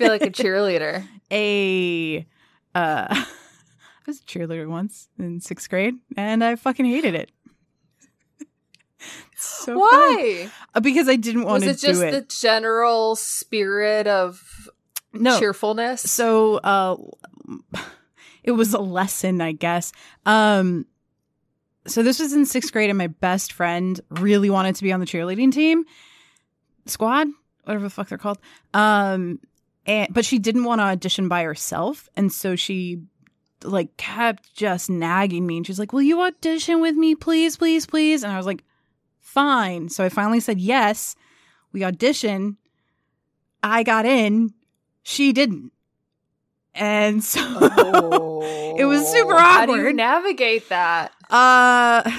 Feel like a cheerleader. a uh I was a cheerleader once in sixth grade and I fucking hated it. so. Why? Uh, Because I didn't want to it just it. the general spirit of no. cheerfulness? So uh it was a lesson, I guess. Um so this was in sixth grade and my best friend really wanted to be on the cheerleading team. Squad, whatever the fuck they're called. Um and but she didn't want to audition by herself. And so she like kept just nagging me and she's like, Will you audition with me, please, please, please? And I was like, Fine. So I finally said yes. We auditioned. I got in. She didn't. And so It was super awkward. How do you navigate that? uh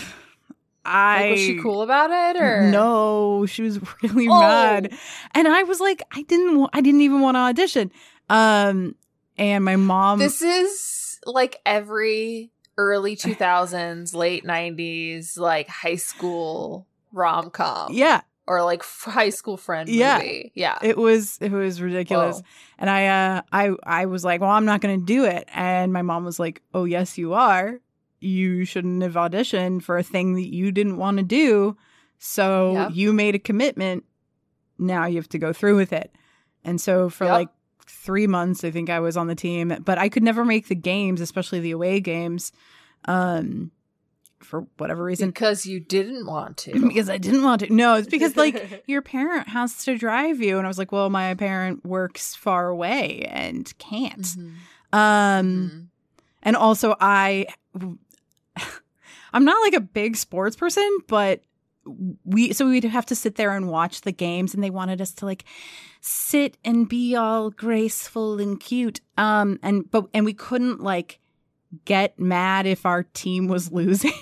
Like, I was she cool about it or No, she was really Oh. mad. And I was like, I didn't wa- I didn't even want to audition. Um and my mom This is like every early 2000s, late 90s, like high school rom com Yeah, or like high school friend Yeah. movie. Yeah. it was it was ridiculous. Whoa. And I uh I I was like, "Well, I'm not going to do it." And my mom was like, "Oh, yes you are. You shouldn't have auditioned for a thing that you didn't want to do. So Yep. you made a commitment. Now you have to go through with it." And so for Yep. like 3 months I think I was on the team, but I could never make the games, especially the away games. Um for whatever reason Because you didn't want to. because I didn't want to. No, it's because like your parent has to drive you, and I was like, well, my parent works far away and can't. Mhm. Um, Mhm. and also I, I'm not like a big sports person, but we so we'd have to sit there and watch the games, and they wanted us to like sit and be all graceful and cute. Um, and but and we couldn't like get mad if our team was losing,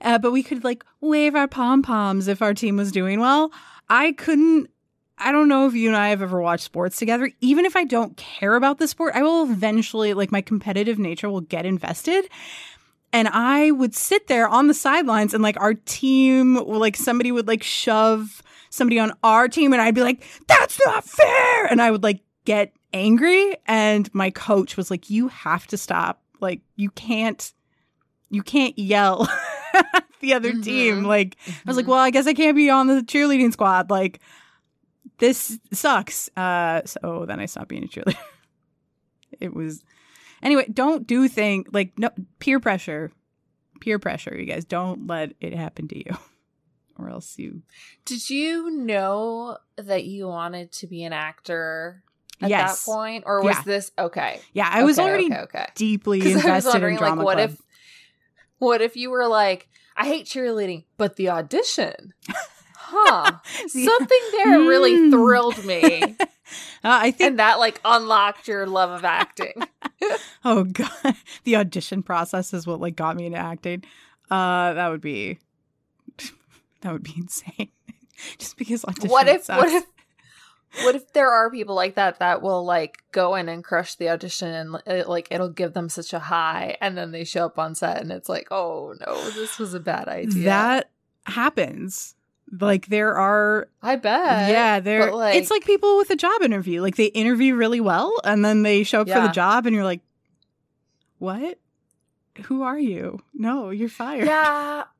uh, but we could like wave our pom poms if our team was doing well. I couldn't. I don't know if you and I have ever watched sports together. Even if I don't care about the sport, I will eventually, like, my competitive nature will get invested. And I would sit there on the sidelines and, like, our team, like, somebody would, like, shove somebody on our team, and I'd be like, that's not fair. And I would, like, get angry. And my coach was like, you have to stop. Like, you can't, you can't yell at the other Mhm. team. Like, I was like, Mhm. well, I guess I can't be on the cheerleading squad. Like, this sucks. Uh, so then I stopped being a cheerleader. it was anyway. Don't do thing like no peer pressure. Peer pressure, you guys. Don't let it happen to you, or else you. Did you know that you wanted to be an actor at Yes. that point? Or was Yeah. this okay? Yeah, I was Okay, already okay, okay. deeply invested I was wondering, in drama like, what club. if, what if you were like, I hate cheerleading, but the audition, huh? Yeah. Something there really Mm. thrilled me, Uh, I think. and that like unlocked your love of acting. oh god, the audition process is what like got me into acting. Uh, that would be. That would be insane. Just because audition what if, sucks. what if, what if there are people like that that will like go in and crush the audition and it, like it'll give them such a high, and then they show up on set and it's like, oh no, this was a bad idea. that happens? Like there are I bet. yeah, there like- it's like people with a job interview. Like they interview really well and then they show up for the job and you're like, "What? Who are you? No, you're fired." Yeah.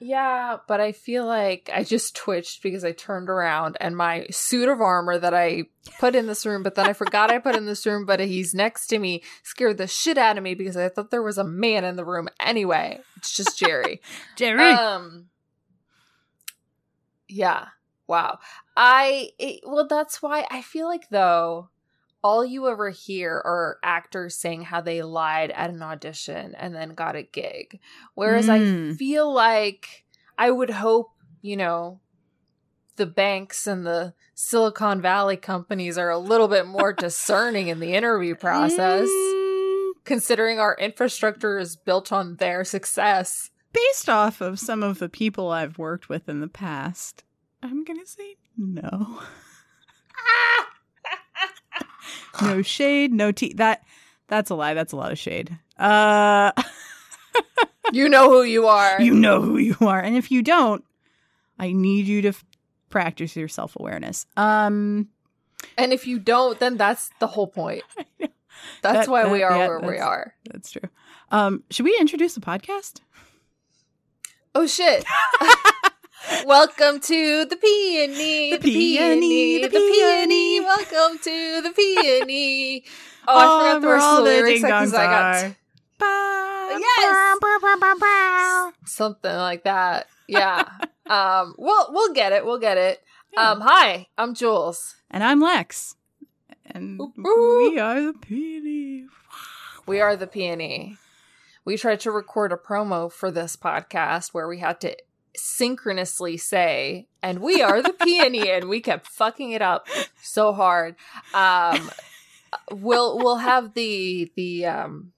Yeah, but I feel like I just twitched because I turned around and my suit of armor that I put in this room, but then I forgot I put in this room, but he's next to me, scared the shit out of me because I thought there was a man in the room. Anyway, it's just Jerry. Jerry. um Yeah. Wow. I it, well that's why I feel like though all you ever hear are actors saying how they lied at an audition and then got a gig. Whereas I Mm. feel like I would hope, you know, the banks and the Silicon Valley companies are a little bit more discerning in the interview process, Mm, considering our infrastructure is built on their success. Based off of some of the people I've worked with in the past, I'm going to say no. no shade, no tea. That that's a lie. That's a lot of shade. Uh You know who you are. you know who you are. And if you don't, I need you to f- practice your self-awareness. Um And if you don't, then that's the whole point. That's That- why we are yeah, where we are. That's true. Um, should we introduce the podcast? Oh shit. Welcome to the peony, The peony, the peony. Welcome to the peony. Oh, I forgot the rest all of the lyrics because I got Yes! something like that. Yeah. um. We'll we'll get it. We'll get it. Yeah. Um. Hi, I'm Jules. And I'm Lex. And ooh. we are the peony. We are the peony. We tried to record a promo for this podcast where we had to synchronously say, and we are the peony, and we kept fucking it up so hard. Um, we'll we'll have the the um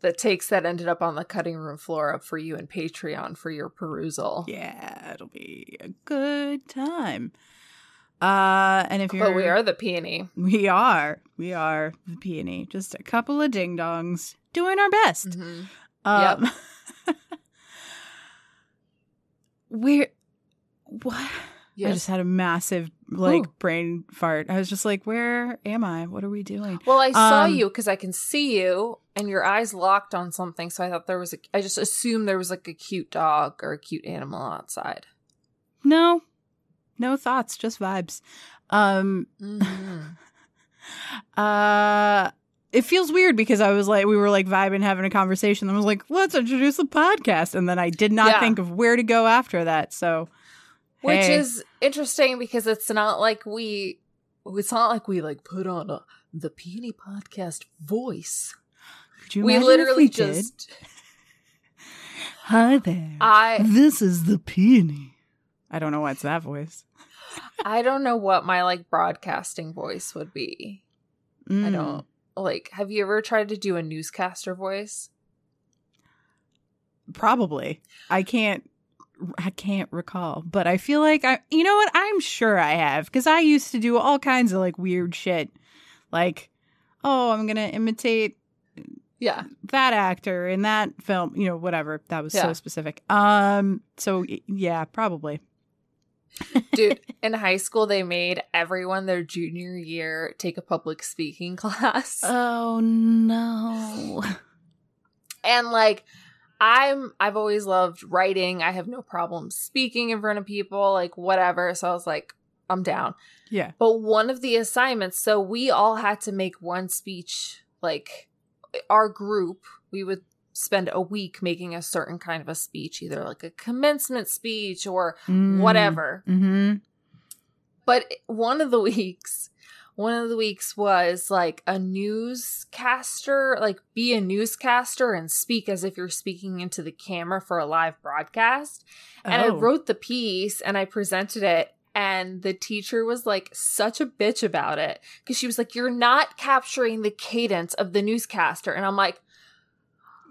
the takes that ended up on the cutting room floor up for you and Patreon for your perusal. Yeah, it'll be a good time. Uh, and if you're, But we are the peony. we are, we are the peony. Just a couple of ding dongs doing our best. Mhm. Um, we're what? I just had a massive like Ooh. brain fart. I was just like, "Where am I? What are we doing?" Well, I saw Um, you because I can see you, and your eyes locked on something. So I thought there was a. I just assumed there was like a cute dog or a cute animal outside. No, no thoughts, just vibes. Um, Mhm. uh, it feels weird because I was like, we were like vibing, having a conversation. And I was like, let's introduce the podcast, and then I did not Yeah. think of where to go after that. So, Which hey. is interesting because it's not like we. It's not like we like put on a the Peony Podcast voice. We literally we just. Hi there. I this is the peony. I don't know what's that voice. I don't know what my like broadcasting voice would be. I Mm. don't like. Have you ever tried to do a newscaster voice? Probably. I can't. I can't recall, but I feel like I. You know what? I'm sure I have because I used to do all kinds of like weird shit, like, oh, I'm gonna imitate Yeah. that actor in that film. You know, whatever. That was so specific. Um. So yeah, probably. Dude, in high school, they made everyone their junior year take a public speaking class. Oh no. and like, I'm, I've always loved writing. I have no problem speaking in front of people, like, whatever. So I was like, I'm down. Yeah. But one of the assignments, so we all had to make one speech, like, our group, we would spend a week making a certain kind of a speech, either like a commencement speech or whatever. Mm-hmm. But one of the weeks, one of the weeks was like a newscaster, like be a newscaster and speak as if you're speaking into the camera for a live broadcast. And I Oh. wrote the piece and I presented it. And the teacher was like such a bitch about it because she was like, You're not capturing the cadence of the newscaster. And I'm like,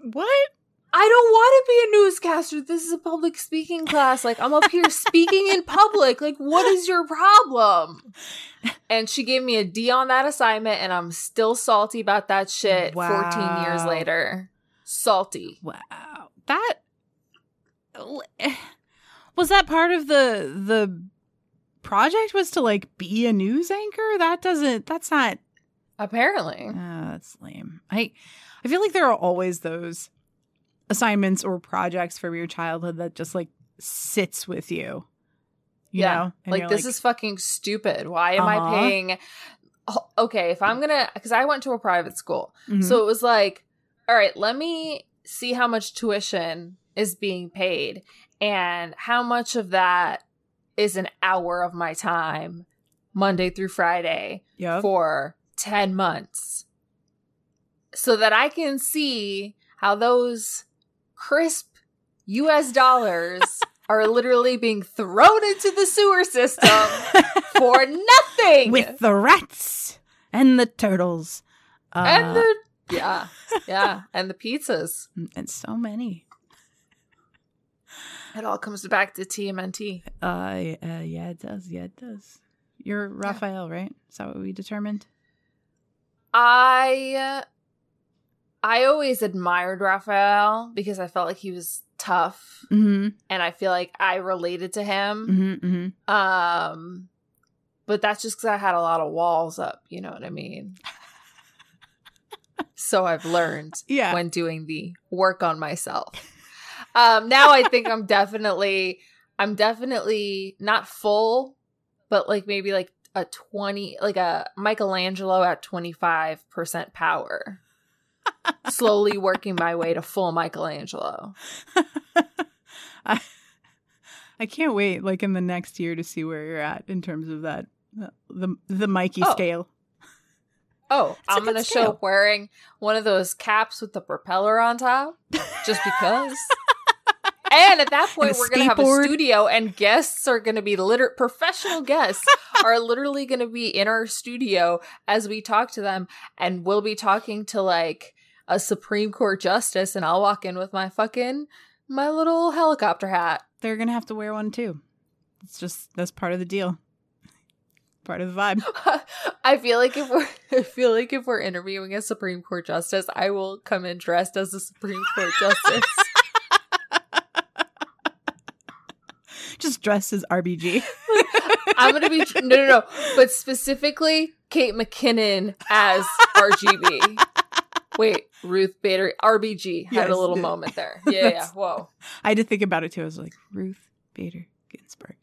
What? I don't want to be a newscaster. This is a public speaking class. Like, I'm up here speaking in public. Like, what is your problem? And she gave me a D on that assignment, and I'm still salty about that shit 14 years later. Salty. Wow. That was that part of the the project was to like be a news anchor? That doesn't that's not Apparently. uh, that's lame. I I feel like there are always those assignments or projects from your childhood that just like sits with you. You Yeah. know? And like, this is fucking stupid. Why am Uh-huh. I paying? Okay, if I'm gonna, because I went to a private school. Mhm. So it was like, all right, let me see how much tuition is being paid and how much of that is an hour of my time, Monday through Friday, Yep. for 10 months. So that I can see how those crisp US dollars are literally being thrown into the sewer system for nothing. with the rats and the turtles. Uh, and the yeah, yeah, and the pizzas. and so many. It all comes back to TMNT. Uh, uh, yeah, it does. Yeah, it does. You're Raphael, right? Is that what we determined? I I always admired Raphael because I felt like he was tough Mm-hmm. and I feel like I related to him. Mm-hmm. mm-hmm. Um but that's just because I had a lot of walls up. You know what I mean? so I've learned Yeah. when doing the work on myself. Um, now I think I'm definitely, I'm definitely not full, but like maybe like a 20, like a Michelangelo at 25% power. Slowly working my way to full Michelangelo. I, I can't wait like in the next year to see where you're at in terms of that the the Mikey Oh. scale. Oh, It's I'm gonna show scale. up wearing one of those caps with the propeller on top, just because. and at that point, we're gonna have a studio, and guests are gonna be liter- professional guests are literally gonna be in our studio as we talk to them, and we'll be talking to like a Supreme Court justice, and I'll walk in with my fucking my little helicopter hat. They're gonna have to wear one too. It's just that's part of the deal. Part of the vibe. I feel like if we're I feel like if we're interviewing a Supreme Court justice, I will come in dressed as a Supreme Court justice. Just dressed as RBG. I'm gonna be no no no, but specifically Kate McKinnon as RGB. Wait, Ruth Bader RBG had Yes. a little moment there. Yeah, yeah. Whoa. I had to think about it too. I was like, Ruth Bader Ginsburg.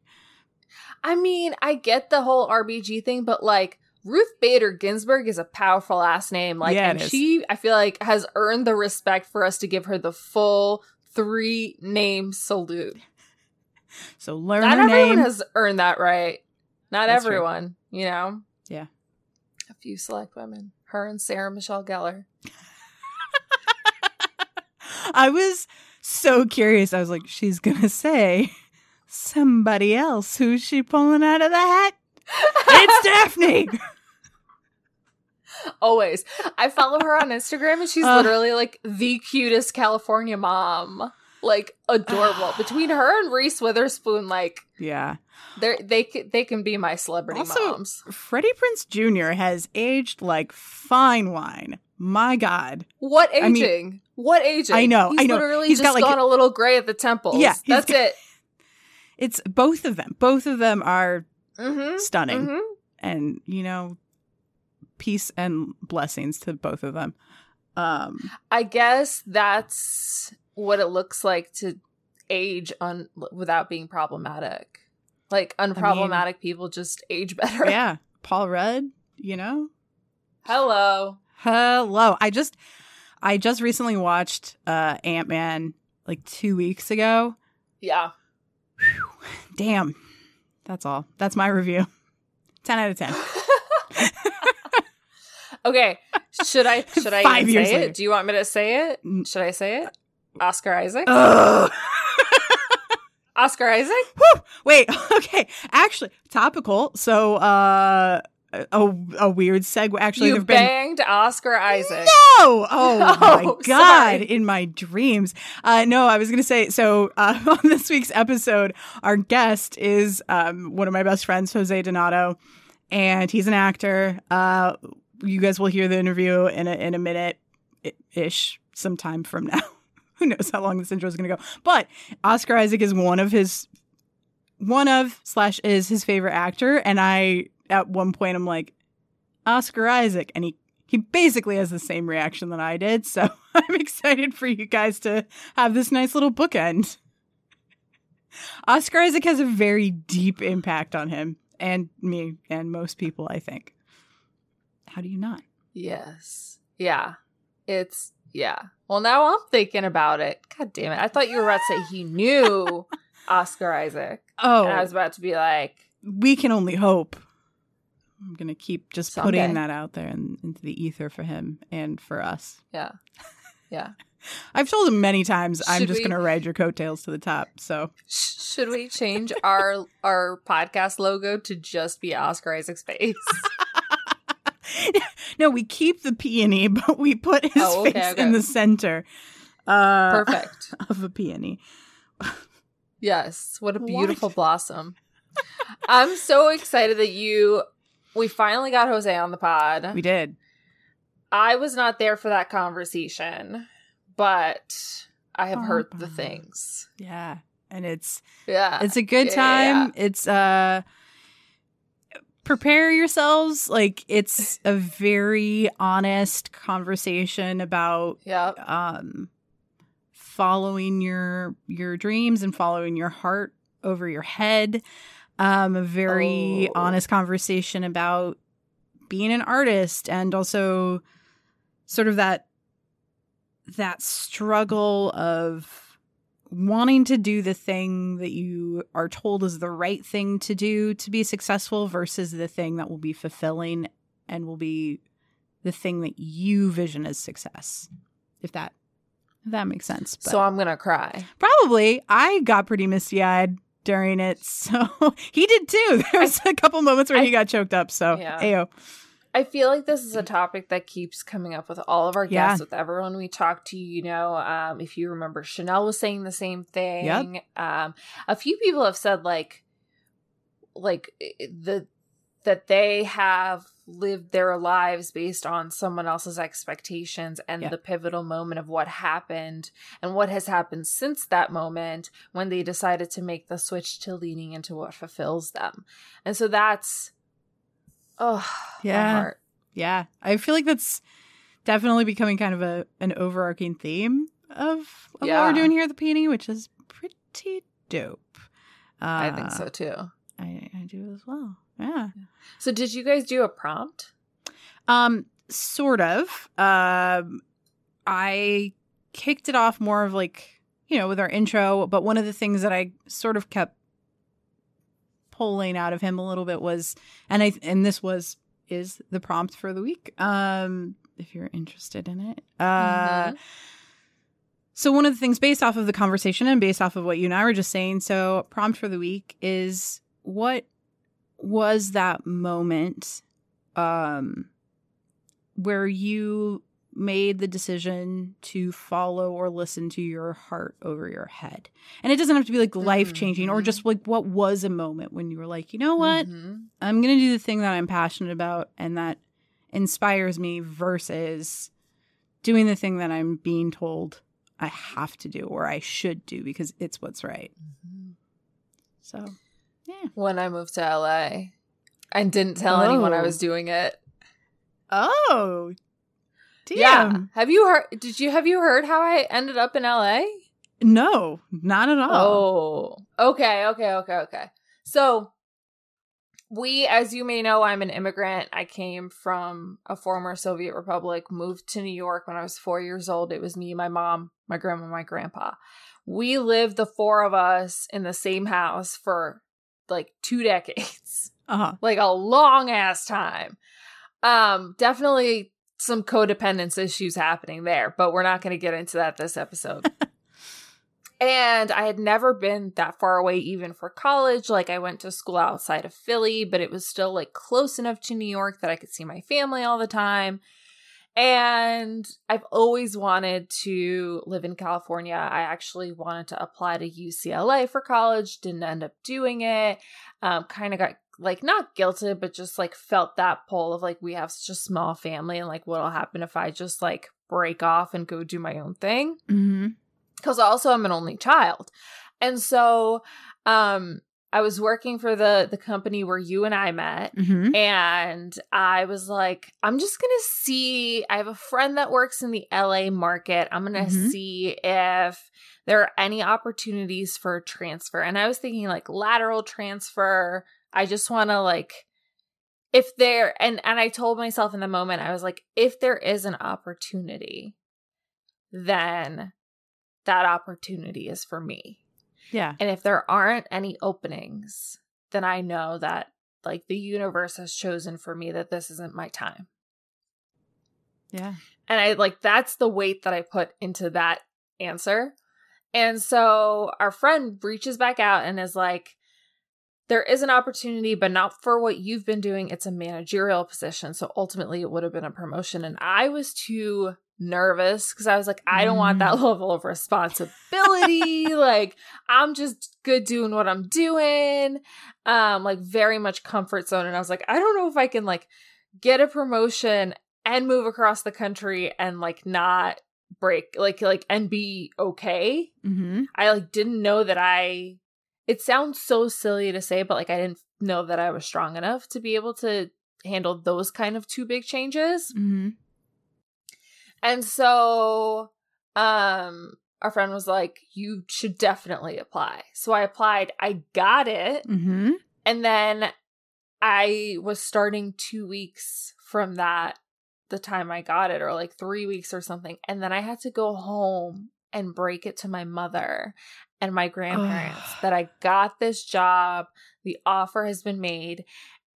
I mean, I get the whole RBG thing, but like Ruth Bader Ginsburg is a powerful last name. Like, Yeah, and she, I feel like, has earned the respect for us to give her the full three name salute. So learn Not everyone name. has earned that right. Not That's true. everyone, you know? Yeah. A few select women. Her and Sarah Michelle Gellar. I was so curious. I was like, she's gonna say somebody else. Who's she pulling out of the hat? It's Daphne. Always. I follow her on Instagram and she's Uh. literally like the cutest California mom. Like adorable. Between her and Reese Witherspoon, like yeah. They're, they they can be my celebrity Also- moms. Freddie Prinze Jr. has aged like fine wine. My God. What I mean- aging? what aging? I know, He's I know. Literally He's just got, like, gone a little gray at the temples. Yeah, that's got- it. It's both of them. Both of them are Mm-hmm. stunning. Mm-hmm. And, you know, peace and blessings to both of them. Um I guess that's what it looks like to age un- without being problematic. Like unproblematic people just age better. yeah. Paul Rudd, you know? Hello. Hello. I just I just recently watched uh Ant Man like two weeks ago. Yeah. Damn. That's all. That's my review. Ten out of ten. okay. Should I should I Five years say later. it? Do you want me to say it? Should I say it? Oscar Isaac. Oscar Isaac. Whew. Wait, okay. Actually, topical. So uh a, a weird segue. Actually, you there've been banged Oscar Isaac. No! Oh my Oh, god! sorry. In my dreams. Uh, no, I was gonna say. So uh, on this week's episode, our guest is um, one of my best friends, Jose Donado, and he's an actor. Uh, you guys will hear the interview in a in a minute ish, sometime from now. Who knows how long this intro is gonna go? But Oscar Isaac is one of his one of slash is his favorite actor, and I at one point I'm like Oscar Isaac, and he he basically has the same reaction that I did. So I'm excited for you guys to have this nice little bookend. Oscar Isaac has a very deep impact on him and me and most people, I think. How do you not? Yes. Yeah. It's yeah. Well, now I'm thinking about it. God damn it! I thought you were about to say he knew Oscar Isaac, Oh, and I oh. was about to be like, we can only hope. I'm going to keep just Someday. putting that out there and into the ether for him and for us. yeah, yeah. I've told him many times I'm just we- to ride your coattails to the top. So should we change our our podcast logo to just be Oscar Isaac's face? no, we keep the peony, but we put his Oh, okay, face okay. in the center uh, Perfect. of a peony. Yes. What a What? beautiful blossom. I'm so excited that you. We finally got Jose on the pod. We did. I was not there for that conversation, but I have heard the things. Yeah. And it's Yeah. it's a good Yeah. time. It's uh prepare yourselves. Like it's a very honest conversation about Yeah. um following your your dreams and following your heart over your head. Um a very Oh. honest conversation about being an artist and also sort of that that struggle of wanting to do the thing that you are told is the right thing to do to be successful versus the thing that will be fulfilling and will be the thing that you vision as success. If that if that makes sense. But So I'm gonna cry. probably I got pretty misty eyed during it. So he did too. There was a couple moments where I- he got choked up. So Yeah. ayo. I feel like this is a topic that keeps coming up with all of our Yeah. guests, with everyone we talk to. You know, um, if you remember, Chanel was saying the same thing. Um, a few people have said like, like the that they have lived their lives based on someone else's expectations and Yeah. the pivotal moment of what happened and what has happened since that moment when they decided to make the switch to leaning into what fulfills them. And so that's oh Yeah. Yeah. I feel like that's definitely becoming kind of a an overarching theme of, of what Yeah. we're doing here at the Peony, which is pretty dope. Uh, I think so too. I, I do as well. Yeah. So did you guys do a prompt? Um, sort of. Um, I kicked it off more of like you know with our intro, but one of the things that I sort of kept pulling out of him a little bit was, and I and this was is the prompt for the week. Um, if you're interested in it. Uh, Mhm. so one of the things based off of the conversation and based off of what you and I were just saying, so prompt for the week is what was that moment um where you made the decision to follow or listen to your heart over your head. And it doesn't have to be like life changing or Mhm. just like what was a moment when you were like, you know what? Mhm. I'm going to do the thing that I'm passionate about and that inspires me versus doing the thing that I'm being told I have to do or I should do because it's what's right. So, yeah. When I moved to LA and didn't tell anyone I Oh. was doing it. Oh, damn. Yeah. Have you heard did you have you heard how I ended up in LA? No, not at all. Oh. Okay, okay, okay, okay. So we, as you may know, I'm an immigrant. I came from a former Soviet republic, moved to New York when I was four years old. It was me, my mom, my grandma, my grandpa. We lived, the four of us, in the same house for like two decades, Uh-huh. like a long ass time. Um, definitely some codependence issues happening there, but we're not going to get into that this episode. And I had never been that far away, even for college. Like, I went to school outside of Philly, but it was still like close enough to New York that I could see my family all the time. And I've always wanted to live in California. I actually wanted to apply to UCLA for college, didn't end up doing it. Um, kind of got like not guilted, but just like felt that pull of like, we have such a small family, and like, what'll happen if I just like break off and go do my own thing? Mm-hmm. because also I'm an only child. And so um I was working for the the company where you and I met Mm-hmm. and I was like I'm just going to see I have a friend that works in the LA market. I'm going to Mhm. see if there are any opportunities for transfer. And I was thinking like lateral transfer. I just want to like if there and and I told myself in the moment I was like if there is an opportunity then that opportunity is for me. Yeah. And if there aren't any openings, then I know that like the universe has chosen for me that this isn't my time. Yeah. And I like that's the weight that I put into that answer. And so our friend reaches back out and is like, there is an opportunity, but not for what you've been doing. It's a managerial position. So ultimately, it would have been a promotion. And I was too nervous because I was like, I don't want that level of responsibility. like, I'm just good doing what I'm doing. Um, like very much comfort zone. And I was like, I don't know if I can like get a promotion and move across the country and like not break like like and be okay Mm-hmm. I like didn't know that I it sounds so silly to say, but like I didn't know that I was strong enough to be able to handle those kind of two big changes. Mm-hmm. And so um our friend was like, You should definitely apply. So I applied, I got it, Mm-hmm. and then I was starting two weeks from that the time I got it, or like three weeks or something. And then I had to go home and break it to my mother and my grandparents that I got this job, the offer has been made.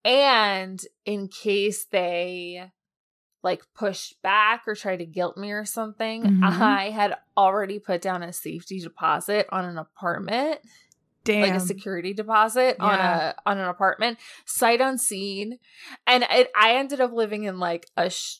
And in case they like pushed back or tried to guilt me or something, Mhm. I had already put down a safety deposit on an apartment Damn. like a security deposit on a on an apartment sight unseen and it, i ended up living in like a sh-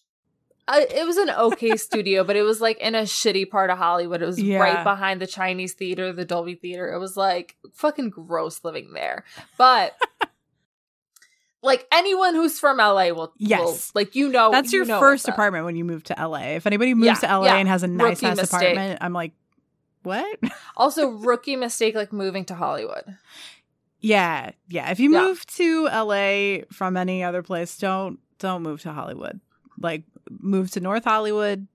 uh, it was an okay studio but it was like in a shitty part of hollywood it was Yeah. right behind the chinese theater the dolby theater it was like fucking gross living there but like anyone who's from la will will- Yes. like you know That's you your know first apartment when you move to LA. If anybody moves Yeah, to LA yeah. and has a nice ass apartment, I'm like, what? also rookie mistake like moving to hollywood yeah, yeah. If you move to LA from any other place, don't don't move to Hollywood. Like move to North Hollywood.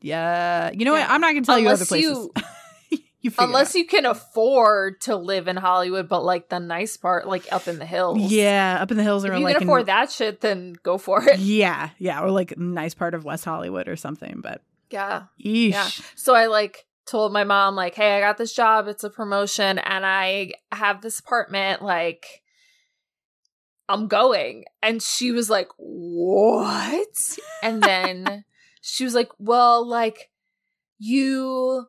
Yeah, you know Yeah. what? I'm not gonna tell you other Unless places. you- you Unless you can afford to live in Hollywood, but like the nice part, like up in the hills. yeah, up in the hills If or you like can in- afford that shit, then go for it. Yeah, yeah, or like nice part of West Hollywood or something. But Yeah. eesh, Yeah. So I like told my mom, like, hey, I got this job. It's a promotion and I have this apartment. Like, I'm going. And she was like, what? And then she was like, well, like, you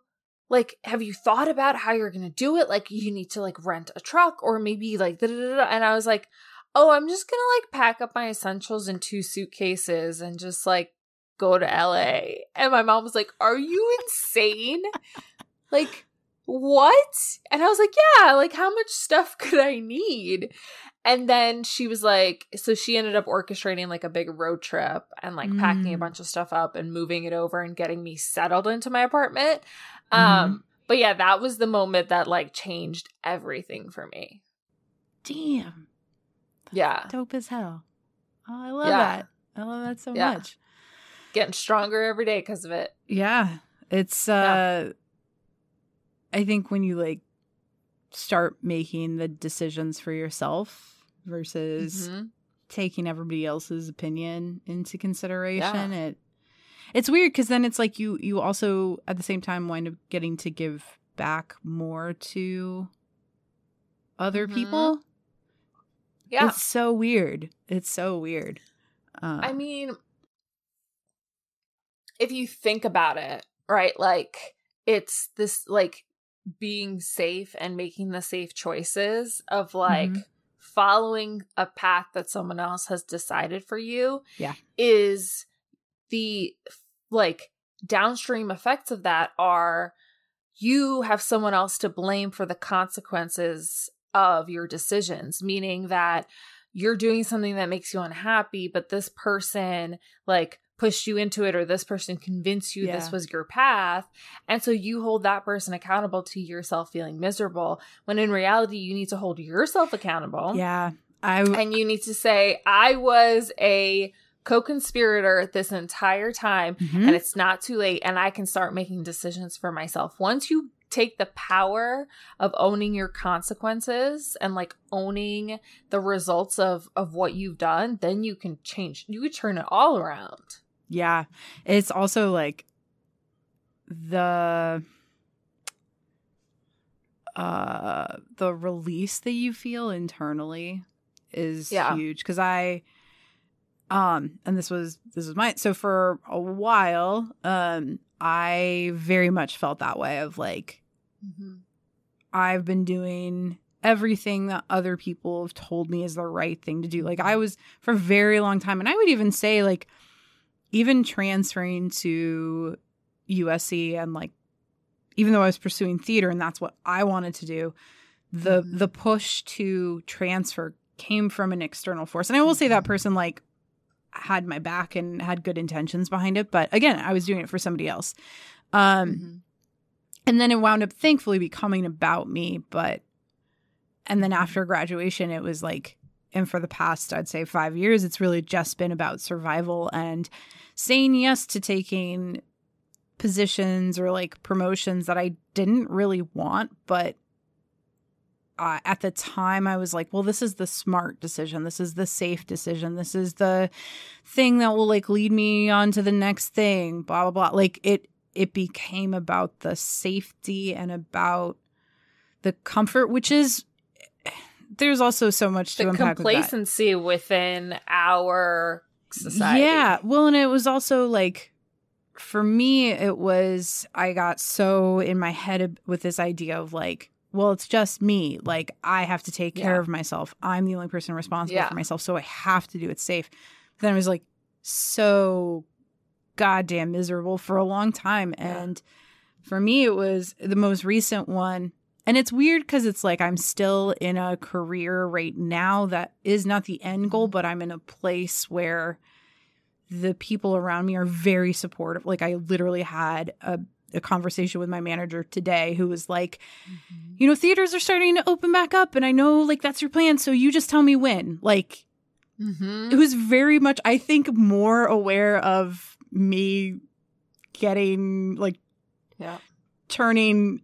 like have you thought about how you're gonna do it? Like you need to like rent a truck or maybe like da, da, da, and i was like oh i'm just gonna like pack up my essentials in two suitcases and just like go to la and my mom was like are you insane? Like what? And i was like yeah like how much stuff could i need and then she was like so she ended up orchestrating like a big road trip and like packing a Mm. bunch of stuff up and moving it over and getting me settled into my apartment Mhm. um but yeah that was the moment that like changed everything for me damn, yeah dope as hell. Oh, I love Yeah. that. I love that so Yeah. much. getting stronger every day because of it Yeah. It's uh I think when you like start making the decisions for yourself versus Mhm. taking everybody else's opinion into consideration, it it's weird cuz then it's like you you also at the same time wind up getting to give back more to other Mhm. people. yeah It's so weird. It's so weird. Uh, I mean, if you think about it, right? Like, it's this, like, being safe and making the safe choices of, like, Mhm. Following a path that someone else has decided for you. Yeah. Is the, like, downstream effects of that are you have someone else to blame for the consequences of your decisions, meaning that you're doing something that makes you unhappy, but this person like pushed you into it or this person convinced you this was your path. And so you hold that person accountable to yourself feeling miserable when in reality you need to hold yourself accountable. yeah. I And you need to say, I was a co conspirator this entire time Mhm. and it's not too late and I can start making decisions for myself. Once you take the power of owning your consequences and like owning the results of of what you've done, then you can change. You could turn it all around. Yeah. It's also like the uh the release that you feel internally is Yeah. huge cuz I um and this was this was my so for a while um I very much felt that way of like I've been doing everything that other people have told me is the right thing to do. Like I was for a very long time and I would even say like even transferring to USC and like even though I was pursuing theater and that's what I wanted to do, the Mhm. the push to transfer came from an external force. And I will say that person like had my back and had good intentions behind it, but again, I was doing it for somebody else. Um Mhm. and then it wound up thankfully becoming about me but and then after graduation, it was like, and for the past, I'd say five years, it's really just been about survival and saying yes to taking positions or like promotions that I didn't really want, but uh, at the time I was like, well, this is the smart decision. This is the safe decision. This is the thing that will like lead me on to the next thing, blah, blah, blah. Like it, it became about the safety and about the comfort, which is, there's also so much to the unpack with complacency within our society. Yeah. Well, and it was also like, for me, it was, I got so in my head with this idea of like, well, it's just me. Like, I have to take care Yeah. of myself. I'm the only person responsible Yeah. for myself. So I have to do it safe. then I was like, so goddamn miserable for a long time. Yeah. And for me, it was the most recent one. And it's weird because it's like I'm still in a career right now that is not the end goal, but I'm in a place where the people around me are very supportive. Like I literally had a, a conversation with my manager today who was like, you know, theaters are starting to open back up and I know like that's your plan. So you just tell me when. Like Mm-hmm. it was very much, I think, more aware of me getting like Yeah. turning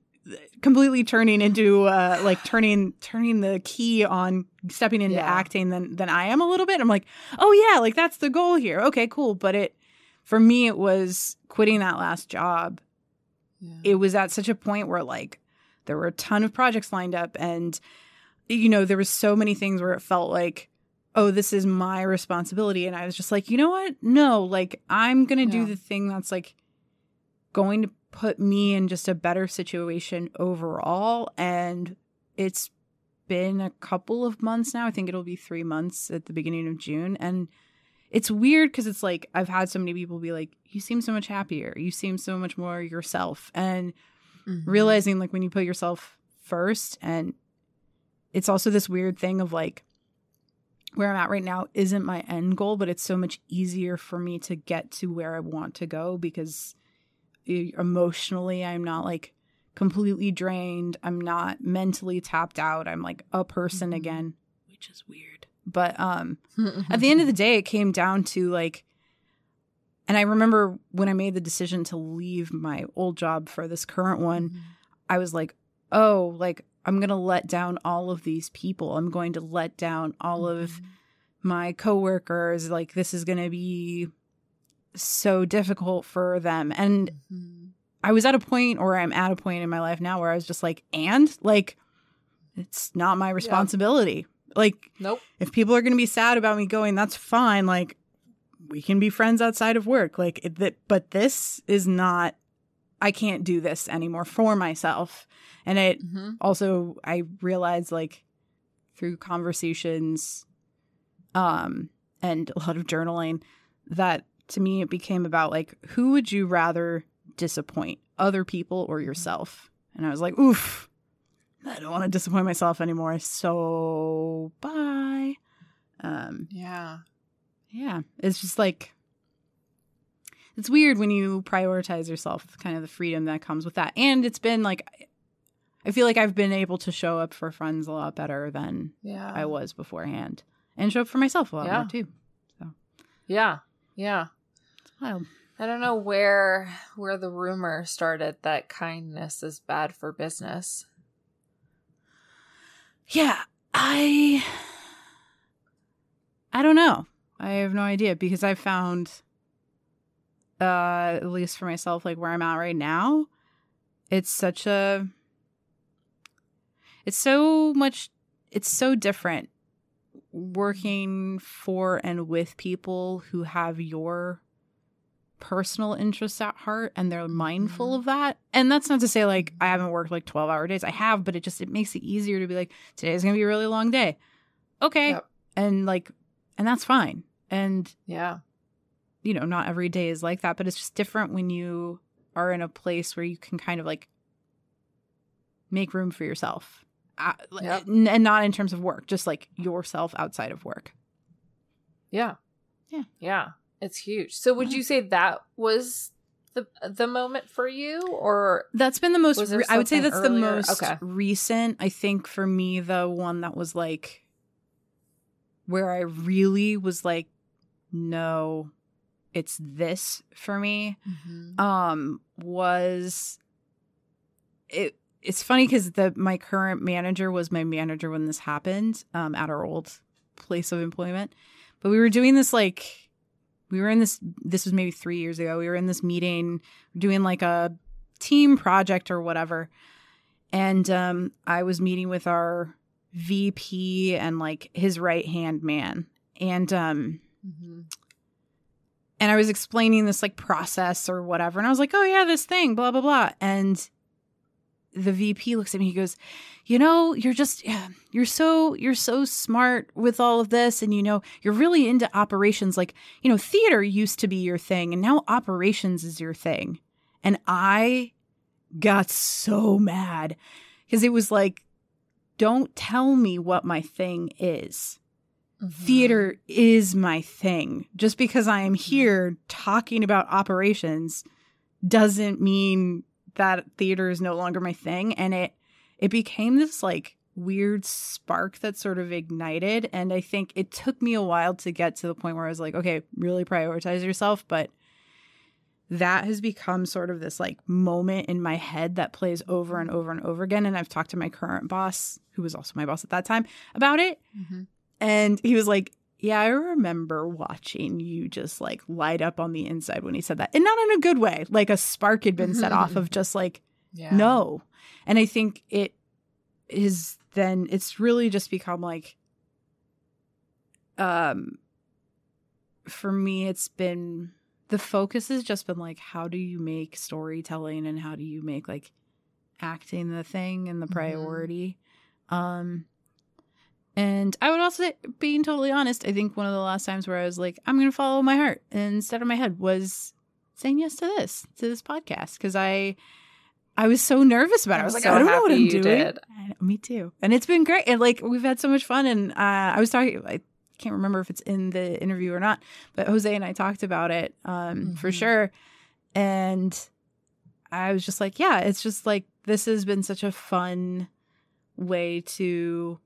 completely turning into uh like turning turning the key on stepping into Yeah. acting than than I am a little bit. I'm like, "Oh yeah, like that's the goal here." Okay, cool, but it for me it was quitting that last job. Yeah. It was at such a point where like there were a ton of projects lined up and you know, there was so many things where it felt like oh, this is my responsibility and I was just like, "You know what? No, like I'm going to Yeah. do the thing that's like going to put me in just a better situation overall. And it's been a couple of months now. I think it'll be three months at the beginning of June. And it's weird because it's like I've had so many people be like, you seem so much happier. You seem so much more yourself. And Mhm. realizing like when you put yourself first, and it's also this weird thing of like, where I'm at right now isn't my end goal, but it's so much easier for me to get to where I want to go because emotionally I'm not like completely drained. I'm not mentally tapped out. I'm like a person Mhm. again, which is weird. But um at the end of the day it came down to like and I remember when I made the decision to leave my old job for this current one, Mhm. I was like, oh, like I'm going to let down all of these people. I'm going to let down all of Mhm. my coworkers. Like this is going to be so difficult for them. And Mhm. I was at a point or I'm at a point in my life now where I was just like, and like it's not my responsibility. Like Nope. if people are going to be sad about me going, that's fine. Like we can be friends outside of work. Like it, that, but this is not. I can't do this anymore for myself. And it Mhm. also I realized like through conversations, um, and a lot of journaling that to me it became about like who would you rather disappoint, other people or yourself? And I was like, oof. I don't want to disappoint myself anymore. So bye. Um, Yeah. yeah, it's just like it's weird when you prioritize yourself, kind of the freedom that comes with that. And it's been like I feel like I've been able to show up for friends a lot better than Yeah. I was beforehand, and show up for myself a lot Yeah. more too. So, yeah. Yeah. Wild. I don't know where where the rumor started that kindness is bad for business. Yeah, I I don't know. I have no idea because I found uh at least for myself like where I'm at right now, it's such a it's so much it's so different working for and with people who have your personal interests at heart and they're mindful Mhm. of that. And that's not to say like I haven't worked like 12 hour days. I have, but it just it makes it easier to be like today's going to be a really long day. Okay. Yep. And like and that's fine. And Yeah. you know, not every day is like that, but it's just different when you are in a place where you can kind of like make room for yourself. Uh, Yep. And not in terms of work, just like yourself outside of work. Yeah. Yeah. Yeah. It's huge. So would you say that was the the moment for you, or That's been the most. Re- I would say that's the most Okay. recent. I think for me, the one that was like where I really was like, no, it's this for me. Um, was it? It's funny because the my current manager was my manager when this happened. Um, at our old place of employment, but we were doing this like we were in this. This was maybe three years ago. We were in this meeting doing like a team project or whatever. And um, I was meeting with our VP and like his right hand man. And um, Mhm. and I was explaining this like process or whatever. And I was like, oh yeah, this thing, blah, blah, blah. And the VP looks at me, he goes, you know, you're just yeah, you're so you're so smart with all of this and you know, you're really into operations like, you know, theater used to be your thing and now operations is your thing. And I got so mad because it was like don't tell me what my thing is Mhm. theater is my thing. Just because I am here talking about operations doesn't mean that theater is no longer my thing. And it it became this like weird spark that sort of ignited. And I think it took me a while to get to the point where I was like okay really prioritize yourself. But that has become sort of this like moment in my head that plays over and over and over again. And I've talked to my current boss who was also my boss at that time about it. Mhm. and he was like, Yeah, I remember watching you just like light up on the inside when he said that. And not in a good way. Like a spark had been set off of just like, Yeah. no. And I think it is then, it's really just become like, um, for me, it's been the focus has just been like, how do you make storytelling and how do you make like acting the thing and the Mhm. priority? Um, and I would also say, being totally honest, I think one of the last times where I was like, I'm going to follow my heart instead of my head was saying yes to this, to this podcast. Cause I, I was so nervous about it. I was like, so I don't know what I'm doing. did. Me too. And it's been great. And like, we've had so much fun. And uh, I was talking, I can't remember if it's in the interview or not, but Jose and I talked about it um, for Mhm. sure. And I was just like, yeah, it's just like, this has been such a fun way to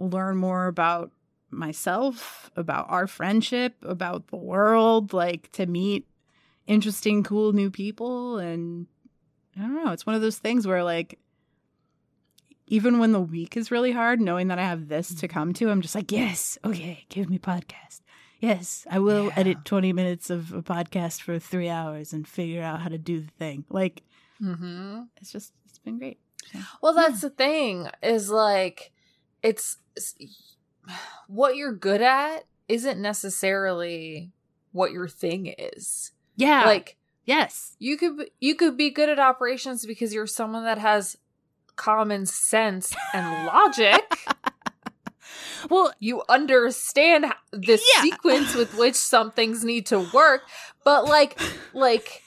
learn more about myself, about our friendship, about the world, like to meet interesting, cool new people. And I don't know, it's one of those things where, like, even when the week is really hard, knowing that I have this to come to, I'm just like, yes, okay, give me podcast. Yes, I will Yeah. edit 20 minutes of a podcast for three hours and figure out how to do the thing. Like, Mm-hmm. it's just, it's been great. Well, that's the thing is like it's it's- what you're good at isn't necessarily what your thing is. yeah. Like yes. you could you could be good at operations because you're someone that has common sense and logic. Well, you understand the Yeah. sequence with which some things need to work, but like like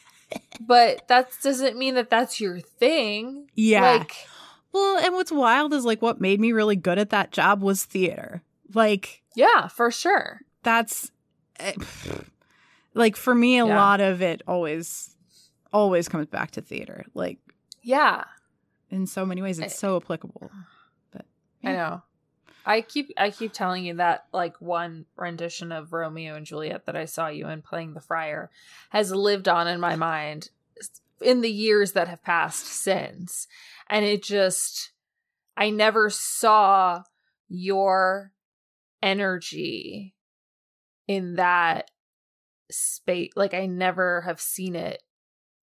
but that doesn't mean that that's your thing. yeah. Like well, and what's wild is like what made me really good at that job was theater. Like, yeah, for sure. that's eh, like for me, a Yeah. lot of it always, always comes back to theater. Like, Yeah. in so many ways, it's so applicable. But I know. I keep I keep telling you that like one rendition of Romeo and Juliet that I saw you in playing the friar has lived on in my mind in the years that have passed since. And it just I never saw your energy in that space like I never have seen it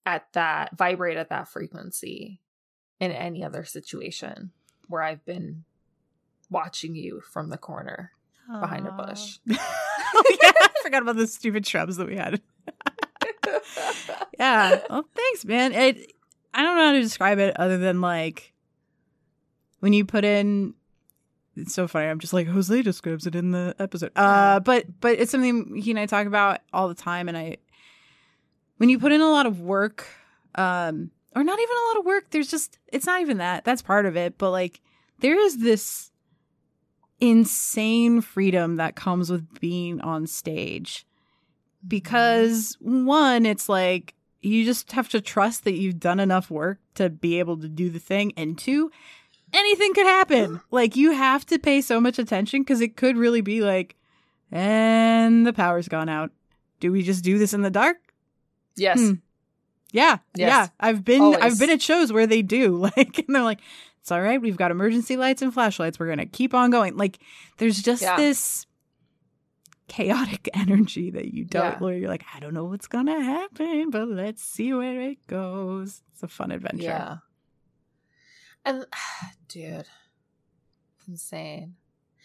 at that vibrate at that frequency in any other situation where I've been watching you from the corner behind a bush. oh, yeah, I forgot about the stupid shrubs that we had. Yeah. Well, thanks, man. It. I don't know how to describe it other than like when you put in. It's so funny. I'm just like Jose describes it in the episode. Uh, but but it's something he and I talk about all the time, and I. When you put in a lot of work, um, or not even a lot of work, there's just it's not even that. That's part of it, but like there is this insane freedom that comes with being on stage because one it's like you just have to trust that you've done enough work to be able to do the thing. And two, anything could happen. like you have to pay so much attention because it could really be like, and the power's gone out. Do we just do this in the dark? Yes. Hmm. Yeah, Yes. yeah. I've been Always. I've been at shows where they do like, and they're like, "It's all right. We've got emergency lights and flashlights. We're gonna keep on going." Like, there's just Yeah. this chaotic energy that you don't. Yeah. Where you're like, I don't know what's gonna happen, but let's see where it goes. It's a fun adventure. Yeah. And dude, it's insane.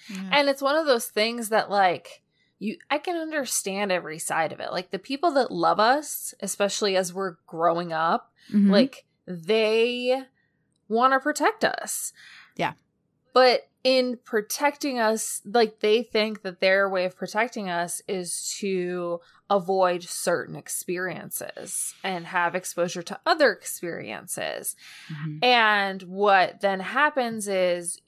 Yeah. And it's one of those things that like you I can understand every side of it. Like the people that love us, especially as we're growing up, Mhm. like they want to protect us. Yeah. But in protecting us, like they think that their way of protecting us is to avoid certain experiences and have exposure to other experiences. Mhm. And what then happens is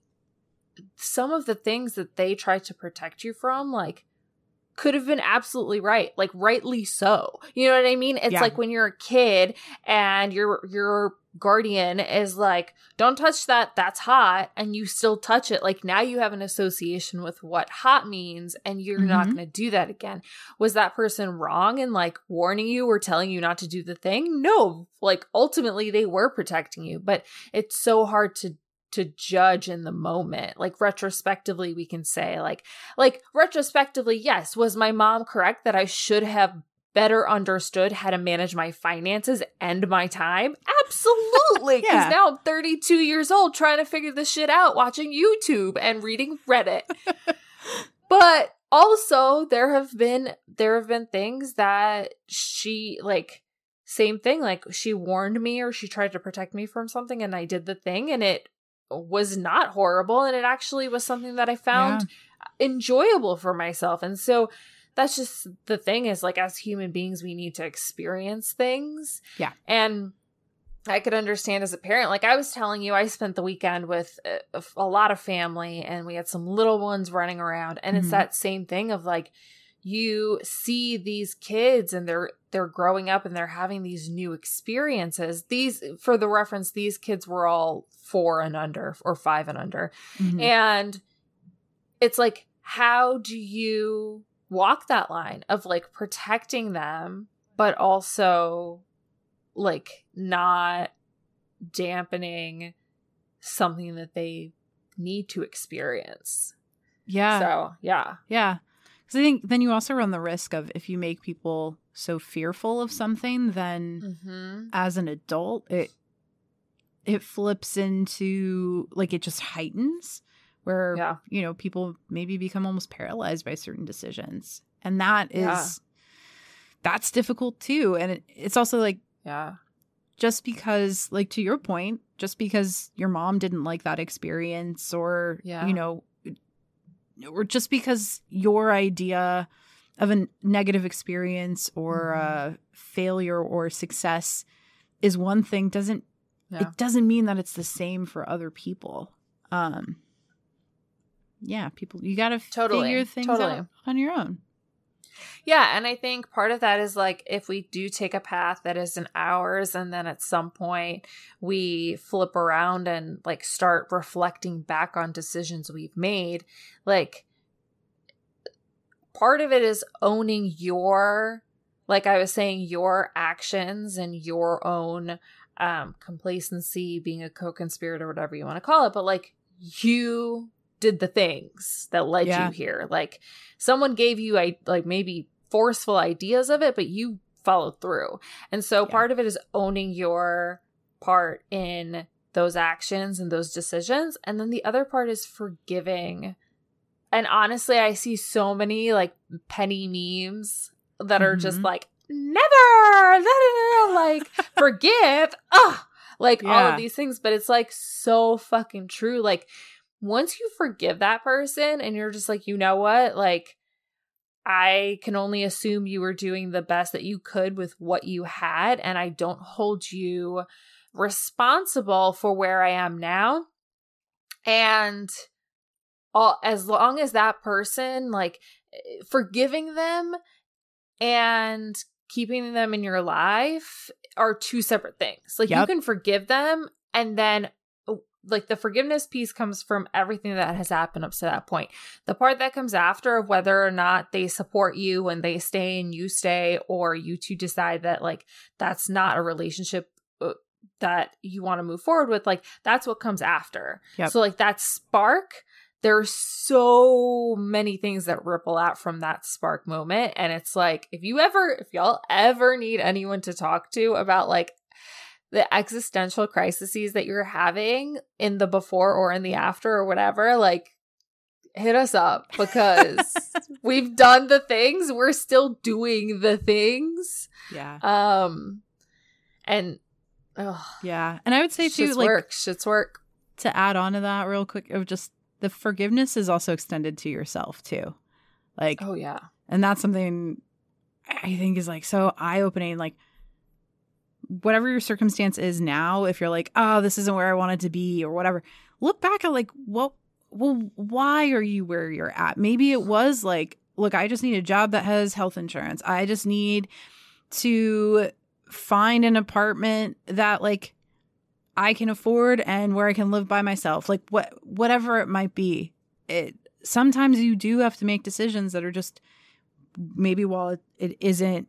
some of the things that they try to protect you from, like, could have been absolutely right, like rightly so. You know what I mean? It's Yeah. like when you're a kid and your your guardian is like, "Don't touch that. That's hot," and you still touch it. Like now you have an association with what hot means, and you're not Mhm. going to do that again. Was that person wrong in like warning you or telling you not to do the thing? No. Like ultimately they were protecting you, but it's so hard to to judge in the moment. Like retrospectively we can say like like retrospectively, yes, was my mom correct that I should have better understood how to manage my finances and my time? Absolutely. Because Yeah. now I'm 32 years old trying to figure this shit out, watching YouTube and reading Reddit. but also there have been there have been things that she like same thing like she warned me or she tried to protect me from something and I did the thing and it was not horrible and it actually was something that I found enjoyable for myself. And so that's just the thing is like as human beings we need to experience things. Yeah. And I could understand as a parent like I was telling you I spent the weekend with a, a lot of family and we had some little ones running around and it's Mhm. that same thing of like you see these kids and they're they're growing up and they're having these new experiences. These for the reference these kids were all 4 and under or 5 and under. Mhm. And it's like, how do you walk that line of like protecting them, but also like not dampening something that they need to experience? yeah. So, yeah. Yeah. Because I think then you also run the risk of if you make people so fearful of something, then Mm-hmm. as an adult, it it flips into like it just heightens where Yeah. you know people maybe become almost paralyzed by certain decisions, and that is Yeah. that's difficult too. And it, it's also like Yeah. just because like to your point just because your mom didn't like that experience or Yeah. you know or just because your idea of a negative experience or Mhm. a failure or success is one thing doesn't Yeah. it doesn't mean that it's the same for other people um yeah people you gotta Totally. figure things Totally. out on your own Yeah, and I think part of that is like if we do take a path that isn't ours and then at some point we flip around and like start reflecting back on decisions we've made, like part of it is owning your like I was saying your actions and your own um complacency, being a co-conspirator whatever you want to call it, but like you did the things that led Yeah. you here. Like someone gave you I like maybe forceful ideas of it, but you followed through. And so Yeah. part of it is owning your part in those actions and those decisions. And then the other part is forgiving. And honestly, I see so many like penny memes that are just Mhm. like, never, like, forgive. Ugh. Like all of these things. But it's like so fucking true. Like, once you forgive that person and you're just like, you know what? Like, I can only assume you were doing the best that you could with what you had, and I don't hold you responsible for where I am now. And all, as long as that person, like, eh, forgiving them and keeping them in your life are two separate things. Like you can forgive them and then like the forgiveness piece comes from everything that has happened up to that point. The part that comes after of whether or not they support you and they stay and you stay or you two decide that like that's not a relationship uh, that you want to move forward with like that's what comes after. Yep. So like that spark there's so many things that ripple out from that spark moment and it's like if you ever if y'all ever need anyone to talk to about like the existential crises that you're having in the before or in the after or whatever like hit us up because we've done the things we're still doing the things Yeah. um and oh, Yeah. And I would say too, like work shit's work to add on to that real quick of just the forgiveness is also extended to yourself too. Like oh yeah and that's something I think is like so eye opening. Like whatever your circumstance is now, if you're like, oh, this isn't where I wanted to be or whatever, look back at like, what, well, why are you where you're at? Maybe it was like, look, I just need a job that has health insurance. I just need to find an apartment that like I can afford and where I can live by myself. Like what whatever it might be. It sometimes you do have to make decisions that are just maybe while it, it isn't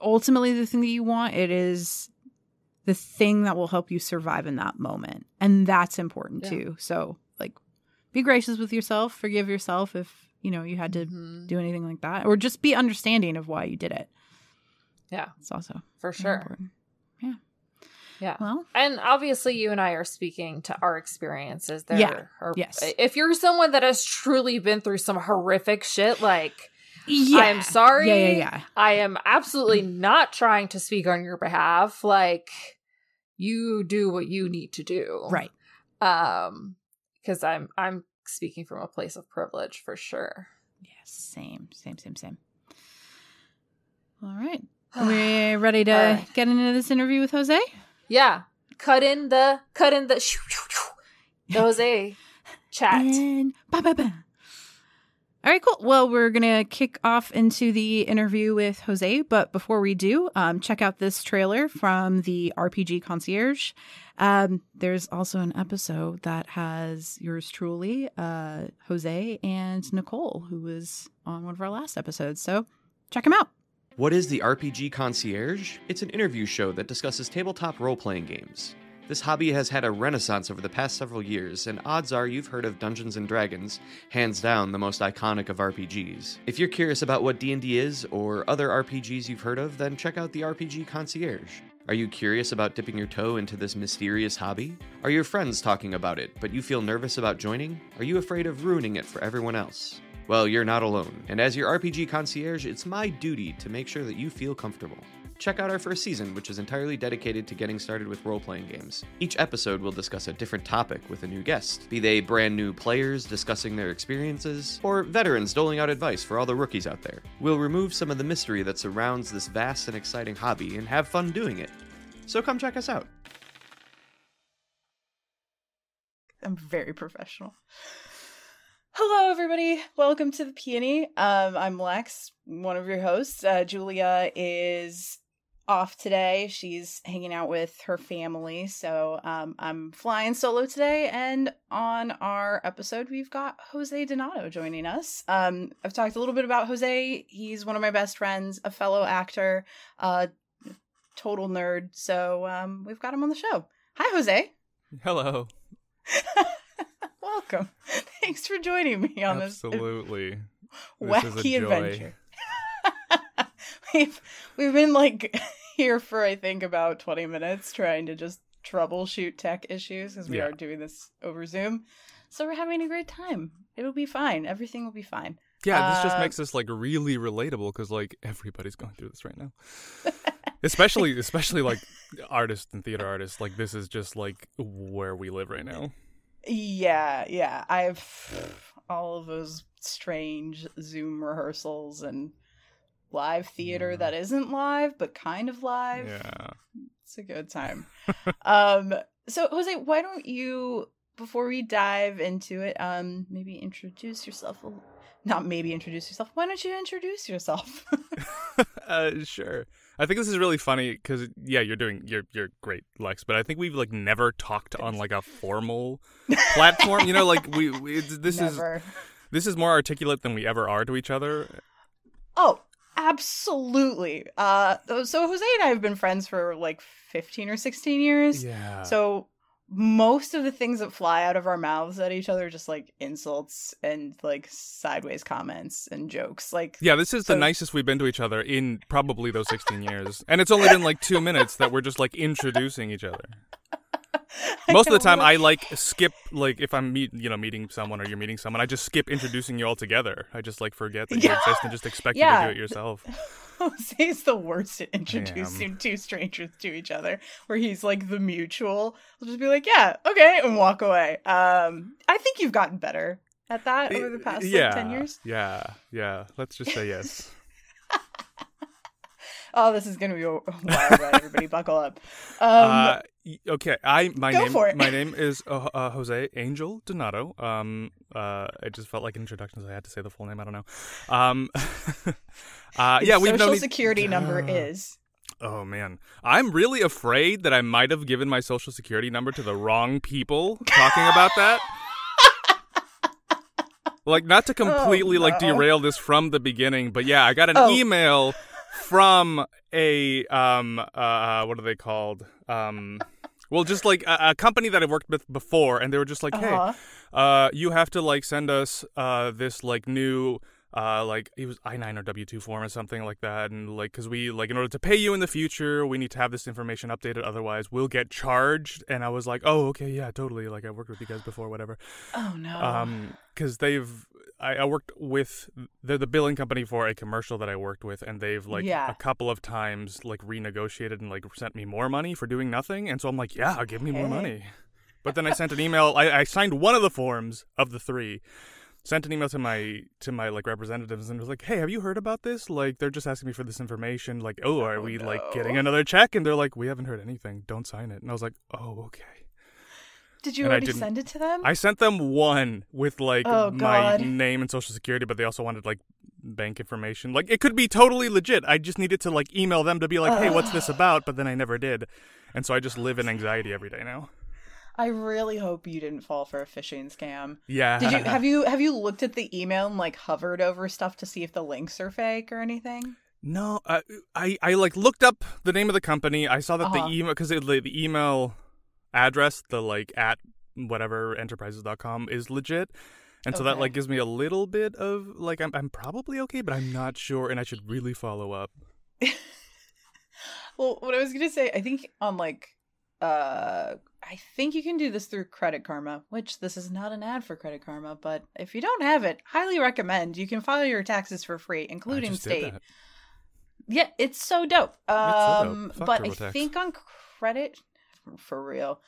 ultimately the thing that you want, it is the thing that will help you survive in that moment. And that's important Yeah. too. So like be gracious with yourself, forgive yourself if, you know, you had to Mhm. do anything like that or just be understanding of why you did it. Yeah. It's also for sure important. Yeah. Yeah. Well, And obviously, you and I are speaking to our experiences. There Yeah. are- Yes. If you're someone that has truly been through some horrific shit, like yeah. I am sorry. Yeah, yeah, yeah. I am absolutely not trying to speak on your behalf. Like you do what you need to do, Right. Um, because I'm I'm speaking from a place of privilege for sure. Yeah, same, same, same, same. All right. Are we ready to right. get into this interview with Jose? yeah, cut in the cut in the shoo, shoo, shoo, the Jose chat. And. All right, cool. Well, we're gonna kick off into the interview with Jose, but before we do, um, check out this trailer from the RPG Concierge. Um, there's also an episode that has yours truly, uh, Jose and Nicole, who was on one of our last episodes. So check them out. What is the RPG Concierge? It's an interview show that discusses tabletop role playing games. This hobby has had a renaissance over the past several years, and odds are you've heard of Dungeons and Dragons, hands down the most iconic of RPGs. If you're curious about what D&D is or other RPGs you've heard of, then check out the RPG Concierge. Are you curious about dipping your toe into this mysterious hobby? Are your friends talking about it, but you feel nervous about joining? Are you afraid of ruining it for everyone else? Well, you're not alone, and as your RPG concierge, it's my duty to make sure that you feel comfortable. Check out our first season, which is entirely dedicated to getting started with role playing games. Each episode will discuss a different topic with a new guest, be they brand new players discussing their experiences, or veterans doling out advice for all the rookies out there. We'll remove some of the mystery that surrounds this vast and exciting hobby and have fun doing it. So come check us out. I'm very professional. Hello, everybody. Welcome to the Peony. Um, I'm Lex, one of your hosts. Uh, Julia is off today. She's hanging out with her family. So um, I'm flying solo today. And on our episode, we've got Jose Donado joining us. Um, I've talked a little bit about Jose. He's one of my best friends, a fellow actor, a total nerd. So um, we've got him on the show. Hi, Jose. Hello. Welcome. Thanks for joining me on Absolutely. this This is a wacky joy. adventure. We've we've been like here for I think about 20 minutes trying to just troubleshoot tech issues because we Yeah. are doing this over Zoom. So we're having a great time. It'll be fine. Everything will be fine. Yeah, this just Uh, makes this like really relatable because like everybody's going through this right now. especially especially like artists and theater artists. Like this is just like where we live right now. Yeah, yeah. I've all of those strange Zoom rehearsals and live theater Yeah. that isn't live but kind of live. Yeah. It's a good time. um so Jose, why don't you before we dive into it, um maybe introduce yourself a not maybe introduce yourself. Why don't you introduce yourself? uh, sure. I think this is really funny because yeah, you're doing you're you're great, Lex. But I think we've like never talked on like a formal platform. You know, like we, we it's- this is this is more articulate than we ever are to each other. Oh, absolutely. Uh, so Jose and I have been friends for like 15 or 16 years. Yeah. So most of the things that fly out of our mouths at each other are just like insults and like sideways comments and jokes. Like yeah, this is the nicest we've been to each other in probably those 16 years, and it's only been like two minutes that we're just like introducing each other. Most of the time, I like skip like if I'm meet you know meeting someone or you're meeting someone, I just skip introducing you all together. I just like forget that you exist and just expect you to do it yourself. Jose's the worst at introducing two strangers to each other, where he's like the mutual. He'll just be like, "Yeah, okay," and walk away. Um, I think you've gotten better at that over the past yeah, like ten years. Yeah, yeah. Let's just say yes. Oh, this is gonna be a wild ride. Everybody, buckle up. Um, uh, okay, I my name for it. my name is uh, uh, Jose Angel Donado. Um, uh, I just felt like introductions. I had to say the full name. I don't know. Um, uh, yeah, we've social known. security number is. Oh man, I'm really afraid that I might have given my social security number to the wrong people talking about that. like not to completely like no. derail this from the beginning, but yeah, I got an Oh. email from a um uh what are they called? Um well just like a, a company that I've worked with before and they were just like, "Hey, Uh-huh. uh, you have to like send us uh this like new uh like it was I nine or W two form or something like that, and like because we like in order to pay you in the future, we need to have this information updated, otherwise we'll get charged. And I was like, oh okay, yeah, totally. Like I worked with you guys before, whatever. Oh no. Um, because they've I, I worked with the the billing company for a commercial that I worked with, and they've like Yeah. a couple of times like renegotiated and like sent me more money for doing nothing, and so I'm like, yeah, give me more money. But then I sent an email. I, I signed one of the forms of the three. Sent an email to my to my like representatives and was like, "Hey, have you heard about this? Like, they're just asking me for this information. Like, oh, are Oh, we like getting another check?" And they're like, "We haven't heard anything. Don't sign it." And I was like, "Oh, okay." Did you and already send it to them? I sent them one with like Oh, my name and social security, but they also wanted like bank information. Like it could be totally legit. I just needed to like email them to be like, "Hey, what's this about?" But then I never did, and so I just live in anxiety every day now. I really hope you didn't fall for a phishing scam. Yeah. Did you have you have you looked at the email and like hovered over stuff to see if the links are fake or anything? No, uh, I I like looked up the name of the company. I saw that Uh-huh. the email because the, the email address, the like at whatever enterprises.com is legit. And so that like gives me a little bit of like I'm I'm probably okay, but I'm not sure and I should really follow up. Well, what I was gonna say, I think on like uh I think you can do this through Credit Karma, which this is not an ad for Credit Karma, but if you don't have it, highly recommend. You can file your taxes for free, including state. Yeah, it's so dope. so dope. Um, but I think on credit, for real,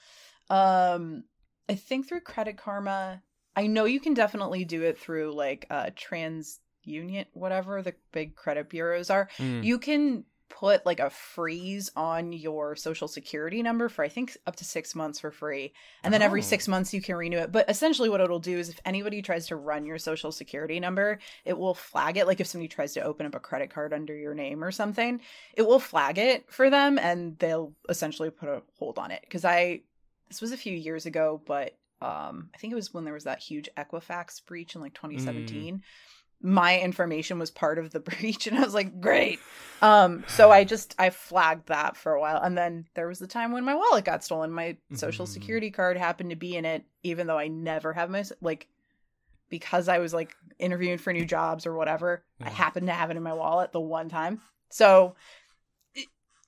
um, I think through Credit Karma, I know you can definitely do it through like uh TransUnion, whatever the big credit bureaus are. Mm. You can put like a freeze on your social security number for I think up to six months for free, and then every Oh. six months you can renew it. But essentially, what it'll do is if anybody tries to run your social security number, it will flag it. Like if somebody tries to open up a credit card under your name or something, it will flag it for them, and they'll essentially put a hold on it. Because I this was a few years ago, but um I think it was when there was that huge Equifax breach in like 2017. My information was part of the breach, and I was like, great. Um, so I just I flagged that for a while, and then there was the time when my wallet got stolen. My social Mhm. security card happened to be in it, even though I never have my like because I was like interviewing for new jobs or whatever. I happened to have it in my wallet the one time. So,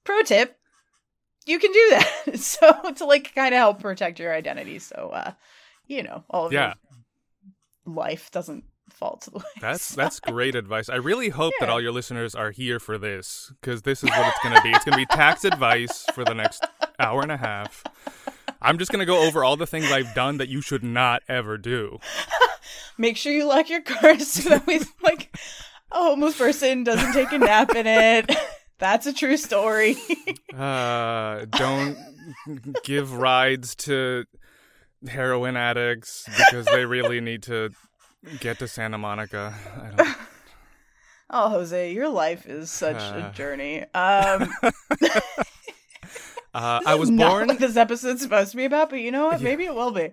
pro tip, you can do that. so to like kind of help protect your identity, so uh, you know, all of Yeah. life doesn't fall to the That's wayside. that's great advice. I really hope that all your listeners are here for this because this is what it's going to be. It's going to be tax advice for the next hour and a half. I'm just going to go over all the things I've done that you should not ever do. Make sure you lock your car so that way, like, a homeless person doesn't take a nap in it. That's a true story. Uh, don't give rides to heroin addicts because they really need to get to Santa Monica. I don't. Oh, Jose, your life is such a Uh. journey. Um, Uh, I was not born. what this episode's supposed to be about, but you know what? Yeah. Maybe it will be.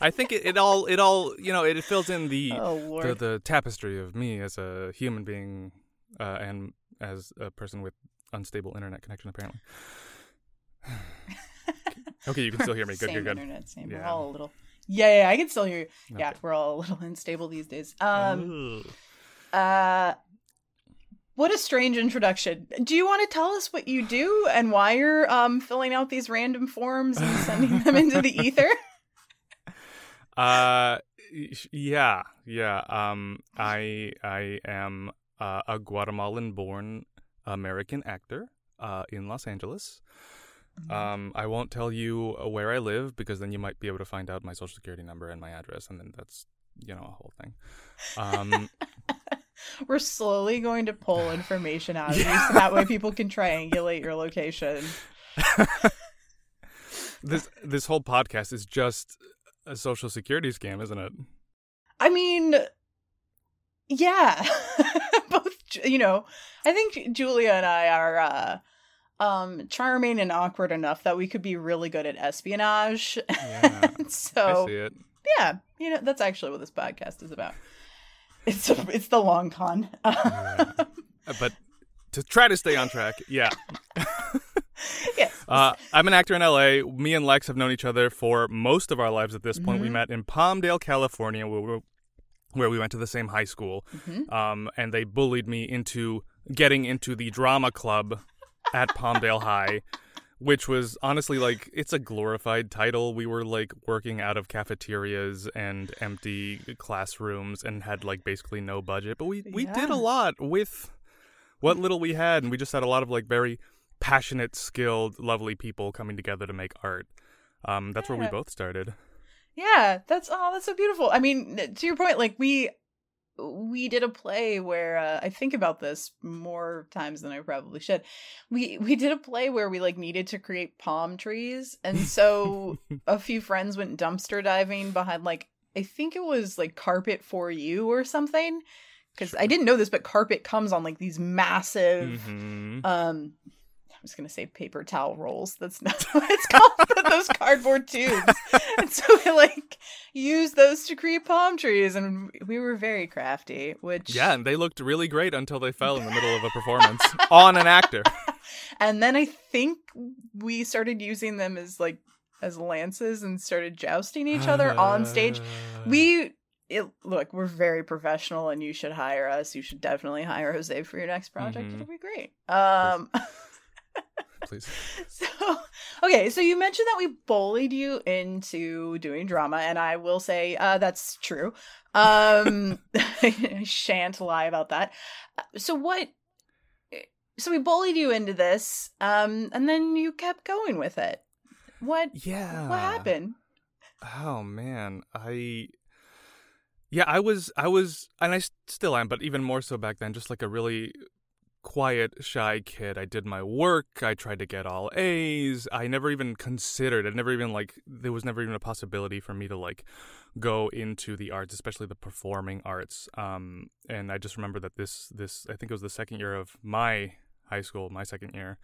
I think it, it all it all you know it fills in the oh the, the tapestry of me as a human being uh, and as a person with unstable internet connection apparently. okay, you can still hear me. Good, same good, good. internet, same. We're Yeah. all a little. Yeah, yeah, I can still hear you. Yeah, we're all a little unstable these days. Um, Ooh. uh, what a strange introduction. Do you want to tell us what you do and why you're um filling out these random forms and sending them into the ether? Uh, yeah, yeah. Um, I I am uh, a Guatemalan-born American actor uh, in Los Angeles. Um, I won't tell you uh, where I live because then you might be able to find out my social security number and my address, and then that's you know a whole thing. Um, We're slowly going to pull information out of you so that way people can triangulate your location. this this whole podcast is just a social security scam, isn't it? I mean, yeah, both. You know, I think Julia and I are uh, um, charming and awkward enough that we could be really good at espionage. Yeah, I so see it. yeah, you know, that's actually what this podcast is about. It's it's the long con. Yeah. But to try to stay on track, yeah. yes. Uh, I'm an actor in LA. Me and Lex have known each other for most of our lives at this point. We Mhm. met in Palmdale, California, where we, where we went to the same high school. Mhm. Um, and they bullied me into getting into the drama club at Palmdale High, which was honestly like it's a glorified title. We were like working out of cafeterias and empty classrooms and had like basically no budget, but we we did a lot with what little we had, and we just had a lot of like very passionate, skilled, lovely people coming together to make art. Um, that's where we both started. Yeah, that's oh, that's so beautiful. I mean, to your point, like we we did a play where uh, I think about this more times than I probably should. We we did a play where we like needed to create palm trees, and so a few friends went dumpster diving behind like I think it was like carpet for you or something. Because I didn't know this, but carpet comes on like these massive hmm um I was gonna say paper towel rolls. That's not what it's called, but those cardboard tubes. And so we like used those to create palm trees and we were very crafty, which Yeah, and they looked really great until they fell in the middle of a performance on an actor. and then I think we started using them as like as lances and started jousting each other on stage. Uh, We it, look, we're very professional and you should hire us. You should definitely hire Jose for your next project. Mhm. It'll be great. Um please. So, okay, so you mentioned that we bullied you into doing drama, and I will say uh, that's true. Um, I shan't lie about that. So, what? So we bullied you into this, um, and then you kept going with it. What? Yeah. What happened? Oh man, I Yeah, I was I was and I still am, but even more so back then just like a really quiet, shy kid. I did my work, I tried to get all A's. I never even considered, I never even like there was never even a possibility for me to like go into the arts, especially the performing arts. Um and I just remember that this this I think it was the second year of my high school, my second year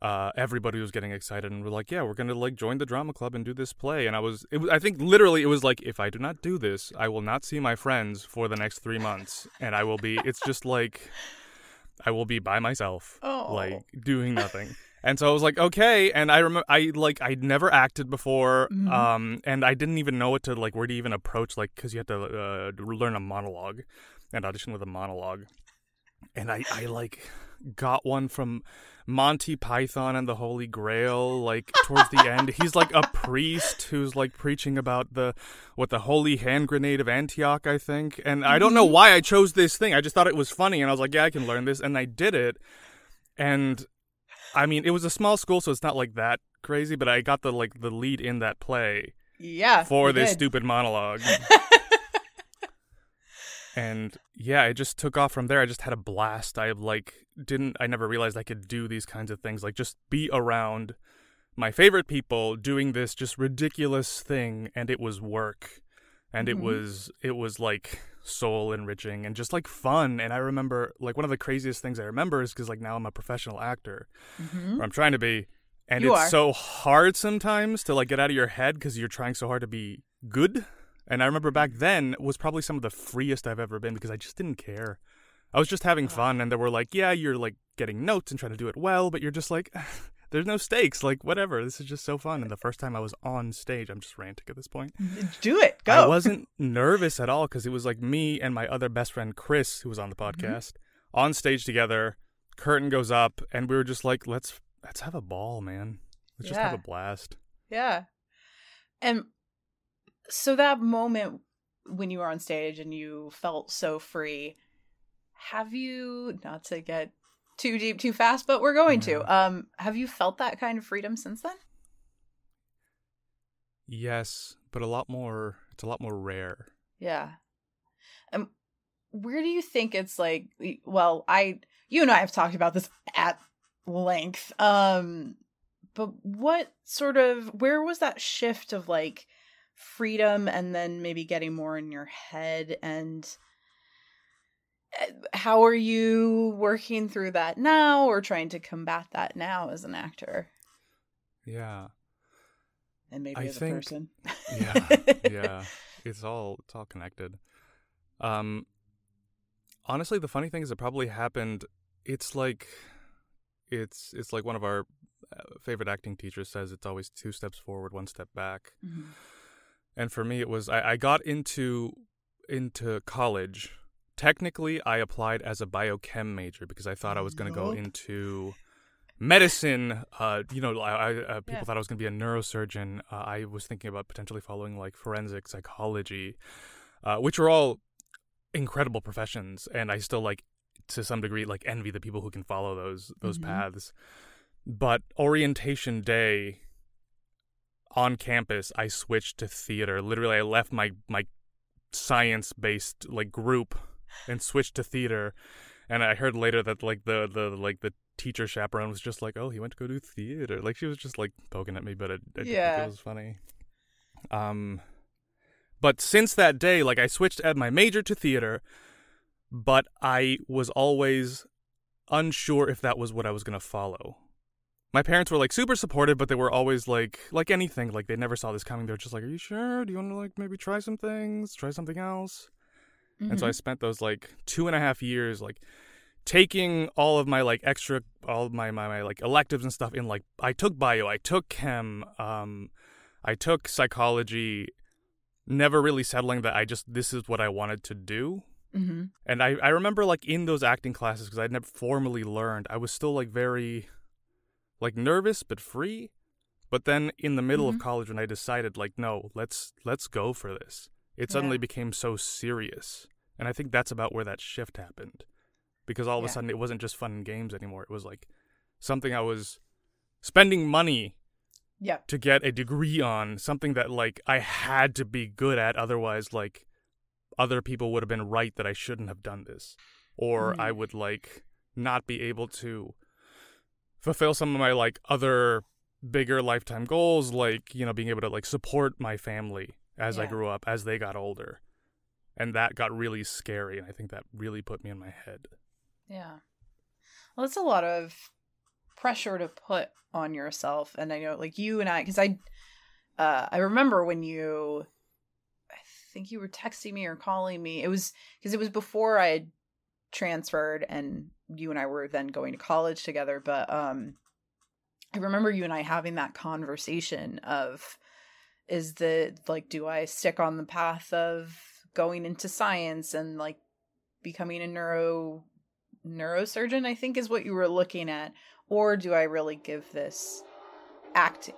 uh, everybody was getting excited and we're like, yeah, we're gonna like join the drama club and do this play. And I was, it was, I think literally it was like, if I do not do this, I will not see my friends for the next three months, and I will be. It's just like, I will be by myself, Oh. like doing nothing. And so I was like, okay. And I remember, I like, I'd never acted before, Mhm. um, and I didn't even know what to like, where to even approach, like, because you had to uh, learn a monologue and audition with a monologue. And I, I like got one from Monty Python and the Holy Grail, like towards the end. He's like a priest who's like preaching about the what the holy hand grenade of Antioch, I think. And I don't know mm-hmm. why I chose this thing. I just thought it was funny, and I was like, yeah, I can learn this, and I did it. And I mean, it was a small school, so it's not like that crazy. But I got the like the lead in that play Yeah. for this did. stupid monologue. and yeah, it just took off from there. I just had a blast. I like didn't I never realized I could do these kinds of things like just be around my favorite people doing this just ridiculous thing and it was work. And it Mhm. was it was like soul enriching and just like fun. And I remember like one of the craziest things I remember is because like now I'm a professional actor, Mhm. or I'm trying to be, and You it's are. so hard sometimes to like get out of your head because you're trying so hard to be good. And I remember back then was probably some of the freest I've ever been because I just didn't care. I was just having fun, and they were like, "Yeah, you're like getting notes and trying to do it well, but you're just like." There's no stakes, like whatever. This is just so fun. And the first time I was on stage, I'm just ranting at this point. Do it. Go. I wasn't nervous at all because it was like me and my other best friend Chris, who was on the Mm-hmm. podcast, on stage together. Curtain goes up, and we were just like, "Let's let's have a ball, man. Let's just have a blast." Yeah. And so that moment when you were on stage and you felt so free, have you not to get too deep too fast, but we're going to. Um have you felt that kind of freedom since then? Yes, but a lot more. It's a lot more rare. Yeah. Um where do you think it's like well, I you and I have talked about this at length. Um but what sort of where was that shift of like freedom and then maybe getting more in your head and uh, how are you working through that now or trying to combat that now as an actor Yeah, and maybe I as think- a person yeah, yeah. It's all it's all connected. Um, honestly, the funny thing is, it probably happened. It's like, it's it's like one of our uh, favorite acting teachers says. It's always two steps forward, one step back. Mhm. And for me it was I, I got into into college. Technically i applied as a biochem major because i thought i was going to go into medicine. Uh you know i, I uh, people Yeah. thought i was going to be a neurosurgeon. Uh, i was thinking about potentially following like forensic psychology uh, which are all incredible professions. And i still like to some degree like envy the people who can follow those those Mhm. paths. But orientation day on campus i switched to theater. Literally i left my my science based like group and switched to theater. And i heard later that like the the like the teacher chaperone was just like oh he went to go do theater. Like she was just like poking at me but it, it, Yeah. it was funny. Um but since that day like i switched at my major to theater but i was always unsure if that was what i was going to follow my parents were like super supportive, but they were always like, like anything, like they never saw this coming. They're just like, "Are you sure? Do you want to like maybe try some things, try something else?" And so I spent those like two and a half years like taking all of my like extra, all of my, my my like electives and stuff in like I took bio, I took chem, um, I took psychology, never really settling that I just this is what I wanted to do. mm-hmm. And I, I remember like in those acting classes because I'd never formally learned, I was still like very like nervous but free. But then in the middle Mhm. of college when I decided like no, let's let's go for this. It suddenly Yeah. became so serious. And I think that's about where that shift happened. Because all of Yeah. a sudden it wasn't just fun and games anymore. It was like something I was spending money yeah to get a degree on, something that like I had to be good at otherwise like other people would have been right that I shouldn't have done this or I Mm. would like not be able to fulfill some of my like other bigger lifetime goals like, you know, being able to like support my family as I grew up as they got older. And that got really scary and I think that really put me in my head. Yeah. Well, it's a lot of pressure to put on yourself. And I know, like, you and I, because I, uh, I remember when you, I think you were texting me or calling me. It was because it was before I had transferred and you and I were then going to college together. But, um, I remember you and I having that conversation of, is that like, do I stick on the path of going into science and like becoming a neuro neurosurgeon i think is what you were looking at or do i really give this acting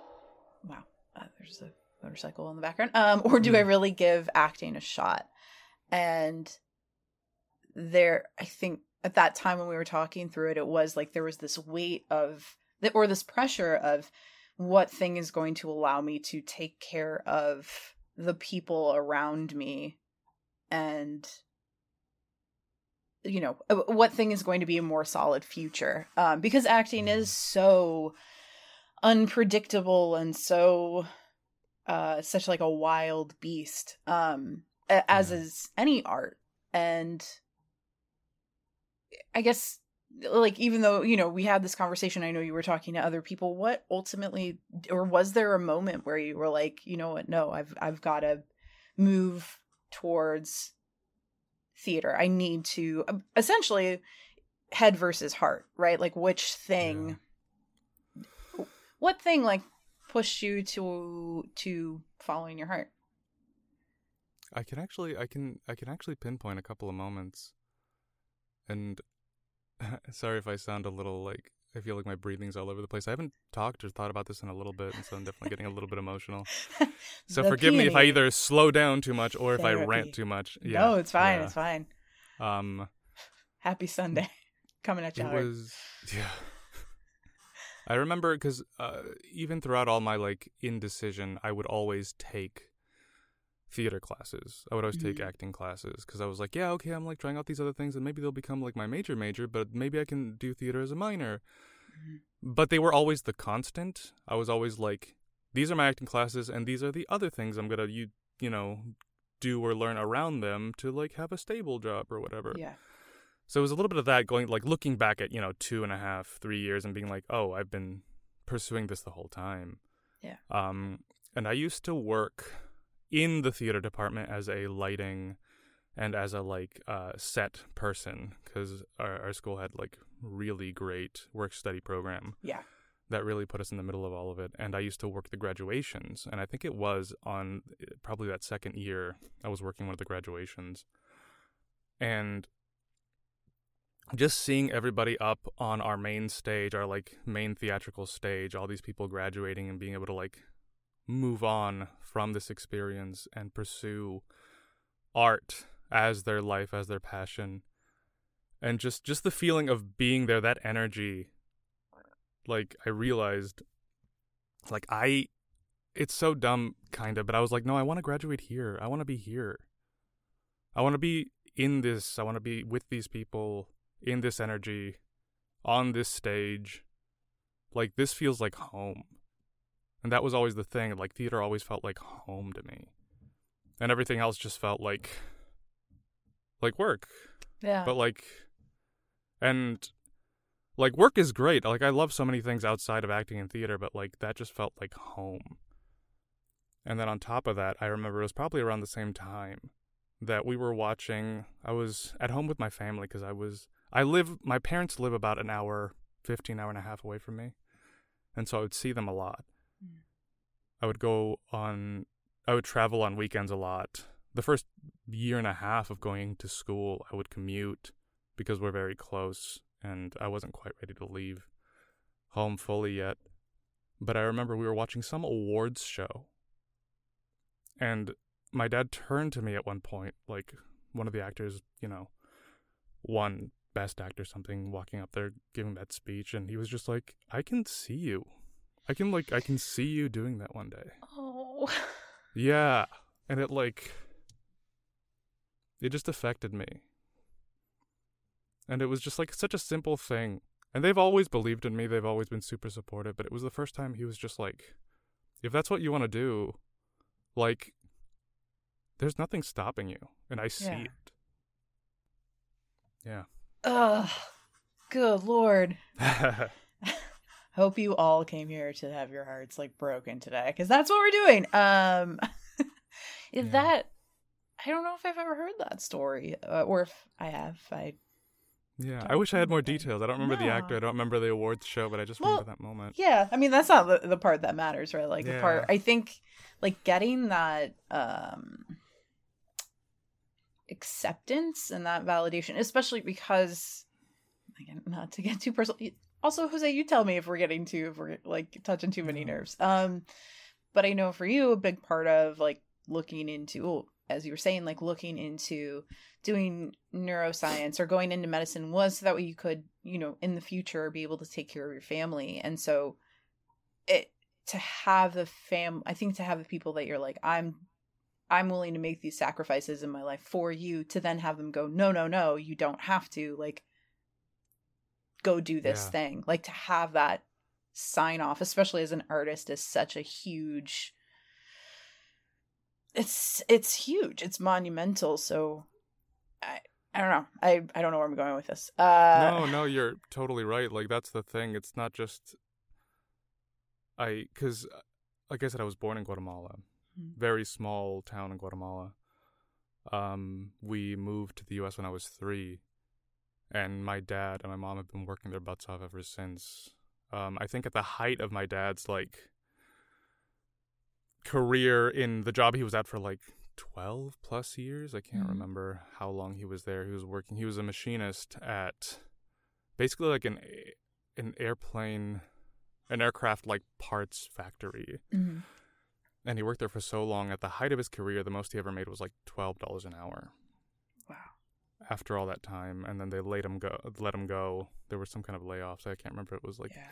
wow uh, there's a motorcycle in the background um or do i Hmm. really give acting a shot and there i think at that time when we were talking through it it was like there was this weight of or this pressure of what thing is going to allow me to take care of the people around me and you know uh, what thing is going to be a more solid future. Um because acting is so unpredictable and so uh such like a wild beast um as Yeah. is any art. And I guess like even though you know we had this conversation i know you were talking to other people what ultimately or was there a moment where you were like you know what? No i've i've got to move towards theater. I need to um, essentially head versus heart right? Like which thing yeah. what thing like pushed you to to following your heart? I can actually i can i can actually pinpoint a couple of moments and sorry if I sound a little like I feel like my breathing's all over the place. I haven't talked or thought about this in a little bit, and so I'm definitely getting a little bit emotional. So forgive peony. me if I either slow down too much or if I rant too much. Yeah, no, it's fine. Yeah. It's fine. Um, happy Sunday coming at you. It was yeah. I remember because uh, even throughout all my like indecision, I would always take theater classes. I would always mm-hmm. take acting classes because I was like, yeah, okay, I'm like trying out these other things and maybe they'll become like my major major, but maybe I can do theater as a minor. Mm-hmm. But they were always the constant. I was always like, these are my acting classes and these are the other things I'm gonna you you know do or learn around them to like have a stable job or whatever. Yeah. So it was a little bit of that going like looking back at you know two and a half three years and being like, oh, I've been pursuing this the whole time. Yeah. Um, and I used to work in the theater department as a lighting and as a like uh, set person because our, our school had like really great work study program. Yeah. That really put us in the middle of all of it. And I used to work the graduations. And I think it was on probably that second year I was working one of the graduations. And just seeing everybody up on our main stage, our like main theatrical stage, all these people graduating and being able to like move on from this experience and pursue art as their life, as their passion. And just just the feeling of being there, that energy. Like I realized like I it's so dumb kind of, but I was like, no, I want to graduate here. I want to be here. I want to be in this. I want to be with these people in this energy on this stage. Like this feels like home. And that was always the thing. Like theater always felt like home to me. And everything else just felt like like work. Yeah. But like and like work is great. Like I love so many things outside of acting and theater, but like that just felt like home. And then on top of that, I remember it was probably around the same time that we were watching I was at home with my family cuz I was I live my parents live about an hour, 15 hour and a half away from me. And so I would see them a lot. I would go on, I would travel on weekends a lot. The first year and a half of going to school, I would commute because we're very close and I wasn't quite ready to leave home fully yet. But I remember we were watching some awards show. And my dad turned to me at one point, like one of the actors, you know, won best actor something, walking up there giving that speech. And he was just like, I can see you. I can like I can see you doing that one day. Oh. Yeah. And it like it just affected me. And it was just like such a simple thing. And they've always believed in me. They've always been super supportive, but it was the first time he was just like if that's what you want to do, like there's nothing stopping you. And I see yeah. it. Yeah. Ugh. Good lord. hope you all came here to have your hearts like broken today because that's what we're doing. Um is yeah. that i don't know if i've ever heard that story uh, or if i have. I yeah i wish i had more details. I don't remember no. the actor. I don't remember the awards show but i just well, remember that moment. yeah i mean that's not the, the part that matters right? Like yeah. the part i think like getting that um acceptance and that validation especially because again not to get too personal also jose you tell me if we're getting too if we're like touching too many nerves. Um but i know for you a big part of like looking into well, as you were saying like looking into doing neuroscience or going into medicine was so that way you could you know in the future be able to take care of your family. And so it to have the fam i think to have the people that you're like i'm i'm willing to make these sacrifices in my life for you to then have them go no no no you don't have to like go do this yeah. thing. Like to have that sign off, especially as an artist, is such a huge it's it's huge. It's monumental. So I, I don't know. I I don't know where I'm going with this. Uh, no, no, you're totally right. Like that's the thing. It's not just I, because like I said, I was born in Guatemala, Mhm. very small town in Guatemala. Um, we moved to the U.S. when I was three, and my dad and my mom have been working their butts off ever since. Um, I think at the height of my dad's like career in the job he was at for like 12 plus years. I can't Mhm. remember how long he was there. He was working, he was a machinist at basically like an an airplane an aircraft like parts factory. mhm. And he worked there for so long at the height of his career the most he ever made was like $12 an hour. After all that time and then they let him go let him go. There was some kind of layoffs. I can't remember if it was like yeah.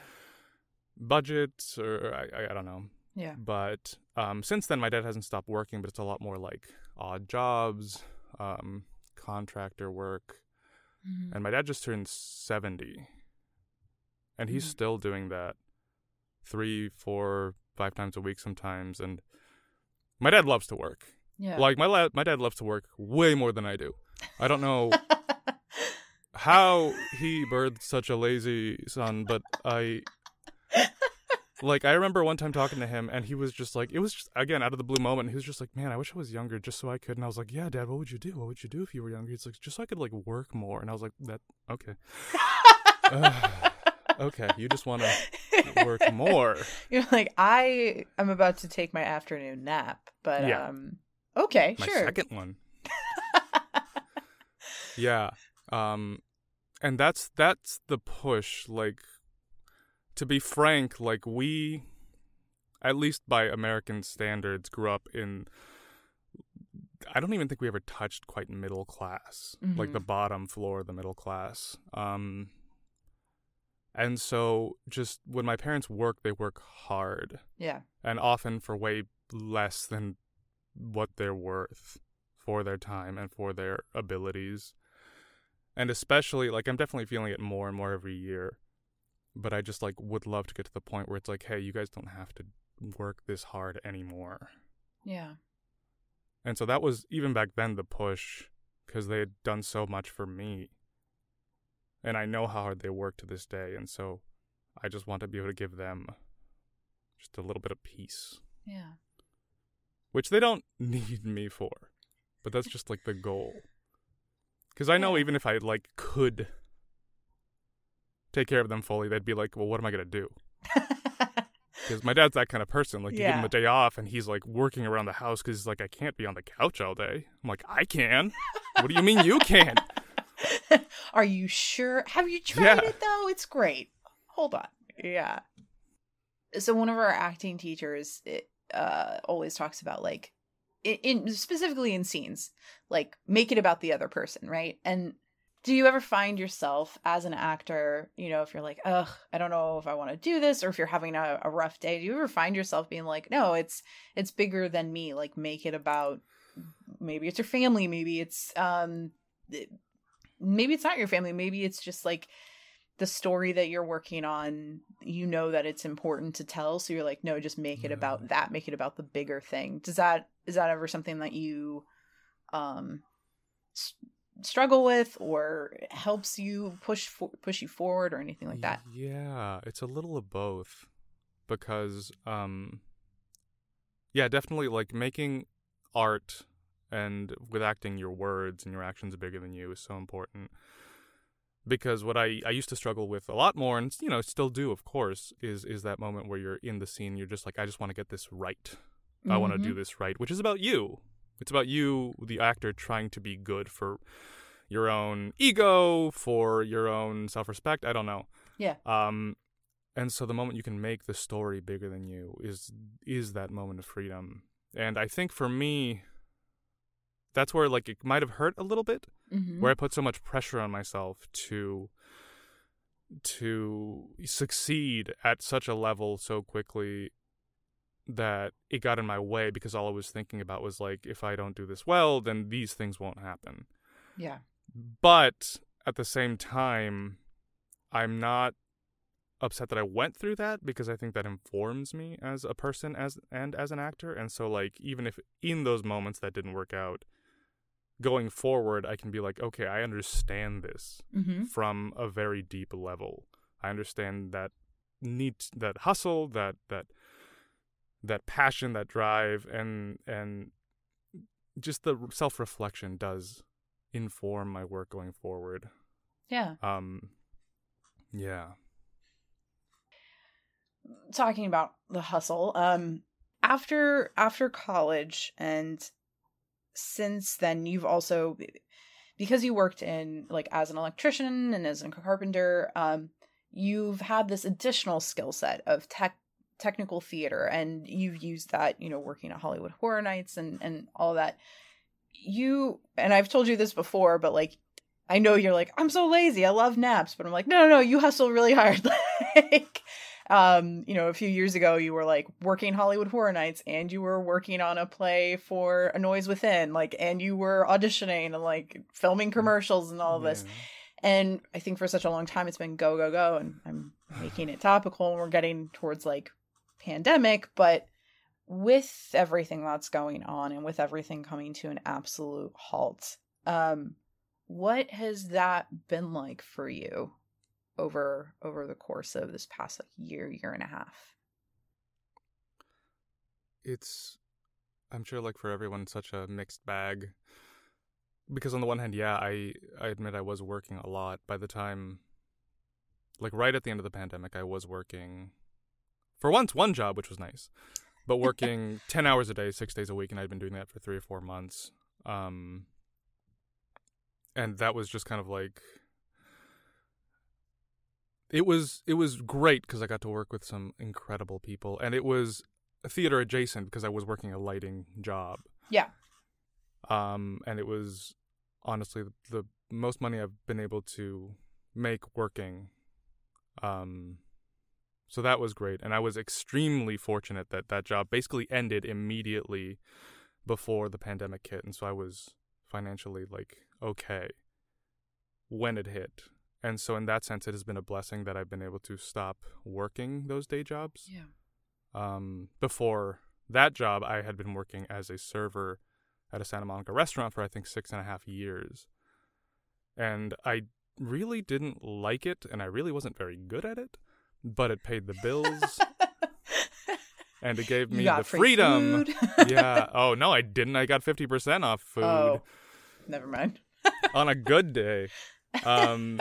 budgets or I, I don't know. Yeah. But um, since then, my dad hasn't stopped working, but it's a lot more like odd jobs, um, contractor work. Mhm. And my dad just turned 70. And he's Mhm. still doing that three, four, five times a week sometimes. And my dad loves to work. Yeah. Like, my, la- my dad loves to work way more than I do. I don't know how he birthed such a lazy son, but I like I remember one time talking to him and he was just like it was just again out of the blue moment he was just like man I wish I was younger just so I could and I was like yeah dad what would you do what would you do if you were younger he's like just so I could like work more and I was like that okay Ugh. okay you just want to work more You're like, I am about to take my afternoon nap, but Yeah. um, okay, my sure. second one yeah um and that's that's the push like to be frank like we at least by american standards grew up in i don't even think we ever touched quite middle class like Mhm. the bottom floor of the middle class um and so just when my parents work they work hard yeah, and often for way less than what they're worth for their time and for their abilities. And especially like I'm definitely feeling it more and more every year. But I just like would love to get to the point where it's like, hey, you guys don't have to work this hard anymore. yeah, And so that was even back then the push because they had done so much for me. And I know how hard they work to this day. And so I just want to be able to give them just a little bit of peace. yeah. Which they don't need me for. But that's just like the goal. Cuz I know even if I like could take care of them fully, they'd be like, "Well, what am I going to do?" Cuz my dad's that kind of person. Like you give him a day off and he's like working around the house cuz he's like I can't be on the couch all day. I'm like, "I can." what do you mean you can? Are you sure? Have you tried Yeah. it though? It's great. Hold on. Yeah. So one of our acting teachers it, uh, always talks about like, in, in specifically in scenes, like make it about the other person, right? And do you ever find yourself as an actor, you know, if you're like, ugh, I don't know if I want to do this, or if you're having a, a rough day, do you ever find yourself being like, no, it's it's bigger than me. Like make it about maybe it's your family, maybe it's um maybe it's not your family maybe it's just like the story that you're working on you know that it's important to tell so you're like no just make it about that make it about the bigger thing. Does that is that ever something that you um s- struggle with or helps you push for, push you forward or anything like that? Yeah, it's a little of both because um yeah, definitely like making art and with acting your words and your actions are bigger than you is so important. Because what I I used to struggle with a lot more and you know, still do of course is is that moment where you're in the scene you're just like I just want to get this right. I want to do this right, which is about you. It's about you, the actor, trying to be good for your own ego, for your own self respect. I don't know. Yeah. Um, and so the moment you can make the story bigger than you is is that moment of freedom. And I think for me, that's where like it might have hurt a little bit, Mhm. where I put so much pressure on myself to to succeed at such a level so quickly that it got in my way because all I was thinking about was like if I don't do this well, then these things won't happen. yeah But at the same time, I'm not upset that I went through that because I think that informs me as a person as and as an actor. And so like even if in those moments that didn't work out, going forward, I can be like, okay, I understand this Mm-hmm. from a very deep level. I understand that need, that hustle, that that that passion, that drive, and and just the self reflection does inform my work going forward. Yeah. Um, yeah. talking about the hustle um after after college and since then you've also because you worked in like as an electrician and as a carpenter um you've had this additional skill set of tech technical theater and you've used that you know working at Halloween Horror Nights and and all that. You and i've told you this before but like i know you're like i'm so lazy i love naps but i'm like no no no you hustle really hard. Like um you know a few years ago you were like working Halloween Horror Nights and you were working on a play for a noise within like and you were auditioning and like filming commercials and all of this. And i think for such a long time it's been go go go and i'm making it topical and we're getting towards like pandemic but with everything that's going on and with everything coming to an absolute halt um what has that been like for you over over the course of this past like year year and a half. It's i'm sure like for everyone such a mixed bag. Because on the one hand yeah i i admit i was working a lot by the time like right at the end of the pandemic i was working for once one job which was nice but working 10 hours a day 6 days a week and i'd been doing that for 3 or 4 months um and that was just kind of like it was it was great because i got to work with some incredible people and it was theater adjacent because I was working a lighting job. Yeah. Um, and it was honestly the, the most money I've been able to make working. Um, so that was great, and I was extremely fortunate that that job basically ended immediately before the pandemic hit, and so I was financially like okay when it hit. And so in that sense, it has been a blessing that I've been able to stop working those day jobs yeah um, before that job, I had been working as a server at a Santa Monica restaurant for I think six and a half years. And I really didn't like it, and I really wasn't very good at it, but it paid the bills and it gave me the free freedom. yeah. Oh, no, I didn't. I got 50% off food oh never mind on a good day. Um,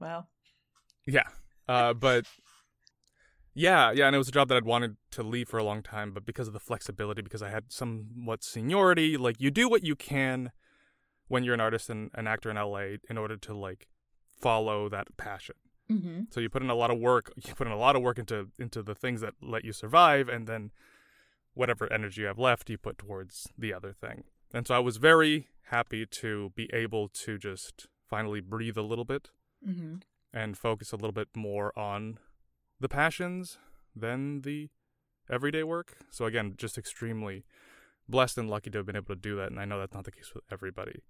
well Yeah. Uh, but yeah, yeah, and it was a job that I'd wanted to leave for a long time, but because of the flexibility, because I had somewhat seniority, like you do what you can when you're an artist and an actor in LA in order to like follow that passion. mm-hmm. So you put in a lot of work, you put in a lot of work into into the things that let you survive, and then whatever energy you have left, you put towards the other thing. And so I was very happy to be able to just finally breathe a little bit Mm-hmm. and focus a little bit more on the passions than the everyday work. So again, just extremely blessed and lucky to have been able to do that. And I know that's not the case with everybody.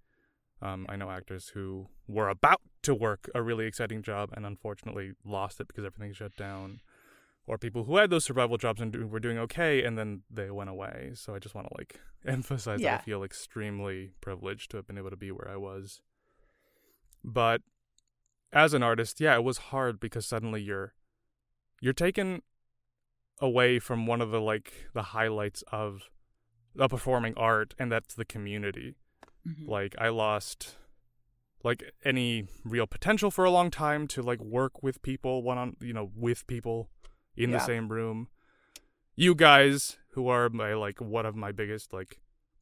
Um, I know actors who were about to work a really exciting job and unfortunately lost it because everything shut down, or people who had those survival jobs and do, were doing okay and then they went away. So I just want to like emphasize that I feel extremely privileged to have been able to be where I was. But as an artist, yeah, it was hard because suddenly you're you're taken away from one of the like the highlights of the performing art and that's the community. Mm-hmm. Like I lost like any real potential for a long time to like work with people one on you know with people in the same room. You guys who are my like one of my biggest like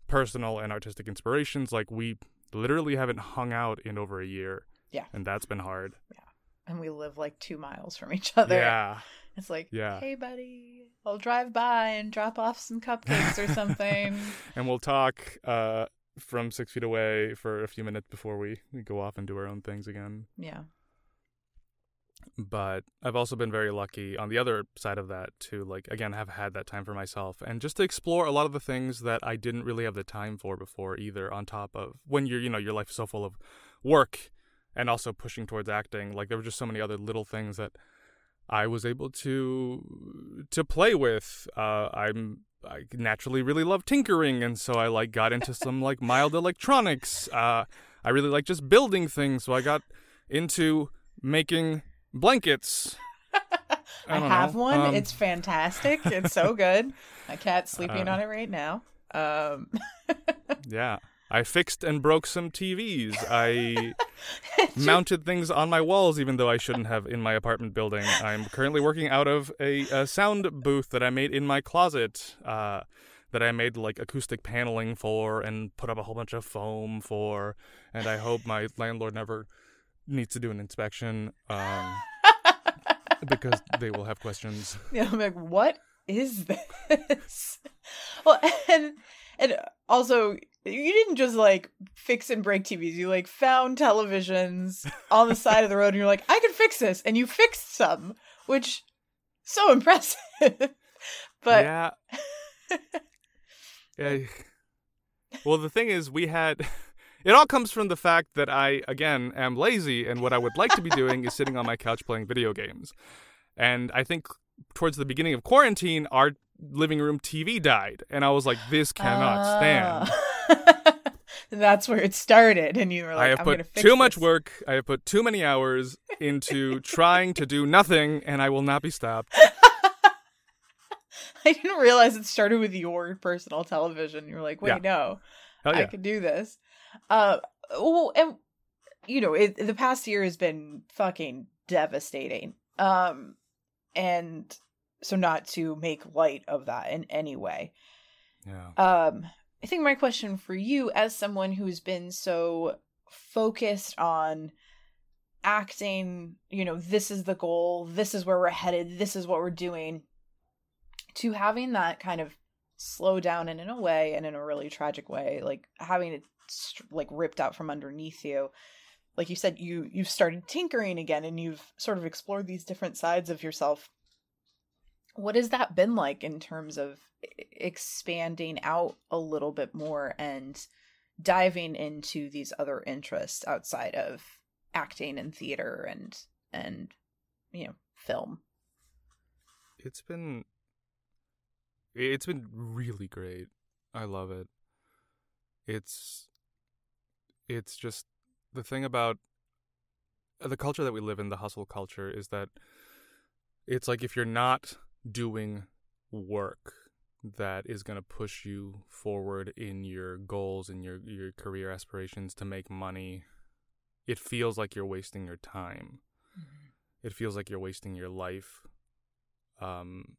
personal and artistic inspirations like we literally haven't hung out in over a year. Yeah. And that's been hard. Yeah. And we live like two miles from each other Yeah. it's like Yeah. hey buddy i'll drive by and drop off some cupcakes or something and we'll talk uh, from six feet away for a few minutes before we, we go off and do our own things again. yeah But I've also been very lucky on the other side of that to like again have had that time for myself and just to explore a lot of the things that I didn't really have the time for before either. On top of when you're you know your life is so full of work and also pushing towards acting, like there were just so many other little things that I was able to to play with. Uh, I'm I naturally really love tinkering, and so I like got into some like mild electronics. Uh, I really like just building things, so I got into making blankets. I, don't have know. one. Um, it's fantastic. It's so good. My cat's sleeping Uh, on it right now. Um, Yeah. I fixed and broke some TVs. I mounted things on my walls, even though I shouldn't have in my apartment building. I'm currently working out of a, a sound booth that I made in my closet, uh, that I made like acoustic paneling for and put up a whole bunch of foam for. And I hope my landlord never needs to do an inspection um, because they will have questions. Yeah, I'm like, what is this? well, and and also, you didn't just like fix and break TVs. You like found televisions on the side of the road, and you're like, I can fix this, and you fixed some, which so impressive. but yeah. yeah. Well, the thing is, we had. It all comes from the fact that I, again, am lazy, and what I would like to be doing is sitting on my couch playing video games. And I think towards the beginning of quarantine, our living room TV died, and I was like, "This cannot stand." That's where it started, and you were like, I have put too much work. I have put too many hours into trying to do nothing, and I will not be stopped. I didn't realize it started with your personal television. You were like, wait, Yeah. no, Hell I can do this. Uh, well, and you know, it, the past year has been fucking devastating. Um, and so not to make light of that in any way. Yeah. Um, I think my question for you, as someone who's been so focused on acting, you know, this is the goal, this is where we're headed, this is what we're doing, to having that kind of slow down and in a way, and in a really tragic way, like having it like ripped out from underneath you. Like you said, you you've started tinkering again, and you've sort of explored these different sides of yourself. What has that been like in terms of expanding out a little bit more and diving into these other interests outside of acting and theater and and you know film? It's been it's been really great. I love it. It's it's just the thing about uh, the culture that we live in the hustle culture is that it's like if you're not doing work that is going to push you forward in your goals and your your career aspirations to make money it feels like you're wasting your time it feels like you're wasting your life um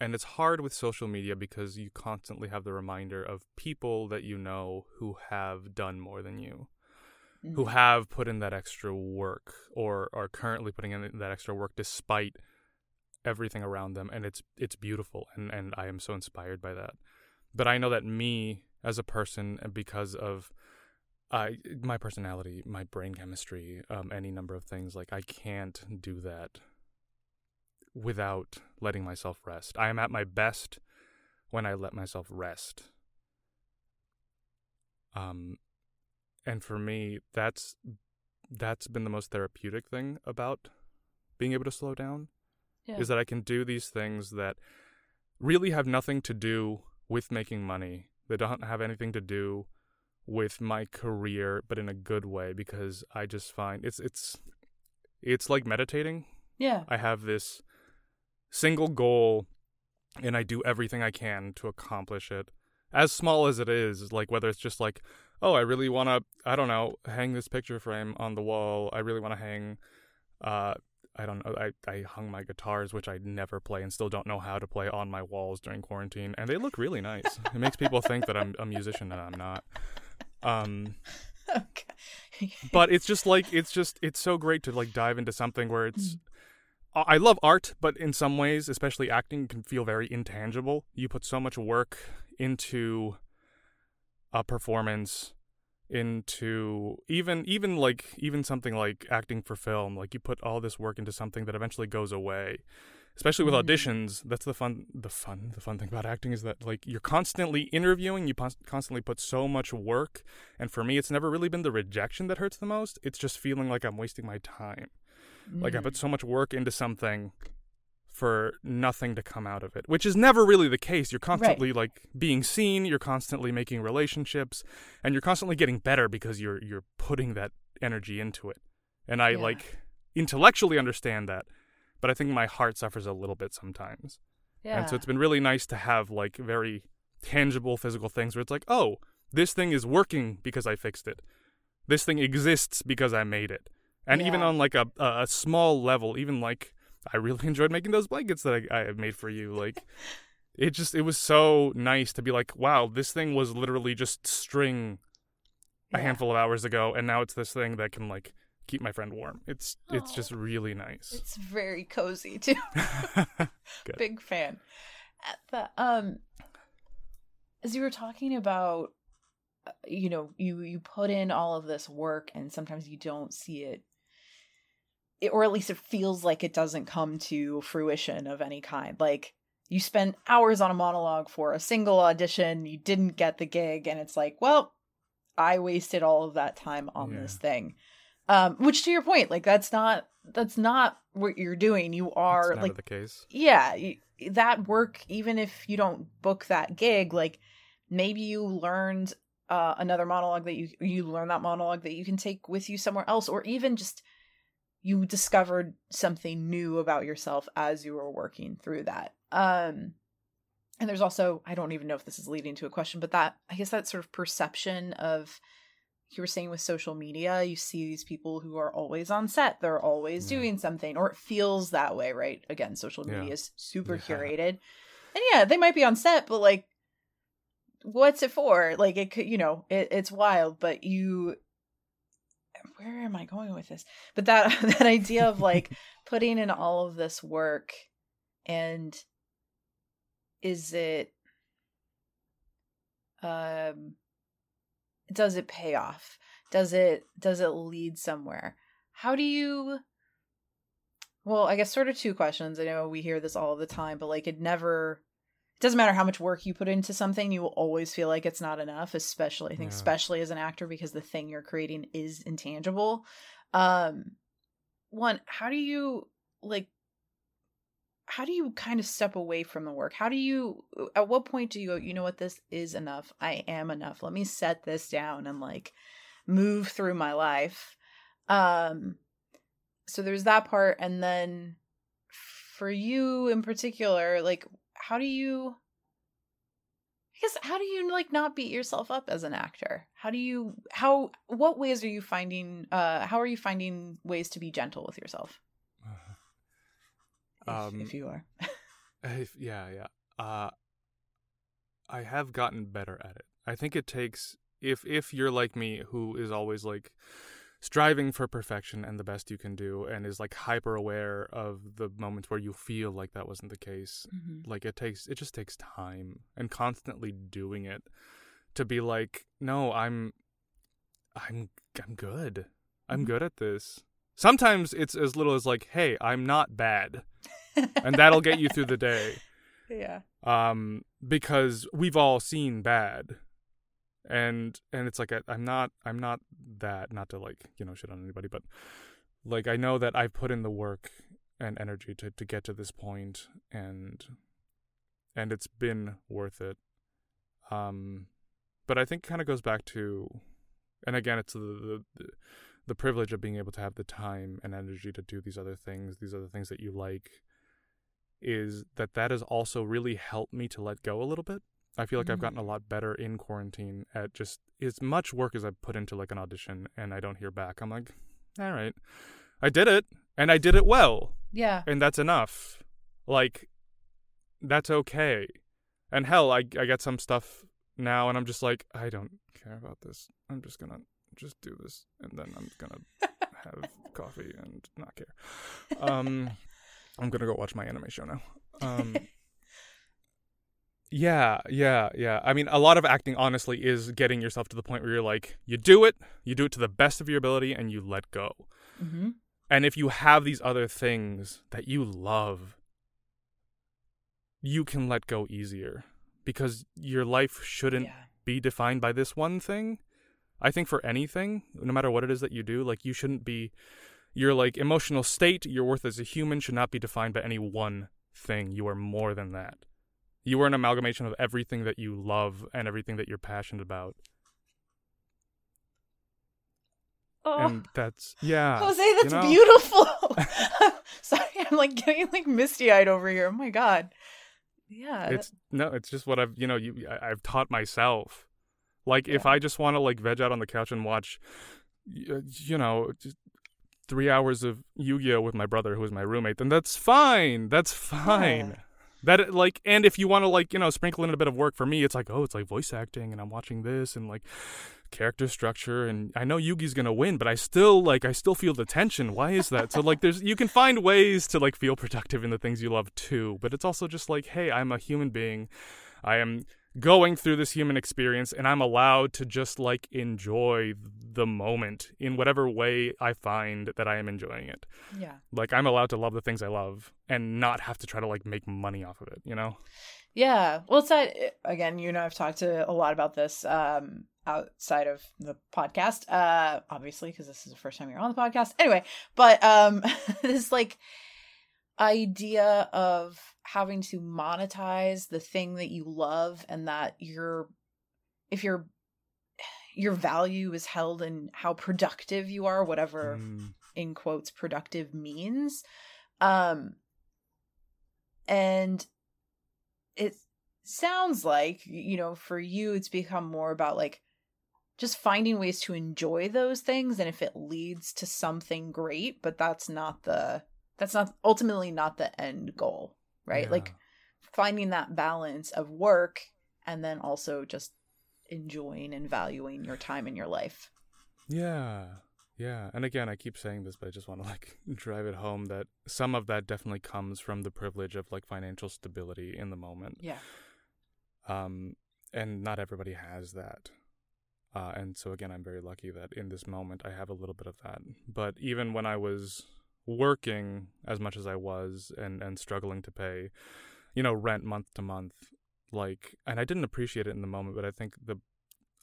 and it's hard with social media because you constantly have the reminder of people that you know who have done more than you who Mm-hmm. have put in that extra work or are currently putting in that extra work despite everything around them and it's it's beautiful and and I am so inspired by that. But I know that me as a person and because of I my personality my brain chemistry um any number of things like I can't do that without letting myself rest. I am at my best when I let myself rest. Um and for me that's that's been the most therapeutic thing about being able to slow down Yeah. is that I can do these things that really have nothing to do with making money. They don't have anything to do with my career, but in a good way because I just find it's it's it's like meditating. yeah I have this single goal and I do everything I can to accomplish it. As small as it is, like whether it's just like, oh, I really want to, I don't know, hang this picture frame on the wall. I really want to hang, uh, I don't know, I, I hung my guitars, which I never play and still don't know how to play on my walls during quarantine. And they look really nice. it makes people think that I'm a musician and I'm not. Um, okay but it's just like it's just it's so great to like dive into something where it's I I love art, but in some ways, especially acting, can feel very intangible. You put so much work into a performance, into even even like even something like acting for film. Like you put all this work into something that eventually goes away. Especially with Mm. auditions, that's the fun. The fun. The fun thing about acting is that like you're constantly interviewing. You pos- constantly put so much work, and for me, it's never really been the rejection that hurts the most. It's just feeling like I'm wasting my time. Like I put so much work into something for nothing to come out of it, which is never really the case. You're constantly like being seen, you're constantly making relationships, and you're constantly getting better because you're you're putting that energy into it. And I Yeah. like intellectually understand that, but I think my heart suffers a little bit sometimes. Yeah. And so it's been really nice to have like very tangible physical things where it's like, oh, this thing is working because I fixed it. This thing exists because I made it. And even on like a a small level, even like I really enjoyed making those blankets that I, I made for you. Like it just it was so nice to be like, wow, this thing was literally just string a Yeah. handful of hours ago, and now it's this thing that can like keep my friend warm. It's it's just really nice. It's very cozy too. Big fan. Um as you were talking about uh, you know, you you put in all of this work and sometimes you don't see it it, or at least it feels like it doesn't come to fruition of any kind. Like you spent hours on a monologue for a single audition, you didn't get the gig, and it's like, well, I wasted all of that time on Yeah. this thing. Um, which to your point, like that's not that's not what you're doing. You are like the case. yeah you, that work even if you don't book that gig like maybe you learned uh, another monologue that you you learn that monologue that you can take with you somewhere else or even just you discovered something new about yourself as you were working through that um and there's also i don't even know if this is leading to a question but that i guess that sort of perception of you were saying with social media you see these people who are always on set they're always Yeah. doing something or it feels that way right again social Yeah. media is super Yeah. curated and yeah they might be on set but like what's it for like it could you know it, it's wild but you where am i going with this? But that that idea of like putting in all of this work and is it um does it pay off? Does it does it lead somewhere? How do you well i guess sort of two questions. I know we hear this all the time but like it never it doesn't matter how much work you put into something you will always feel like it's not enough especially i think Yeah. especially as an actor because the thing you're creating is intangible. Um one how do you like how do you kind of step away from the work? How do you at what point do you go you know what? This is enough. I am enough. Let me set this down and like move through my life. Um so there's that part and then for you in particular like how do you I guess how do you like not beat yourself up as an actor? How do you how what ways are you finding uh how are you finding ways to be gentle with yourself? If, Um, if you are. If, yeah, yeah. Uh, I have gotten better at it. I think it takes if if you're like me, who is always like striving for perfection and the best you can do, and is like hyper aware of the moments where you feel like that wasn't the case. Like it takes it just takes time and constantly doing it to be like, no, I'm, I'm I'm good. I'm Mhm. good at this. Sometimes it's as little as like, hey, I'm not bad and that'll get you through the day yeah. um because we've all seen bad and and it's like I- i'm not i'm not that not to like you know shit on anybody but like i know that i've put in the work and energy to to get to this point and and it's been worth it um but i think kind of goes back to and again it's the, the the the privilege of being able to have the time and energy to do these other things these other things that you like is that that has also really helped me to let go a little bit. I feel like I've Mm. gotten a lot better in quarantine at just as much work as I put into like an audition and I don't hear back. I'm like, all right, I did it and I did it well Yeah. and that's enough. Like, that's okay. And hell, I I get some stuff now and I'm just like, I don't care about this. I'm just gonna just do this and then I'm gonna have coffee and not care. Um, I'm gonna go watch my anime show now. Um, yeah, yeah, yeah. I mean, a lot of acting, honestly, is getting yourself to the point where you're like, you do it, you do it to the best of your ability, and you let go. mm-hmm. And if you have these other things that you love, you can let go easier because your life shouldn't Yeah. be defined by this one thing. I think for anything, no matter what it is that you do, like you shouldn't be your like emotional state, your worth as a human should not be defined by any one thing. You are more than that. You are an amalgamation of everything that you love and everything that you're passionate about. Oh, And that's yeah. Jose, that's you know? beautiful. Sorry, I'm like getting like misty eyed over here. Oh my god. Yeah. It's no, it's just what I've you know you I, I've taught myself. Like if I just want to like veg out on the couch and watch, uh, you know, just three hours of Yu-Gi-Oh with my brother who is my roommate, then that's fine. That's fine. That like, and if you want to like you know sprinkle in a bit of work for me, it's like oh, it's like voice acting, and I'm watching this and like character structure, and I know Yugi's gonna win, but I still like I still feel the tension. Why is that? so like, there's you can find ways to like feel productive in the things you love too, but it's also just like, hey, I'm a human being. I am going through this human experience and I'm allowed to just like enjoy the moment in whatever way I find that I am enjoying it. yeah. Like I'm allowed to love the things I love and not have to try to like make money off of it, you know? Yeah. Well, it's that again. You know, I've talked to a lot about this um, outside of the podcast, uh, obviously, because this is the first time you're on the podcast. Anyway, but um, this like idea of having to monetize the thing that you love, and that your if your your value is held in how productive you are, whatever Mm, in quotes productive means um and it sounds like you know for you it's become more about like just finding ways to enjoy those things and if it leads to something great but that's not the that's not ultimately not the end goal right yeah. like finding that balance of work and then also just enjoying and valuing your time in your life Yeah. Yeah. And again, I keep saying this, but I just want to like drive it home that some of that definitely comes from the privilege of like financial stability in the moment. yeah um, and not everybody has that. Uh, and so again, I'm very lucky that in this moment I have a little bit of that. But even when I was working as much as I was and and struggling to pay, you know, rent month to month, like, and I didn't appreciate it in the moment, but I think the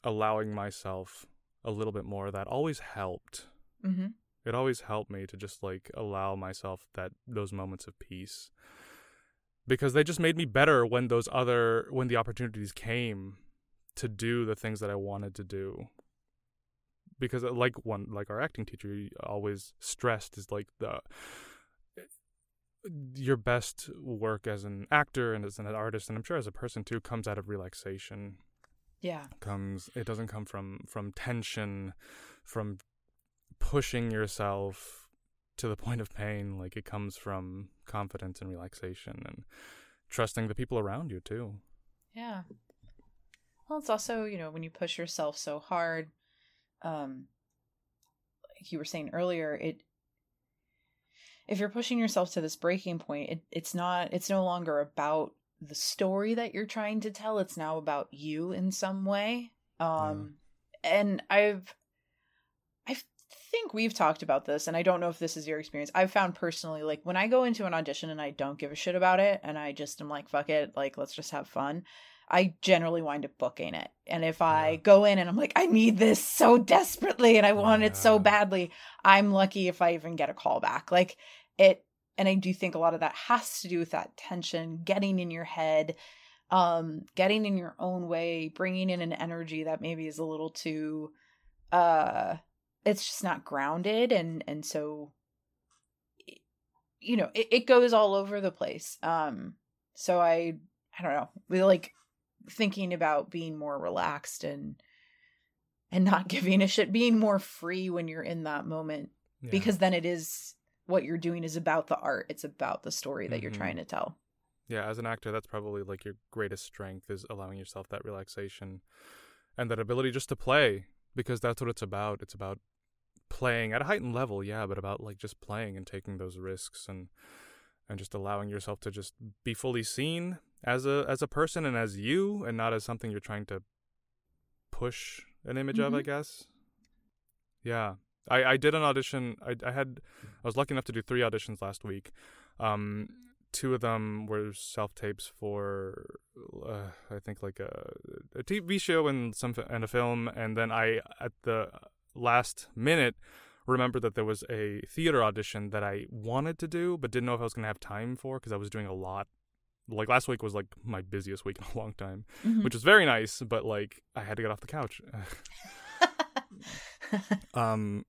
allowing myself a little bit more of that always helped. mm-hmm. It always helped me to just like allow myself that those moments of peace because they just made me better when those other when the opportunities came to do the things that I wanted to do. Because uh, like one like our acting teacher always stressed is like the your best work as an actor and as an artist and I'm sure as a person too comes out of relaxation. Yeah. Comes it doesn't come from from tension from pushing yourself to the point of pain like it comes from confidence and relaxation and trusting the people around you too. Yeah. Well, it's also, you know, when you push yourself so hard, um, like you were saying earlier, it if you're pushing yourself to this breaking point, it, it's not it's no longer about the story that you're trying to tell. It's now about you in some way. Um and I've I think we've talked about this and I don't know if this is your experience. I've found personally like when I go into an audition and I don't give a shit about it and I just am like fuck it, like let's just have fun. I generally wind up booking it. And if I Yeah. go in and I'm like, I need this so desperately and I want it so badly, I'm lucky if I even get a call back. Like it, and I do think a lot of that has to do with that tension, getting in your head, um, getting in your own way, bringing in an energy that maybe is a little too, uh, it's just not grounded. And, and so, you know, it, it goes all over the place. Um, so I, I don't know, we like thinking about being more relaxed and and not giving a shit being more free when you're in that moment Yeah. because then it is what you're doing is about the art it's about the story that you're Mhm. trying to tell yeah as an actor that's probably like your greatest strength is allowing yourself that relaxation and that ability just to play because that's what it's about it's about playing at a heightened level yeah but about like just playing and taking those risks and and just allowing yourself to just be fully seen as a as a person and as you and not as something you're trying to push an image of i Mhm. guess yeah i i did an audition i i had i was lucky enough to do three auditions last week um two of them were self tapes for uh, i think like a, a tv show and some and a film and then i at the last minute remembered that there was a theater audition that I wanted to do, but didn't know if I was going to have time for because I was doing a lot. Like last week was like my busiest week in a long time, Mhm. which was very nice, but like I had to get off the couch. um,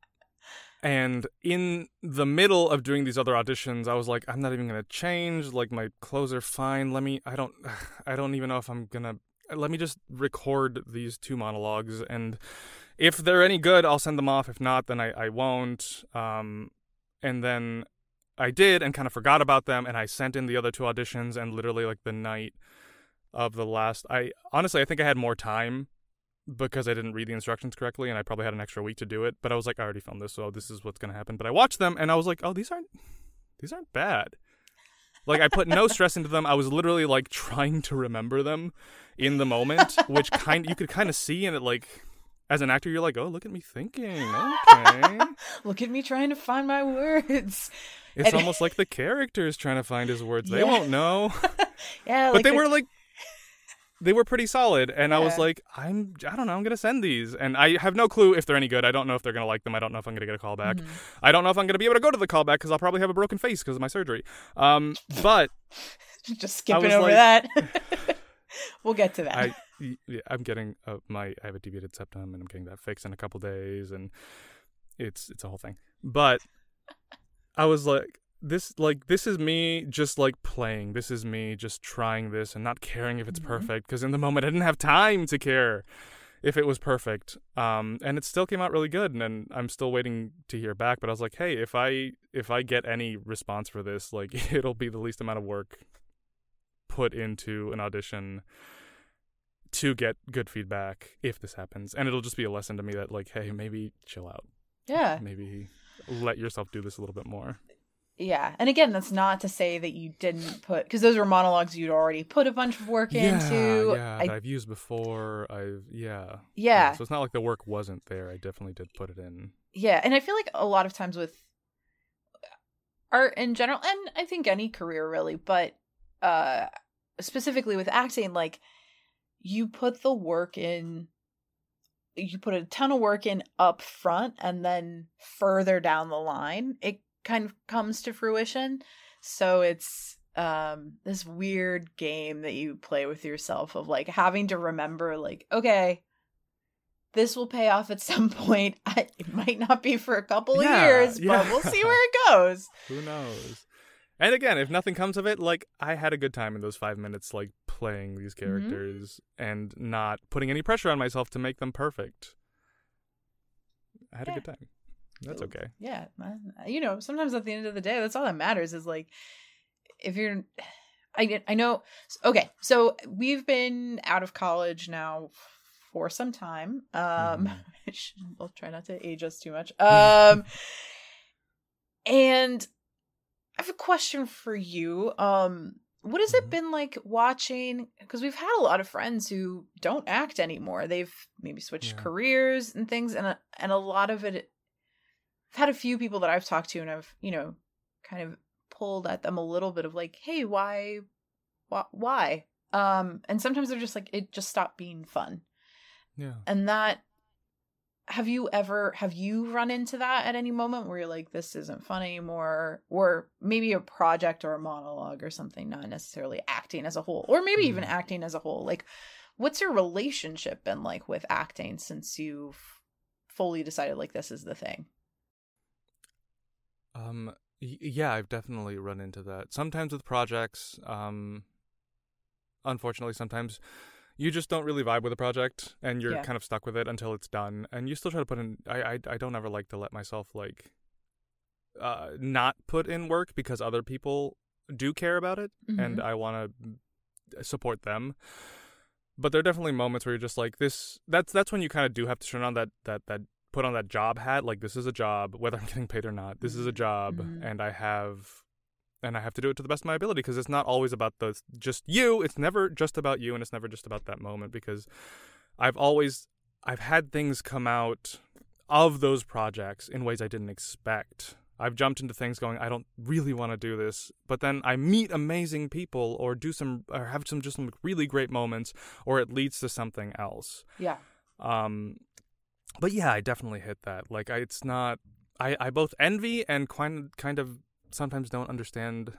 and in the middle of doing these other auditions, I was like, I'm not even gonna change. Like my clothes are fine. Let me. I don't. I don't even know if I'm gonna. Let me just record these two monologues, and if they're any good, I'll send them off. If not, then I I won't. Um, and then I did, and kind of forgot about them, and I sent in the other two auditions, and literally like the night of the last, I honestly I think I had more time because I didn't read the instructions correctly and I probably had an extra week to do it. But I was like, I already filmed this, so this is what's gonna happen. But I watched them and I was like, oh, these aren't these aren't bad. Like I put no stress into them. I was literally like trying to remember them in the moment, which kind you could kind of see and it like as an actor you're like, oh, look at me thinking. Okay. Look at me trying to find my words. It's And- almost like the character is trying to find his words. They Yeah. won't know. Yeah, but like they the- were like they were pretty solid and i was like i'm i don't know i'm gonna send these and i have no clue if they're any good i don't know if they're gonna like them i don't know if i'm gonna get a call back Mhm. i don't know if i'm gonna be able to go to the callback because i'll probably have a broken face because of my surgery um but just skipping over like- that. we'll get to that. i yeah, i'm getting uh, my i have a deviated septum and i'm getting that fixed in a couple days and it's it's a whole thing but i was like this like this is me just like playing this is me just trying this and not caring if it's Mhm. perfect because in the moment i didn't have time to care if it was perfect um and it still came out really good and, then i'm still waiting to hear back but i was like hey if i if i get any response for this like it'll be the least amount of work put into an audition to get good feedback if this happens and it'll just be a lesson to me that like hey maybe chill out yeah. maybe let yourself do this a little bit more Yeah. And again, that's not to say that you didn't put because those were monologues you'd already put a bunch of work into. yeah I, that i've used before i've yeah yeah. so it's not like the work wasn't there i definitely did put it in Yeah, and I feel like a lot of times with art in general, and I think any career really, but uh specifically with acting, like you put the work in you put a ton of work in up front and then further down the line it kind of comes to fruition. So it's um this weird game that you play with yourself of like having to remember like okay this will pay off at some point. I, it might not be for a couple of years, yeah. but we'll see where it goes. who knows and again if nothing comes of it like i had a good time in those five minutes like playing these Mm-hmm. characters and not putting any pressure on myself to make them perfect i had Yeah. a good time that's Cool. okay Yeah, you know, sometimes at the end of the day, that's all that matters is like if you're. I I know. Okay, so we've been out of college now for some time. Um, Mhm. we'll try not to age us too much. Um, and I have a question for you. Um, what has it Mhm. been like watching? Because we've had a lot of friends who don't act anymore. They've maybe switched Yeah. careers and things, and a, and a lot of it. I've had a few people that I've talked to, and I've you know kind of pulled at them a little bit of like, hey, why, why, why? Um, and sometimes they're just like, it just stopped being fun, yeah and that. Have you ever have you run into that at any moment where you're like this isn't fun anymore or maybe a project or a monologue or something not necessarily acting as a whole or maybe even Mhm. acting as a whole like what's your relationship been like with acting since you've fully decided like this is the thing Um, y- yeah, I've definitely run into that. Sometimes with projects, um, unfortunately, sometimes you just don't really vibe with a project, and you're Yeah. kind of stuck with it until it's done. And you still try to put in. I I, I don't ever like to let myself like, uh, not put in work because other people do care about it, and I want to support them. But there are definitely moments where you're just like this. That's that's when you kind of do have to turn on that that that put on that job hat. Like this is a job, whether I'm getting paid or not. This is a job, Mhm. and I have, and I have to do it to the best of my ability because it's not always about the just you. It's never just about you, and it's never just about that moment because I've always I've had things come out of those projects in ways I didn't expect. I've jumped into things going, I don't really want to do this, but then I meet amazing people or do some or have some just some really great moments, or it leads to something else. yeah Um, but yeah, I definitely hit that. Like, I, it's not. I I both envy and kind kind of sometimes don't understand.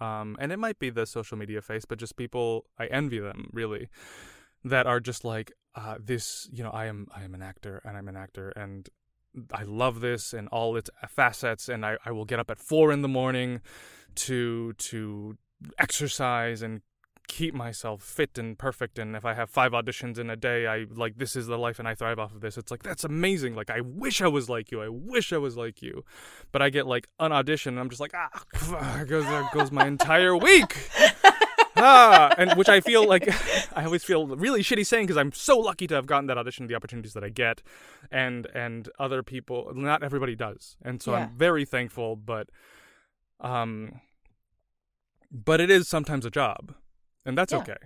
Um, and it might be the social media face, but just people I envy them really that are just like uh, this. You know, I am I am an actor and I'm an actor and I love this and all its facets, and I, I will get up at four in the morning to to exercise and keep myself fit and perfect and if i have five auditions in a day i like this is the life and i thrive off of this. It's like that's amazing. Like i wish i was like you. I wish i was like you. But i get like an audition and i'm just like ah goes there goes my entire week. Ah, and which I feel like I always feel really shitty saying because I'm so lucky to have gotten that audition, the opportunities that I get, and and other people, not everybody does, and so Yeah. I'm very thankful. But, um, but it is sometimes a job, and that's Yeah. okay.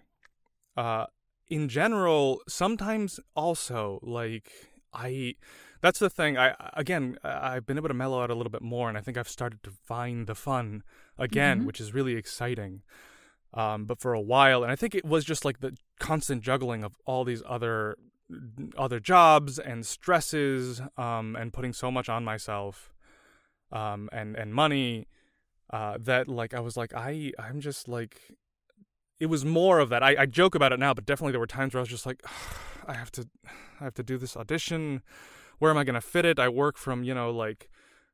Uh, in general, sometimes also like I. That's the thing. I again, I've been able to mellow out a little bit more, and I think I've started to find the fun again, Mhm. which is really exciting um, but for a while and i think it was just like the constant juggling of all these other other jobs and stresses um, and putting so much on myself um, and and money uh, that like i was like i i'm just like it was more of that. I, I joke about it now but definitely there were times where i was just like i have to i have to do this audition. Where am i going to fit it? I work from you know like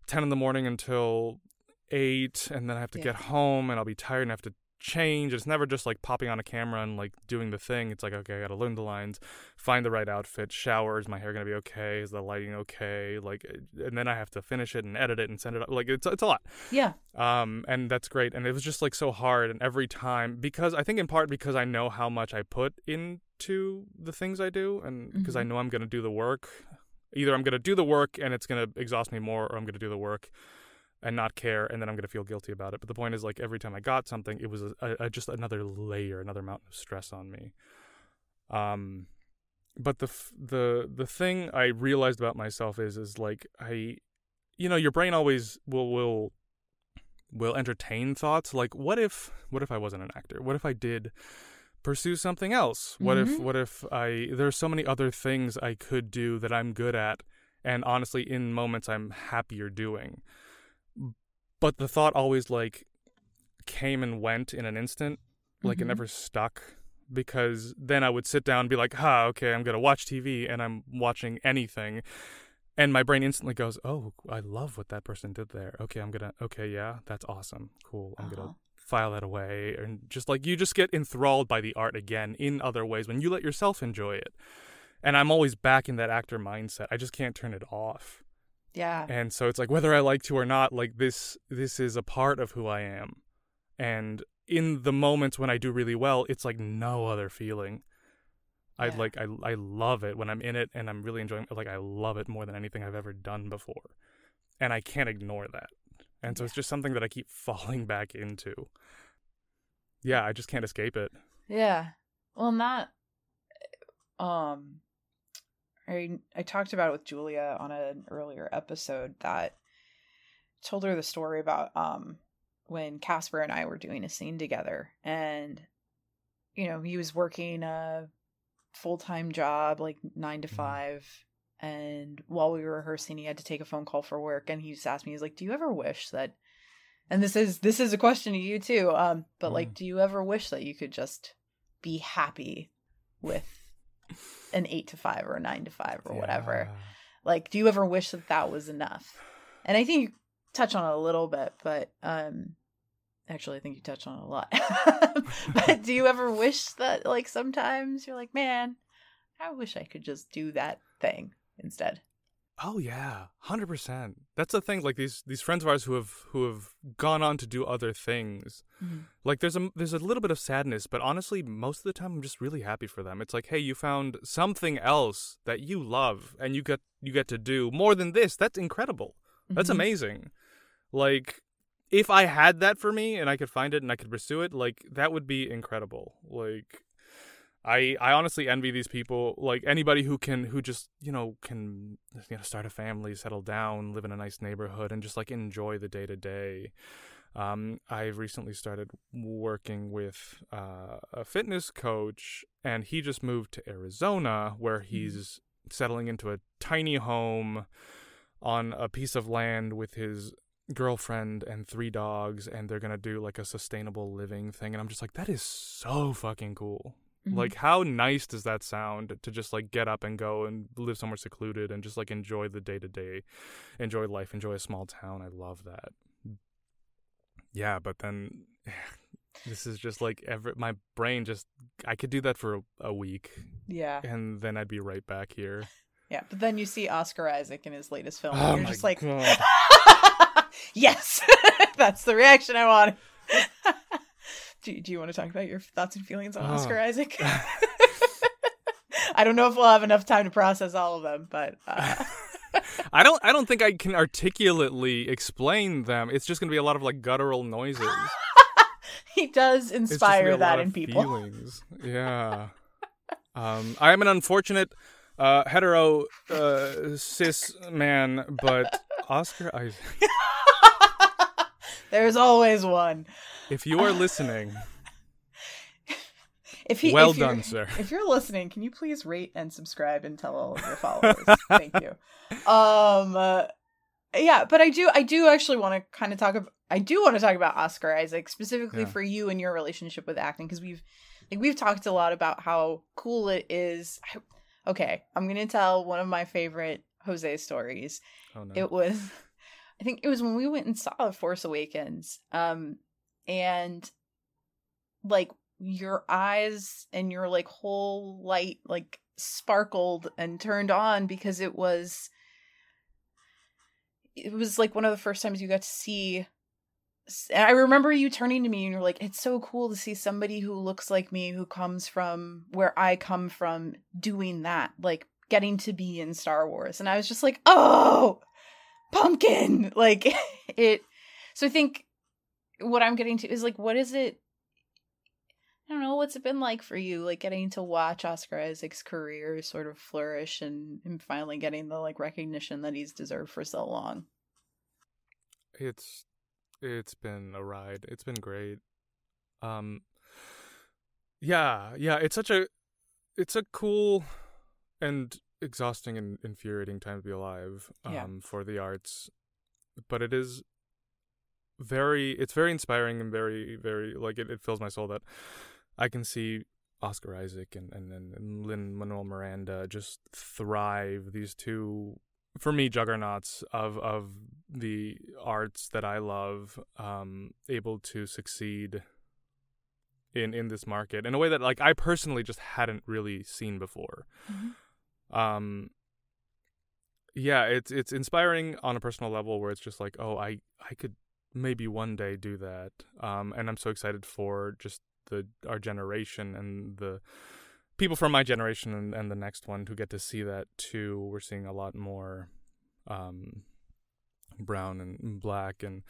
10 in the morning until 8 and then i have to Yeah. get home and i'll be tired and have to change. It's never just like popping on a camera and like doing the thing. It's like okay i gotta learn the lines find the right outfit shower is my hair gonna be okay? Is the lighting okay? Like and then i have to finish it and edit it and send it up. Like it's, it's a lot. Yeah. um and that's great. And it was just like so hard. And every time because i think in part because i know how much i put into the things i do and because i Mhm. know i'm to do the work. Either i'm to do the work and it's to exhaust me more or i'm to do the work and not care and then i'm going to feel guilty about it. But the point is like every time i got something it was a, a, just another layer another mountain of stress on me. Um but the f- the the thing i realized about myself is is like i you know your brain always will will will entertain thoughts like what if what if i wasn't an actor? What if i did pursue something else? What if Mhm. what if i there's so many other things i could do that i'm good at and honestly in moments i'm happier doing but the thought always like came and went in an instant. Like it Mhm. never stuck because then i would sit down and be like ah okay i'm gonna watch tv and i'm watching anything. And my brain instantly goes oh i love what that person did there. Okay i'm gonna okay yeah that's awesome. Cool. I'm Uh-huh. gonna file that away. And just like you just get enthralled by the art again in other ways when you let yourself enjoy it. And i'm always back in that actor mindset. I just can't turn it off Yeah. and so it's like whether i like to or not like this this is a part of who i am. And in the moments when i do really well it's like no other feeling. I like I, I love it when i'm in it and i'm really enjoying like i love it more than anything i've ever done before. And i can't ignore that. And so it's just something that i keep falling back into. Yeah i just can't escape it. Yeah. Well, not. Um, I I talked about it with Julia on an earlier episode that told her the story about um when Casper and I were doing a scene together, and you know he was working a full time job like nine to Mhm. five. And while we were rehearsing, he had to take a phone call for work, and he just asked me, "He's like, do you ever wish that?" And this is this is a question to you too. Um, but like, Mm. do you ever wish that you could just be happy with an eight to five or a nine to five or whatever? Like, do you ever wish that that was enough? And I think you touch on it a little bit, but um, actually, I think you touch on it a lot. but do you ever wish that, like, sometimes you're like, man, I wish I could just do that thing instead. Oh yeah, hundred percent. That's the thing. Like these these friends of ours who have who have gone on to do other things. Like there's a there's a little bit of sadness, but honestly, most of the time I'm just really happy for them. It's like, hey, you found something else that you love, and you get you get to do more than this. That's incredible. That's Mhm. amazing. Like if I had that for me and I could find it and I could pursue it, like that would be incredible. Like I I honestly envy these people, like anybody who can who just, you know, can you know start a family, settle down, live in a nice neighborhood and just like enjoy the day to day. Um, I've recently started working with uh, a fitness coach, and he just moved to Arizona, where he's settling into a tiny home on a piece of land with his girlfriend and three dogs and they're going to do like a sustainable living thing and I'm just like that is so fucking cool. Mhm. Like how nice does that sound to just like get up and go and live somewhere secluded and just like enjoy the day to day, enjoy life, enjoy a small town. I love that. Yeah, but then this is just like every my brain just I could do that for a, a week yeah, and then I'd be right back here. yeah. But then you see Oscar Isaac in his latest film, Oh and you're just like, yes, that's the reaction I want. do, do you want to talk about your thoughts and feelings on Oh. Oscar Isaac? I don't know if we'll have enough time to process all of them, but uh, I don't I don't think I can articulately explain them. It's just going to be a lot of like guttural noises. he does inspire that in people. Feelings. Yeah. um, I am an unfortunate uh, hetero uh, cis man, but Oscar Isaac, There's always one. if you are listening, If he, well if done, sir. If you're listening, can you please rate and subscribe and tell all of your followers? Thank you. Um, uh, yeah, but I do, I do actually want to kind of talk about, I do want to talk about Oscar Isaac specifically Yeah. for you and your relationship with acting because we've, like, we've talked a lot about how cool it is. I, okay, I'm gonna tell one of my favorite Jose stories. Oh no. It was, I think it was when we went and saw Force Awakens. Um, and like your eyes and your like whole light like sparkled and turned on because it was it was like one of the first times you got to see I remember you turning to me and you're like, it's so cool to see somebody who looks like me, who comes from where I come from, doing that, like getting to be in Star Wars. And I was just like, oh, pumpkin. Like it. So I think what I'm getting to is like, what is it? I don't know. What's it been like for you, like getting to watch Oscar Isaac's career sort of flourish and him finally getting the like recognition that he's deserved for so long? it's it's been a ride. It's been great. Um yeah, yeah, it's such a it's a cool and exhausting and infuriating time to be alive um Yeah. for the arts. But it is very it's very inspiring and very very like it, it fills my soul that I can see Oscar Isaac and and, and Lin Manuel Miranda just thrive. These two for me juggernauts of of the arts that I love um able to succeed in in this market in a way that like I personally just hadn't really seen before. Um yeah, it's it's inspiring on a personal level where it's just like, oh, I I could maybe one day do that. Um and I'm so excited for just the our generation and the people from my generation and, and the next one who get to see that too. We're seeing a lot more um, brown and black and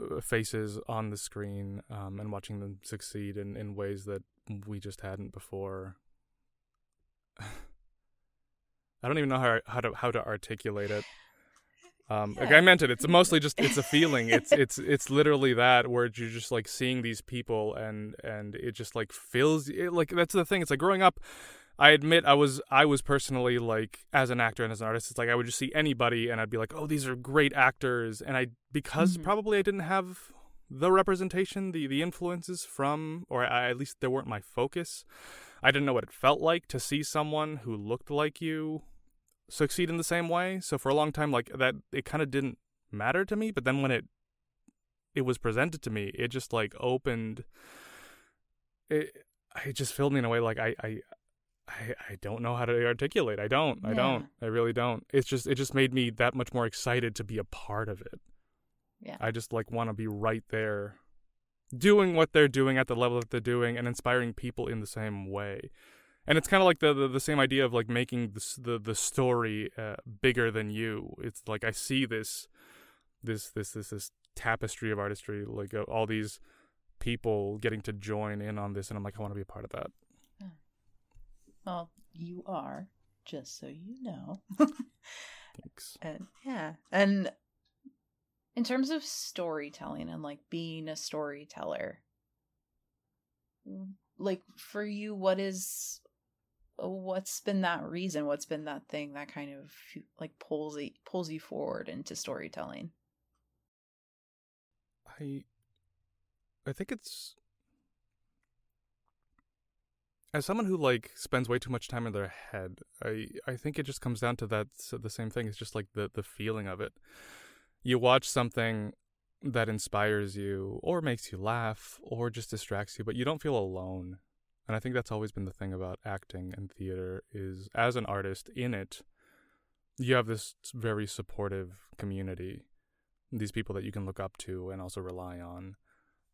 uh, faces on the screen um, and watching them succeed in, in ways that we just hadn't before. I don't even know how how to how to articulate it. Um, like I meant it. It's mostly just it's a feeling. It's it's it's literally that where you're just like seeing these people and and it just like fills it, like that's the thing. It's like growing up. I admit I was I was personally like as an actor and as an artist. It's like I would just see anybody and I'd be like, oh, these are great actors, and I because Mhm. probably I didn't have the representation, the the influences from, or I, at least they weren't my focus. I didn't know what it felt like to see someone who looked like you succeed in the same way. So for a long time, like that, it kind of didn't matter to me. But then when it it was presented to me, it just like opened. It it just filled me in a way like I I. I, I don't know how to articulate. I don't. I Yeah. don't. I really don't. It's just it just made me that much more excited to be a part of it. Yeah. I just like want to be right there doing what they're doing at the level that they're doing and inspiring people in the same way. And it's kind of like the, the the same idea of like making the the the story uh, bigger than you. It's like I see this this this this this tapestry of artistry like uh, all these people getting to join in on this and I'm like I want to be a part of that. Well, you are, just so you know. Thanks. And yeah. And in terms of storytelling and like being a storyteller, like for you, what is what's been that reason? What's been that thing that kind of like pulls you, pulls you forward into storytelling? I I think it's as someone who like spends way too much time in their head, I I think it just comes down to that the same thing. It's just like the the feeling of it. You watch something that inspires you or makes you laugh or just distracts you, but you don't feel alone. And I think that's always been the thing about acting and theater is as an artist in it, you have this very supportive community. These people that you can look up to and also rely on.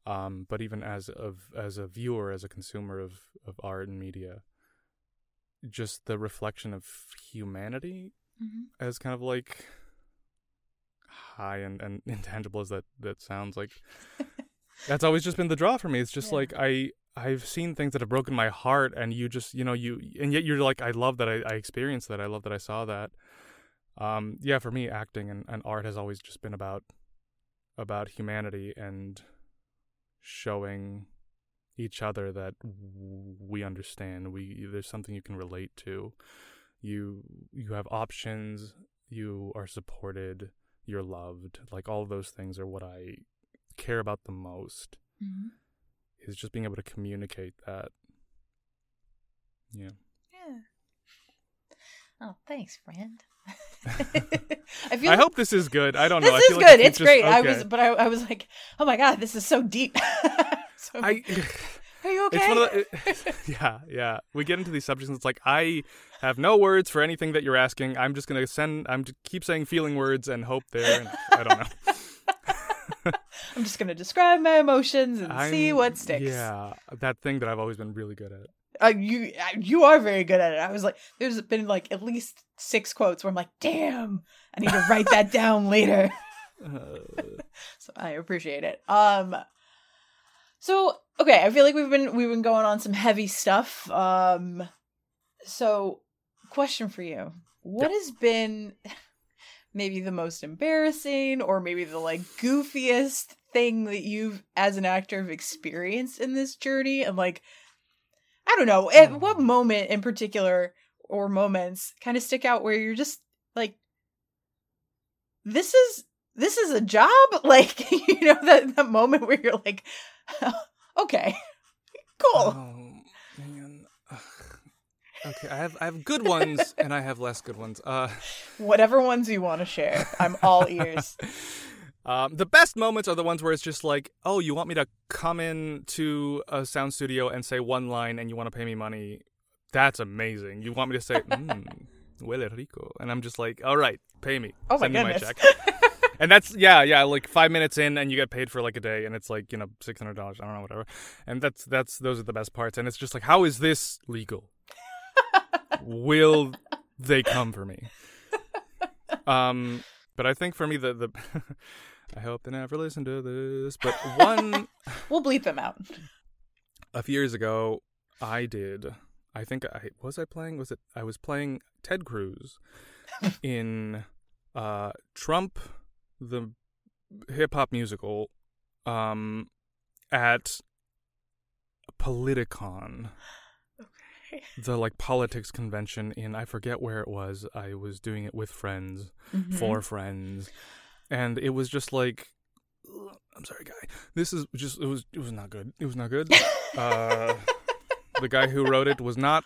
Um, but even as of as a viewer, as a consumer of, of art and media, just the reflection of humanity Mm-hmm. as kind of like high and, and intangible as that, that sounds like that's always just been the draw for me. It's just Yeah. like I I've seen things that have broken my heart and you just you know you and yet you're like I love that I, I experienced that. I love that I saw that. Um yeah, for me acting and, and art has always just been about about humanity and showing each other that we understand. We there's something you can relate to. You you have options, you are supported, you're loved. Like all those things are what I care about the most Mm-hmm. Is just being able to communicate that. Yeah. Yeah. Oh, thanks, friend. I feel I like hope this is good. I don't know. this is good. like it's just- great. I was, but I, I was like, oh my god, this is so deep. so, I are you okay? It's one of the, yeah, yeah. We get into these subjects, and it's like I have no words for anything that you're asking. I'm just gonna send. I'm just keep saying feeling words and hope there. And I don't know. I'm just gonna describe my emotions and see I'm- what sticks. Yeah, that thing that I've always been really good at. Uh, you uh, you are very good at it. I was like, there's been like at least six quotes where I'm like, damn, I need to write that down later. Uh, So I appreciate it. Um, so okay, I feel like we've been we've been going on some heavy stuff. Um, so question for you: What has been maybe the most embarrassing, or maybe the like goofiest thing that you've, as an actor, have experienced in this journey? And like, I don't know, at what mm. moment in particular or moments kind of stick out where you're just like, this is this is a job like you know that that moment where you're like okay cool Oh. Okay, I have I have good ones and I have less good ones. Uh, whatever ones you want to share i'm all ears um, the best moments are the ones where it's just like, oh, you want me to come in to a sound studio and say one line and you want to pay me money? That's amazing. You want me to say, mm, huele rico, and I'm just like, all right, pay me. Oh my Send me goodness. check. and that's yeah, yeah, like five minutes in, and you get paid for like a day, and it's like you know six hundred dollars. I don't know, whatever. And that's that's those are the best parts. And it's just like, how is this legal? Will they come for me? Um, but I think for me the the I hope they never listen to this. But one we'll bleep them out a few years ago, I did. I think I was I playing. Was it? I was playing Ted Cruz in uh, Trump, the hip hop musical, um, at Politicon, the like politics convention in I forget where it was. I was doing it with friends, Mhm. for friends, and it was just like. I'm sorry, guy. This is just it was it was not good. It was not good. uh, the guy who wrote it was not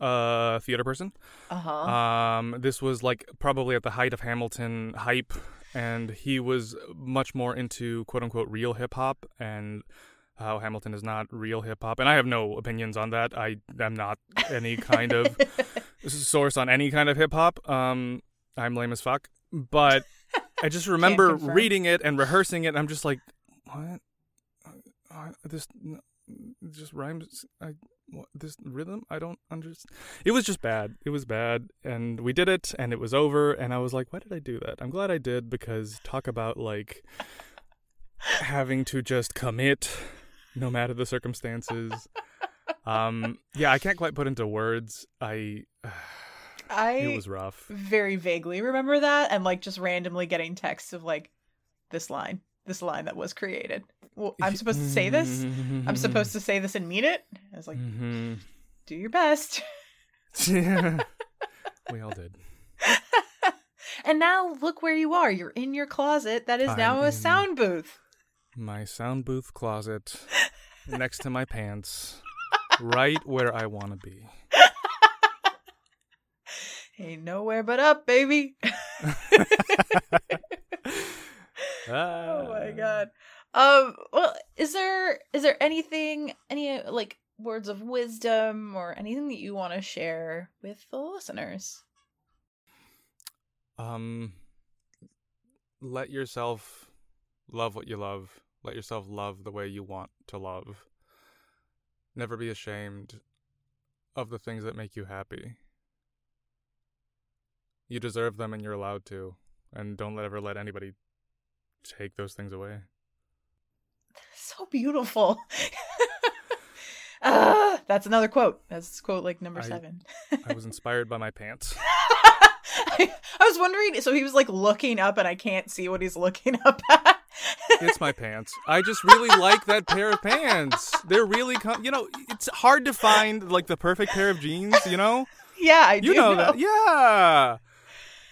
a theater person. uh-huh Um, this was like probably at the height of Hamilton hype, and he was much more into quote unquote real hip hop and how Hamilton is not real hip hop. And I have no opinions on that. I am not any kind of source on any kind of hip hop. Um, I'm lame as fuck. But I just remember reading it and rehearsing it. And I'm just like, what? Uh, this just rhymes. I what, this rhythm. I don't understand. It was just bad. It was bad, and we did it, and it was over. And I was like, why did I do that? I'm glad I did because talk about like having to just commit, no matter the circumstances. um, yeah, I can't quite put into words. I i it was rough. very vaguely remember that and like just randomly getting texts of like this line this line that was created well, i'm supposed to say this i'm supposed to say this and mean it i was like mm-hmm. do your best yeah, we all did. and now look where you are. You're in your closet that is I'm now a sound booth. My sound booth closet next to my pants, right where I want to be. Ain't nowhere but up, baby. Oh my god. Um well, is there is there anything any like words of wisdom or anything that you want to share with the listeners? Um, let yourself love what you love. Let yourself love the way you want to love. Never be ashamed of the things that make you happy. You deserve them and you're allowed to. And don't ever let anybody take those things away. So beautiful. uh, that's another quote. That's quote like number I- 7. I was inspired by my pants. I, I was wondering so he was like looking up and I can't see what he's looking up at. It's my pants. I just really like that pair of pants. They're really, com- you know, it's hard to find like the perfect pair of jeans, you know? yeah, I You do know that. Yeah.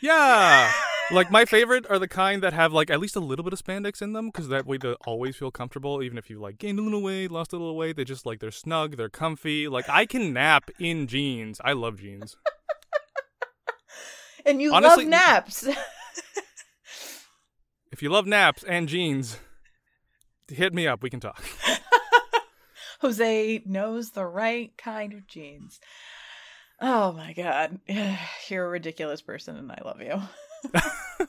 Yeah. Like my favorite are the kind that have like at least a little bit of spandex in them because that way they always feel comfortable even if you like gained a little weight, lost a little weight, they just like they're snug, they're comfy. Like I can nap in jeans. I love jeans. And you Honestly- love naps. If you love naps and jeans, hit me up, we can talk. Jose knows the right kind of jeans. Oh my god. You're a ridiculous person and I love you.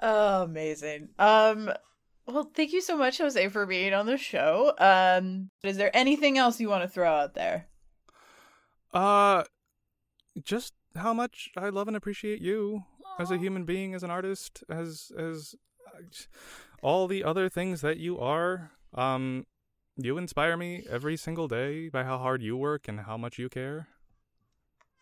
oh, amazing. Um well, thank you so much Jose for being on the show. Um is there anything else you want to throw out there? Uh just how much I love and appreciate you as a human being, as an artist, as as uh, all the other things that you are. Um, you inspire me every single day by how hard you work and how much you care.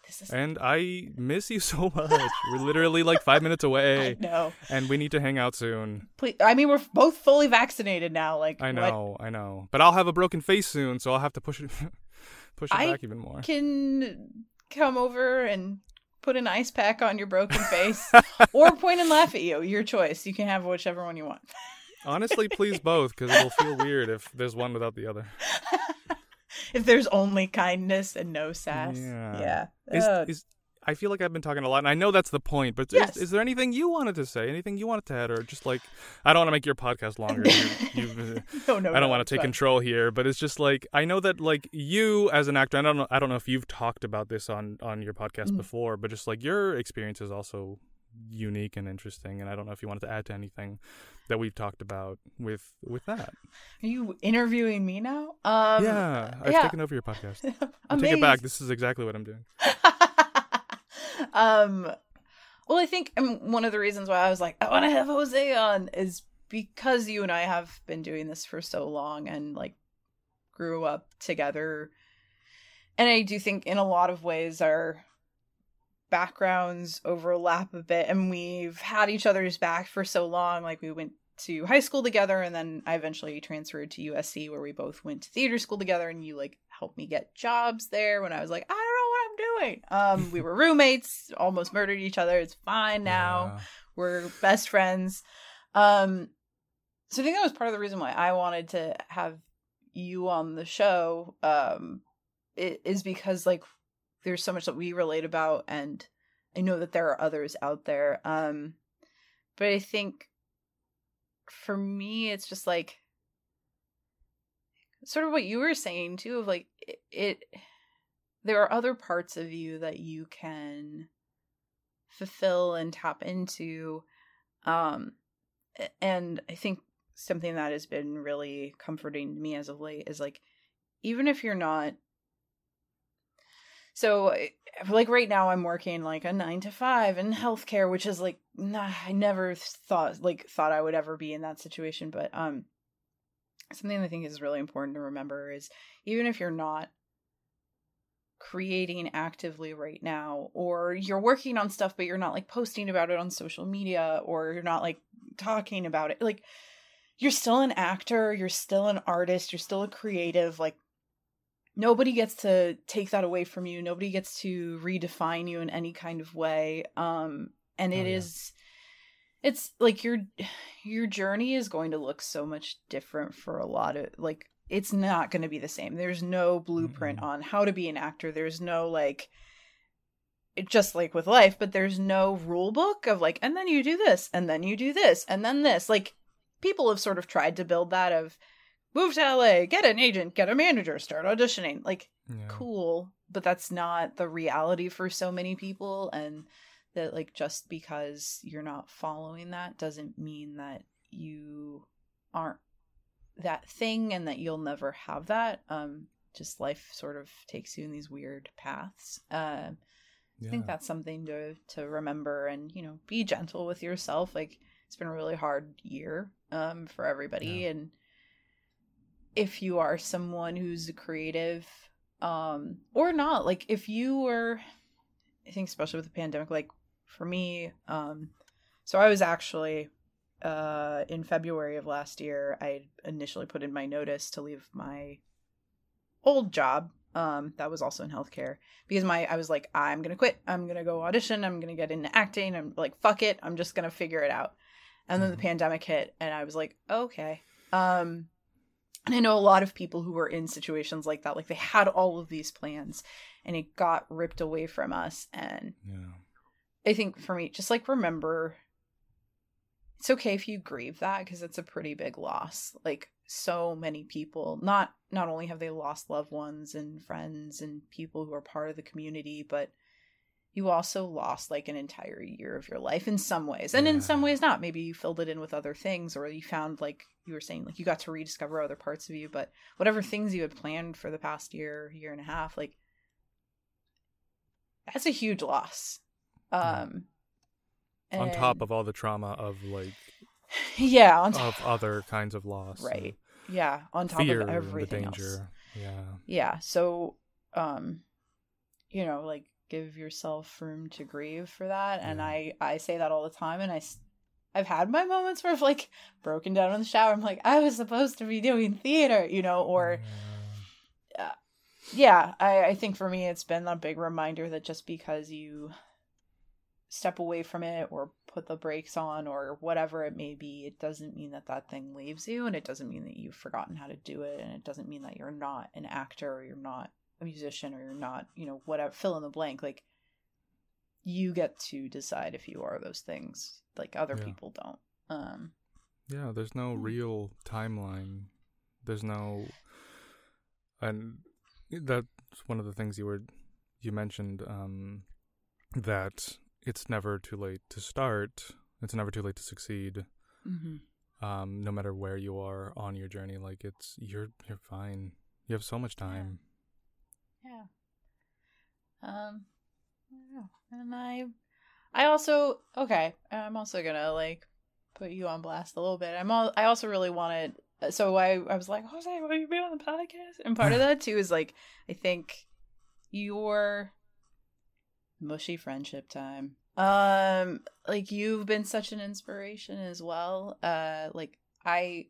This is And I miss you so much. We're literally like five minutes I away, know. and we need to hang out soon. Please, I mean, we're both fully vaccinated now. Like, I what know, I know, but I'll have a broken face soon, so I'll have to push it, push it I back even more. can come over and put an ice pack on your broken face or point and laugh at you. Your choice. You can have whichever one you want. Honestly, please both, because it'll feel weird if there's one without the other. if there's only kindness and no sass. Yeah. Yeah. Is, is I feel like I've been talking a lot, and I know that's the point. But Yes. is, is there anything you wanted to say? Anything you wanted to add, or just like I don't want to make your podcast longer. you, you, no, no, I don't no, want to take fine. control here, but it's just like I know that like you as an actor. I don't know. I don't know if you've talked about this on on your podcast Mm. before, but just like your experience is also unique and interesting, and I don't know if you wanted to add to anything that we've talked about with with that. Are you interviewing me now? Um, yeah, I've yeah. taken over your podcast. I take it back. This is exactly what I'm doing. um, well, I think um, one of the reasons why I was like, I want to have Jose on is because you and I have been doing this for so long and like grew up together. And I do think in a lot of ways our backgrounds overlap a bit and we've had each other's back for so long. Like we went to high school together and then I eventually transferred to USC where we both went to theater school together and you like helped me get jobs there when I was like, I doing. Um we were roommates, almost murdered each other. It's fine now. Yeah. We're best friends. Um so I think that was part of the reason why I wanted to have you on the show. Um it is because like there's so much that we relate about and I know that there are others out there. Um but I think for me it's just like sort of what you were saying too of like it, it there are other parts of you that you can fulfill and tap into um and i think something that has been really comforting to me as of late is like even if you're not so like right now i'm working like a 9 to 5 in healthcare which is like nah, i never thought like thought i would ever be in that situation but um something i think is really important to remember is even if you're not creating actively right now or you're working on stuff but you're not like posting about it on social media or you're not like talking about it like you're still an actor you're still an artist you're still a creative like nobody gets to take that away from you. Nobody gets to redefine you in any kind of way. Um, and it Oh, yeah. is, it's like your your journey is going to look so much different for a lot of like it's not going to be the same. There's no blueprint Mm-mm. on how to be an actor. There's no like it just like with life, but there's no rule book of like and then you do this and then you do this and then this. Like people have sort of tried to build that of move to LA, get an agent, get a manager, start auditioning. Like Yeah. cool, but that's not the reality for so many people and that like just because you're not following that doesn't mean that you aren't that thing and that you'll never have that. Um just life sort of takes you in these weird paths. Um I think that's something to to remember and you know be gentle with yourself. Like it's been a really hard year um for everybody Yeah. and if you are someone who's creative um or not like if you were I think especially with the pandemic like for me um so I was actually uh in February of last year I initially put in my notice to leave my old job um that was also in healthcare because my I was like I'm going to quit. I'm going to go audition. I'm going to get into acting. I'm like fuck it. I'm just going to figure it out. And then the Mhm. pandemic hit and I was like okay. Um and I know a lot of people who were in situations like that like they had all of these plans and it got ripped away from us and Yeah. I think for me, just like remember, it's okay if you grieve that because it's a pretty big loss. Like so many people, not not only have they lost loved ones and friends and people who are part of the community, but you also lost like an entire year of your life in some ways, and in some ways not. Maybe you filled it in with other things, or you found like you were saying, like you got to rediscover other parts of you. But whatever things you had planned for the past year, year and a half, like that's a huge loss. Yeah. Um, Um, On top of all the trauma of like yeah, on top, of other kinds of loss, right, yeah, on top Fear of and the everything else. danger. Yeah. Yeah, so, um, you know, like give yourself room to grieve for that, and Yeah. I I say that all the time, and I I've had my moments where I've like broken down in the shower. I'm like, I was supposed to be doing theater, you know, or Yeah. yeah I, I think for me it's been a big reminder that just because you step away from it or put the brakes on or whatever it may be it doesn't mean that that thing leaves you and it doesn't mean that you've forgotten how to do it and it doesn't mean that you're not an actor or you're not a musician or you're not you know whatever fill in the blank like you get to decide if you are those things like other Yeah. people don't um Yeah, there's no Hmm. real timeline. There's no, and that's one of the things you were, you mentioned, um, that it's never too late to start. It's never too late to succeed. Um, no matter where you are on your journey, like it's you're you're fine. You have so much time. Yeah. Um, I. And I, I also okay. I'm also gonna like put you on blast a little bit. I'm all. I also really wanted. So I, I was like, Jose, will you be on the podcast? And part of that too is like, I think your mushy friendship time. Um, like you've been such an inspiration as well. Uh, like I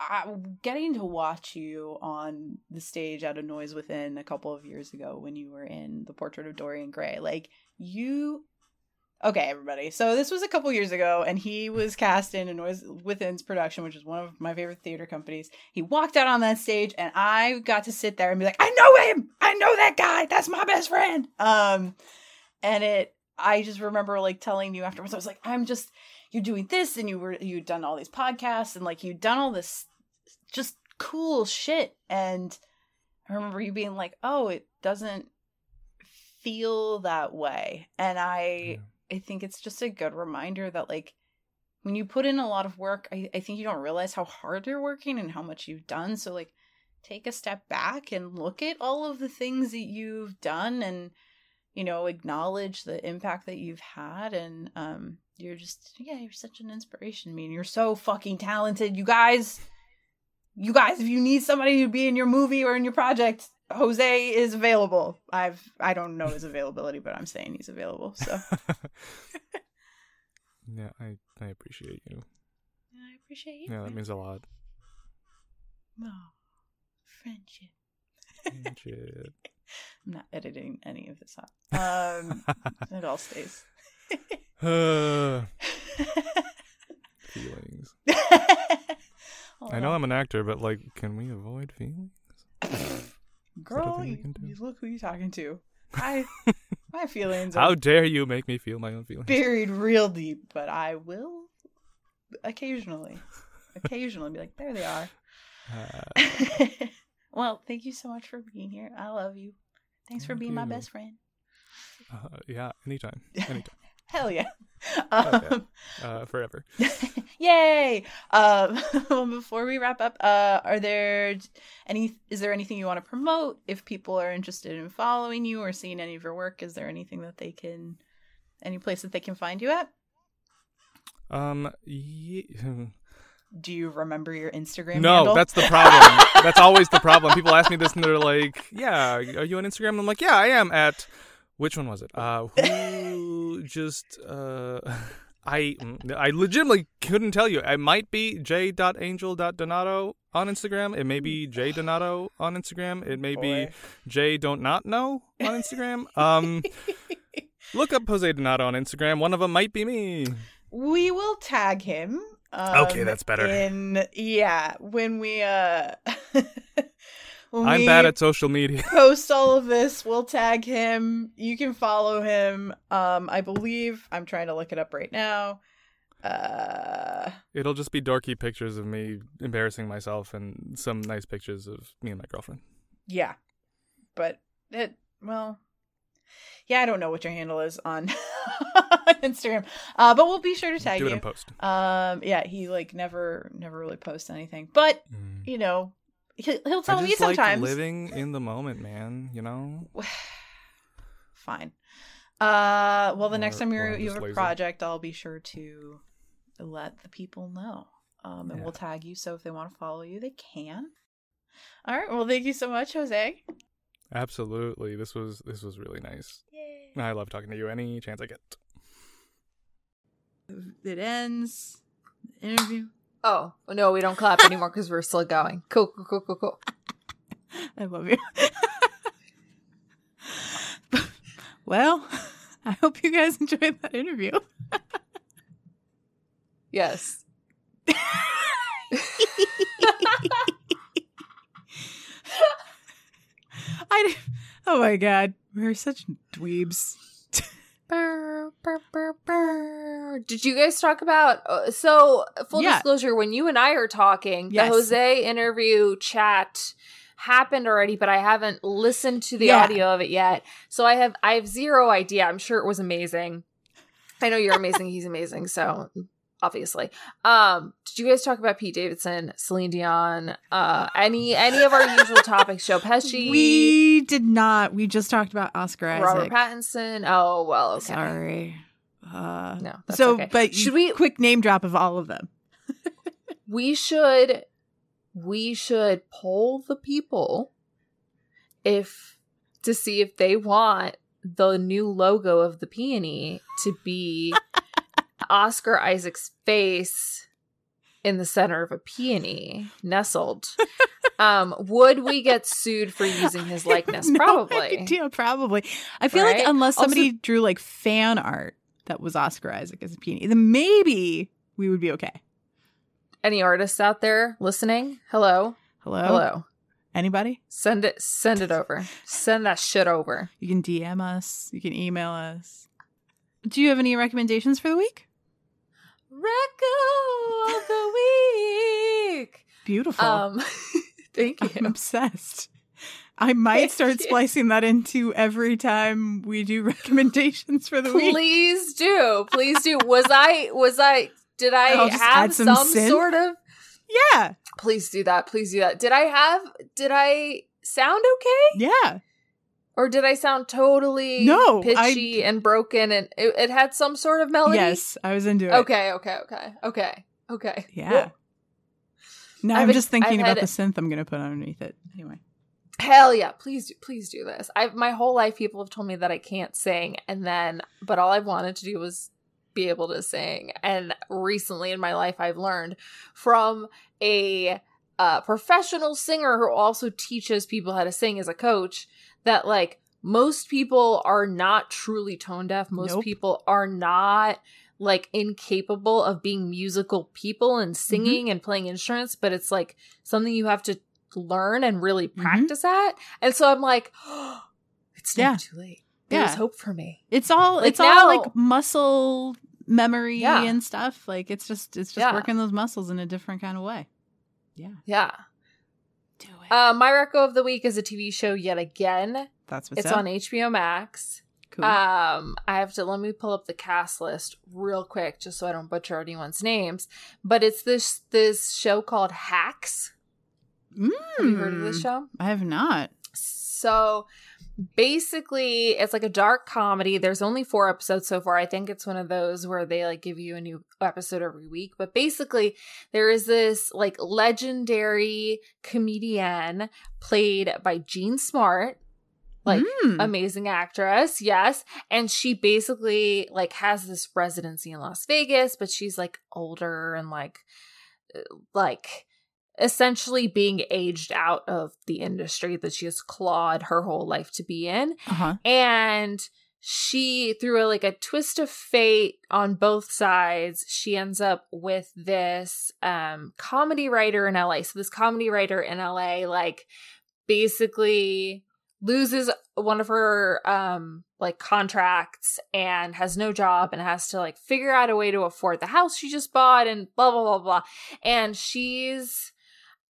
I, getting to watch you on the stage at a noise within a couple of years ago when you were in the portrait of dorian gray like you okay everybody so this was a couple years ago and he was cast in a noise within's production which is one of my favorite theater companies he walked out on that stage and i got to sit there and be like i know him know that guy. That's my best friend. Um and it i just remember like telling you afterwards i was like i'm just you're doing this and you were you'd done all these podcasts and like you'd done all this just cool shit. And i remember you being like oh it doesn't feel that way. And i i think it's just a good reminder that like when you put in a lot of work I, I think you don't realize how hard you're working and how much you've done. So like take a step back and look at all of the things that you've done and you know acknowledge the impact that you've had. And um you're just yeah you're such an inspiration. To me and you're so fucking talented. You guys you guys if you need somebody to be in your movie or in your project jose is available. I've i don't know his availability but i'm saying he's available so. Yeah, I I appreciate you. i appreciate you. Yeah, that means a lot. Oh, friendship. Shit. I'm not editing any of this out. Um, it all stays. Uh, feelings. I know I'm an actor, but like, can we avoid feelings? Girl, you, you look who you're talking to. I, my feelings How dare you make me feel my own feelings? buried real deep, but I will occasionally, occasionally be like, there they are. Uh, well, thank you so much for being here. I love you. Thanks for Thank being my best friend. uh, yeah, anytime, anytime, Hell yeah. Yeah. Um, uh, forever. Yay! Um, before we wrap up, uh, are there any? Is there anything you want to promote? If people are interested in following you or seeing any of your work, is there anything that they can, any place that they can find you at? Um, ye- Do you remember your Instagram? no, handle? that's the problem. that's always the problem. People ask me this and they're like, "Yeah, are you on Instagram?" I'm like, "Yeah, I am." At which one was it? Uh, who just uh. I I legitimately couldn't tell you. It might be j.angel.donado on Instagram. It may be j donado on Instagram. It may be Boy. j don't not know on Instagram. Um, look up Jose Donado on Instagram. One of them might be me. we will tag him. Um, Okay, that's better. In yeah, when we uh, when I'm we bad at social media. post all of this, we'll tag him. You can follow him. Um, I believe I'm trying to look it up right now. Uh, It'll just be dorky pictures of me embarrassing myself and some nice pictures of me and my girlfriend. yeah, but it well, yeah, I don't know what your handle is on Instagram. Uh, but we'll be sure to tag Do it you. in post. Um, yeah, he like never never really posts anything, but you know, he'll, he'll tell me sometimes. like living in the moment, man. You know. Fine. Uh, well, the next time you're, you have a lazy. project, I'll be sure to let the people know. Um, and Yeah. we'll tag you. So if they want to follow you, they can. All right. Well, thank you so much, Jose. Absolutely. This was this was really nice. Yay. I love talking to you any chance I get. It ends. Interview. Oh no, we don't clap anymore because we're still going. Cool, cool, cool, cool, cool. I love you. well, I hope you guys enjoyed that interview. Yes. I. Oh my god, we're such dweebs. Did you guys talk about? Uh, so, full Yeah. disclosure, when you and I are talking, Yes. the Jose interview chat happened already, but I haven't listened to the Yeah. audio of it yet. So I have I have zero idea. I'm sure it was amazing. I know you're amazing. He's amazing. So obviously, um, did you guys talk about Pete Davidson, Celine Dion, uh, any any of our usual topics? Joe Pesci, We did not. We just talked about Oscar Robert Isaac. Pattinson. Oh well, okay. Sorry. Uh, No, so, okay. but Should we- quick name drop of all of them? we should we should poll the people if to see if they want the new logo of the peony to be Oscar Isaac's face in the center of a peony nestled. Um, would we get sued for using his likeness? No Probably. idea, probably. I feel Right? like unless Also- somebody drew like fan art that was Oscar Isaac as a peony, then maybe we would be okay. Any artists out there listening? Hello, Hello? hello. Anybody? Send it. Send it over. Send that shit over. You can DM us. You can email us. Do you have any recommendations for the week? Reco of the week. Beautiful. Um, thank you. I'm obsessed. I might start splicing that into every time we do recommendations for the week. Please do, please do. Was I? Was I? Did I have some some, sort of? Yeah. Please do that. Please do that. Did I have? Did I sound okay, Yeah. Or did I sound totally No, pitchy and broken, and it, it had some sort of melody? Yes, I was into it. Okay. Okay. Okay. Okay. Okay. Yeah. Well, Now I've I'm just thinking I've about the synth I'm going to put underneath it. Anyway. Hell yeah, please do please do this. I've my whole life people have told me that I can't sing and then but all I wanted to do was be able to sing. And recently in my life I've learned from a a professional singer who also teaches people how to sing as a coach that like most people are not truly tone deaf. Most Nope. people are not like incapable of being musical people and singing and playing instruments, but it's like something you have to learn and really Mhm. practice at. And so I'm like, it's never Yeah. too late. There's Yeah. hope for me. It's all Like it's all like muscle memory Yeah. and stuff. Like it's just it's just Yeah. working those muscles in a different kind of way. Yeah. Yeah. Uh, my reco of the week is a TV show yet again. That's what's it's up. on HBO Max. cool. Um, I have to let me pull up the cast list real quick just so I don't butcher anyone's names. But it's this this show called Hacks. Have you heard of this Mm, show? I have not. So basically it's like a dark comedy. There's only four episodes so far. I think it's one of those where they like give you a new episode every week. But basically there is this like legendary comedian played by jean smart like Mm. amazing actress yes. And she basically like has this residency in las vegas but she's like older and like uh, like essentially being aged out of the industry that she has clawed her whole life to be in. Uh-huh. and she through a, like a twist of fate on both sides she ends up with this um comedy writer in LA so this comedy writer in LA like basically loses one of her um like contracts and has no job and has to like figure out a way to afford the house she just bought and blah blah blah blah. And she's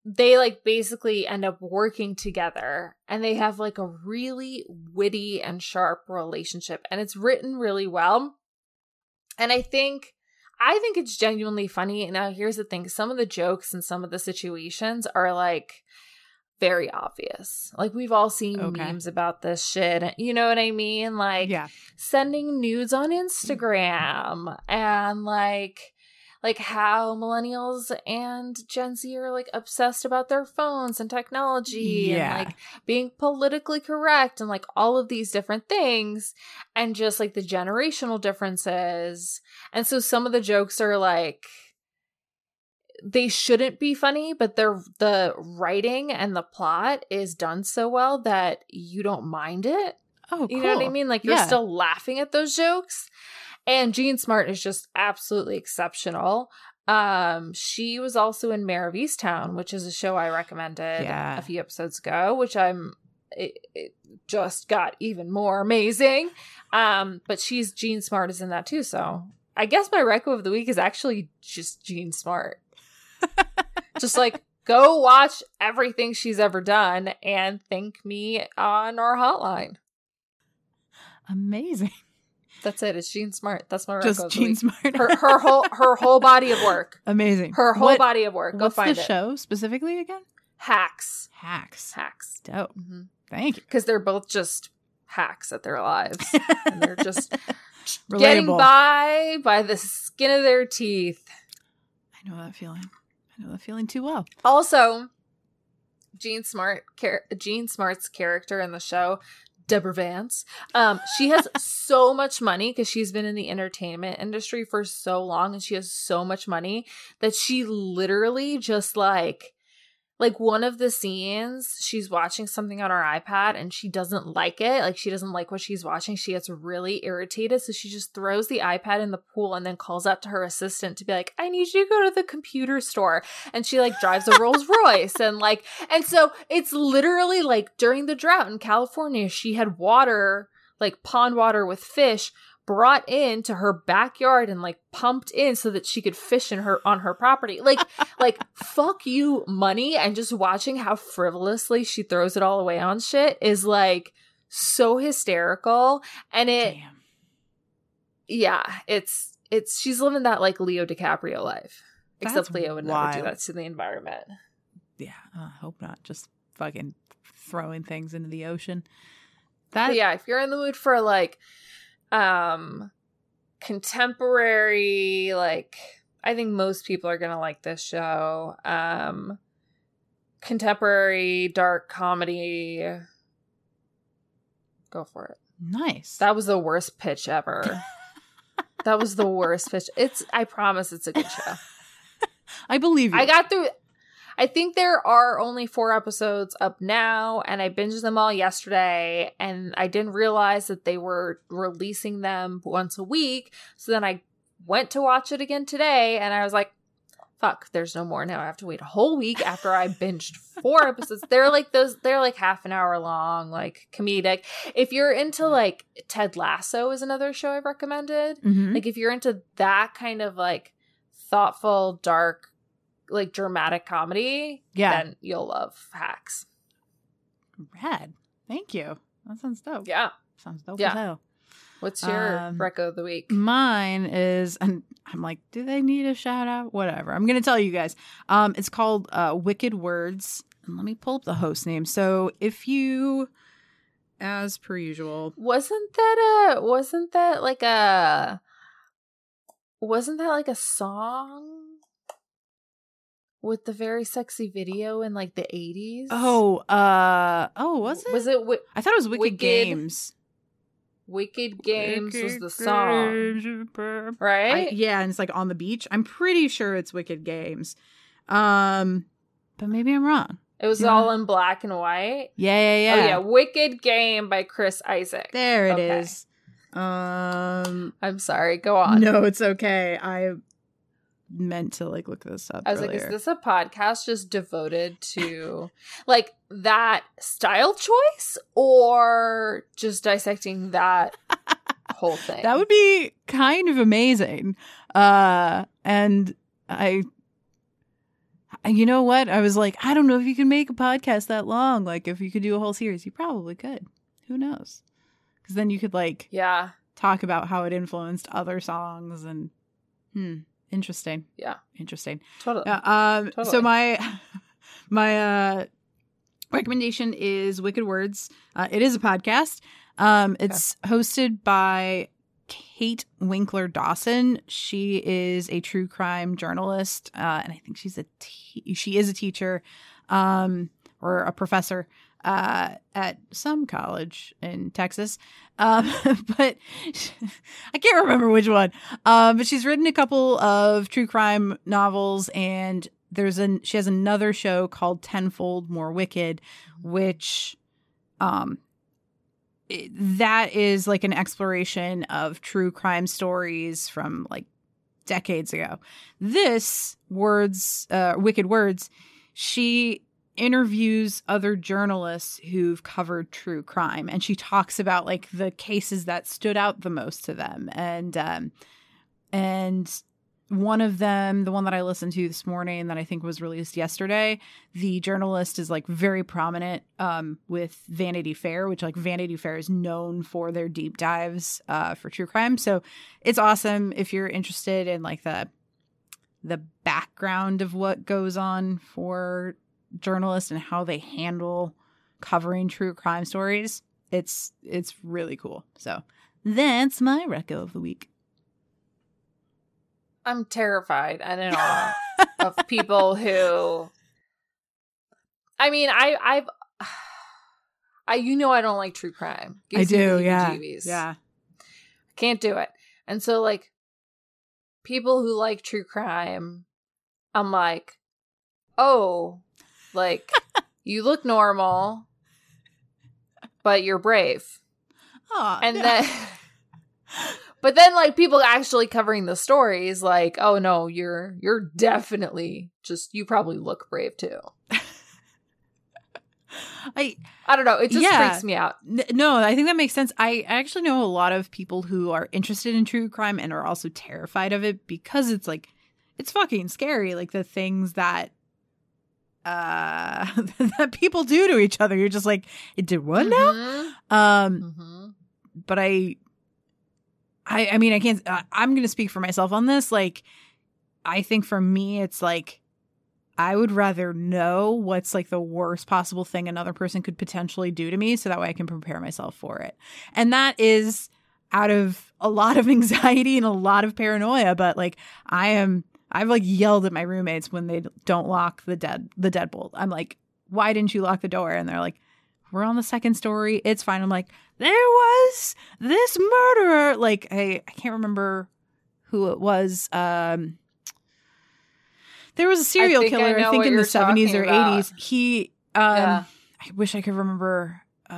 they like basically end up working together and they have like a really witty and sharp relationship and it's written really well. And i think i think it's genuinely funny. Now here's the thing some of the jokes and some of the situations are like very obvious. Like we've all seen Okay. memes about this shit you know what i mean? Like yeah. sending nudes on mm-hmm. Instagram and like like how millennials and Gen Z are like obsessed about their phones and technology Yeah. and like being politically correct and like all of these different things and just like the generational differences. And so some of the jokes are like they shouldn't be funny, but they're the writing and the plot is done so well that you don't mind it. Oh, You know what I mean? Like you're Yeah. still laughing at those jokes. And Jean Smart is just absolutely exceptional. Um, she was also in Mare of Easttown, which is a show I recommended Yeah. a few episodes ago, which I'm it, it just got even more amazing. Um, but she's Jean Smart is in that too. So I guess my reco of the week is actually just Jean Smart. just like go watch everything she's ever done and thank me on our hotline. Amazing. That's it. It's Jean Smart. That's my Just Jean. Smart. Her her whole her whole body of work. Amazing. Her whole What- body of work. Go What's find the it. show specifically again? Hacks. Hacks. Hacks. Dope. Because Thank you. Because they're both just hacks at their lives, and they're just getting by by the skin of their teeth. I know that feeling. I know that feeling too well. Also, Jean Smart, Jean Smart's character in the show, Deborah Vance, um, she has so much money because she's been in the entertainment industry for so long, and she has so much money that she literally just like. Like one of the scenes, she's watching something on her iPad and she doesn't like it. Like she doesn't like what she's watching. She gets really irritated. So she just throws the iPad in the pool and then calls out to her assistant to be like, I need you to go to the computer store and she like drives a Rolls Royce and like and so it's literally like during the drought in California she had water like pond water with fish brought into her backyard and like pumped in so that she could fish in her on her property like like fuck you money and just watching how frivolously she throws it all away on shit is like so hysterical and it Damn. yeah it's it's she's living that like Leo DiCaprio life except Leo would never do that to the environment Yeah. I hope not. Just fucking throwing things into the ocean. But That yeah, if you're in the mood for like um contemporary like I think most people are going to like this show. Um contemporary dark comedy go for it. nice. That was the worst pitch ever. that was the worst pitch. It's I promise it's a good show. I believe you. I got through I think there are only four episodes up now, and I binged them all yesterday, and I didn't realize that they were releasing them once a week. So then I went to watch it again today, and I was like, fuck, there's no more now. I have to wait a whole week after I binged four episodes. They're like those, they're like half an hour long, like comedic. If you're into like Ted Lasso, is another show I've recommended. Mhm. Like if you're into that kind of like thoughtful, dark, like dramatic comedy, Yeah. then you'll love Hacks. Rad. Thank you. That sounds dope. Yeah. Sounds dope Yeah. as hell. What's your Um, reco of the week? Mine is, and I'm like, do they need a shout out? Whatever. I'm going to tell you guys. Um, it's called uh, Wicked Words. And let me pull up the host name. So if you, as per usual, Wasn't that a wasn't that like a wasn't that like a song with the very sexy video in like the 80s? oh, uh, oh, was it? Was it wi- I thought it was Wicked, Wicked Games. Wicked Games was the song, Games. right? I, yeah, and it's like on the beach. I'm pretty sure it's Wicked Games. Um, but maybe I'm wrong. it was Yeah. all in black and white. Yeah, yeah, yeah. Oh yeah, Wicked Game by Chris Isaak. There it Okay. is. Um, I'm sorry, go on. no, it's okay. I meant to like look this up. I was like, is this a podcast just devoted to like that style choice or just dissecting that whole thing? that would be kind of amazing. Uh, and I, you know what? I was like, I don't know if you can make a podcast that long. Like, if you could do a whole series, you probably could. Who knows? Because then you could like Yeah. talk about how it influenced other songs and hmm, interesting. Yeah. interesting. Totally. Yeah. Um. So my my uh recommendation is Wicked Words. Uh, it is a podcast. Um. It's hosted by Kate Winkler Dawson. She is a true crime journalist, uh, and I think she's a te- she is a teacher, um, or a professor uh, at some college in Texas. Um, but I can't remember which one. Um, but she's written a couple of true crime novels, and there's an she has another show called Tenfold More Wicked, which, um, it- that is like an exploration of true crime stories from like decades ago. This words, uh, Wicked Words, she interviews other journalists who've covered true crime and she talks about like the cases that stood out the most to them. And um and one of them the one that i listened to this morning that i think was released yesterday the journalist is like very prominent um with vanity fair which like vanity fair is known for their deep dives uh for true crime. So it's awesome if you're interested in like the the background of what goes on for journalists and how they handle covering true crime stories. It's it's really cool. So that's my reco of the week. I'm terrified and in awe of people who I mean, I I've I you know I don't like true crime. I Gives me do, yeah. Yeah. Can't do it. And so like people who like true crime, I'm like, "Oh, like you look normal, but you're brave." Oh, And then But then like people actually covering the stories like, "Oh no, you're you're definitely just you probably look brave too." I I don't know, it just Yeah. freaks me out. No, I think that makes sense. I actually know a lot of people who are interested in true crime and are also terrified of it because it's like it's fucking scary like the things that uh that people do to each other. You're just like, it did what now? Mhm. Um Mhm. but I I I mean I can't I, I'm going to speak for myself on this like I think for me it's like I would rather know what's like the worst possible thing another person could potentially do to me so that way I can prepare myself for it. And that is out of a lot of anxiety and a lot of paranoia, but like I am I've like yelled at my roommates when they don't lock the dead the deadbolt. I'm like, "Why didn't you lock the door?" And they're like, "We're on the second story. It's fine." I'm like, "There was this murderer." Like I I can't remember who it was. Um There was a serial I killer, I, know think, in the 70s or about. 80s. He, um, Yeah. I wish I could remember. Uh,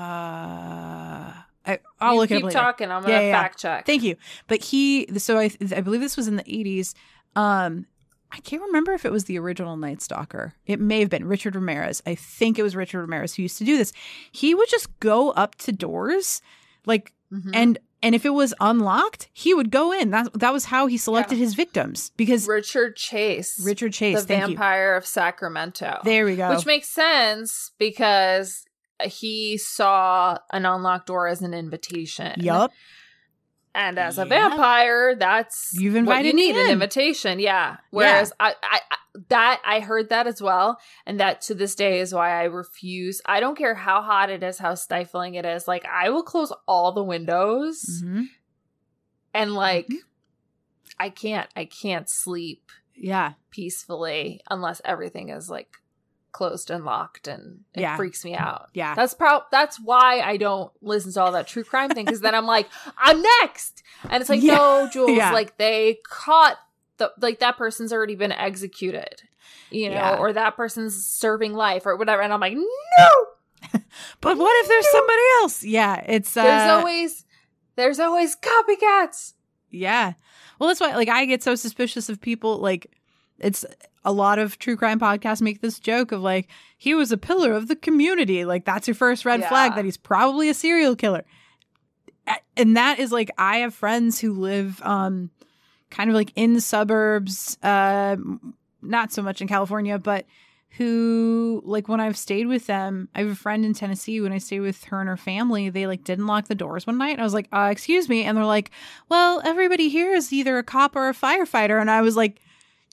I, I'll you look it keep up later. talking. I'm gonna yeah, yeah. fact check. Thank you. But he, so I, I believe this was in the 80s. Um, I can't remember if it was the original Night Stalker. It may have been Richard Ramirez. I think it was Richard Ramirez who used to do this. He would just go up to doors, like, Mhm. and and if it was unlocked, he would go in. That that was how he selected his victims because Richard Chase, Richard Chase. the thank you. vampire of Sacramento. There we go. Which makes sense because he saw an unlocked door as an invitation. Yup. And as a vampire, that's You've what invited you need an invitation. Yeah. Whereas I, I, I that I heard that as well, and that to this day is why I refuse. I don't care how hot it is, how stifling it is. Like I will close all the windows Mhm. and like Mhm. I can't. I can't sleep Yeah. peacefully unless everything is like closed and locked and it Yeah. freaks me out. Yeah. That's prob that's why I don't listen to all that true crime thing because then I'm like, I'm next. And it's like, Yeah. no, Jules, Yeah. like they caught the like that person's already been executed. You know, or that person's serving life or whatever. And I'm like, no. But what if there's somebody else? Yeah. It's uh, There's always there's always copycats. Yeah. Well, that's why like I get so suspicious of people like it's a lot of true crime podcasts make this joke of like he was a pillar of the community. Like that's your first red Yeah. flag that he's probably a serial killer. And that is like I have friends who live um kind of like in the suburbs uh not so much in California, but who like when I've stayed with them, I have a friend in Tennessee. When I stayed with her and her family, they like didn't lock the doors one night. And I was like, uh, "Excuse me," and they're like, "Well, everybody here is either a cop or a firefighter." And I was like,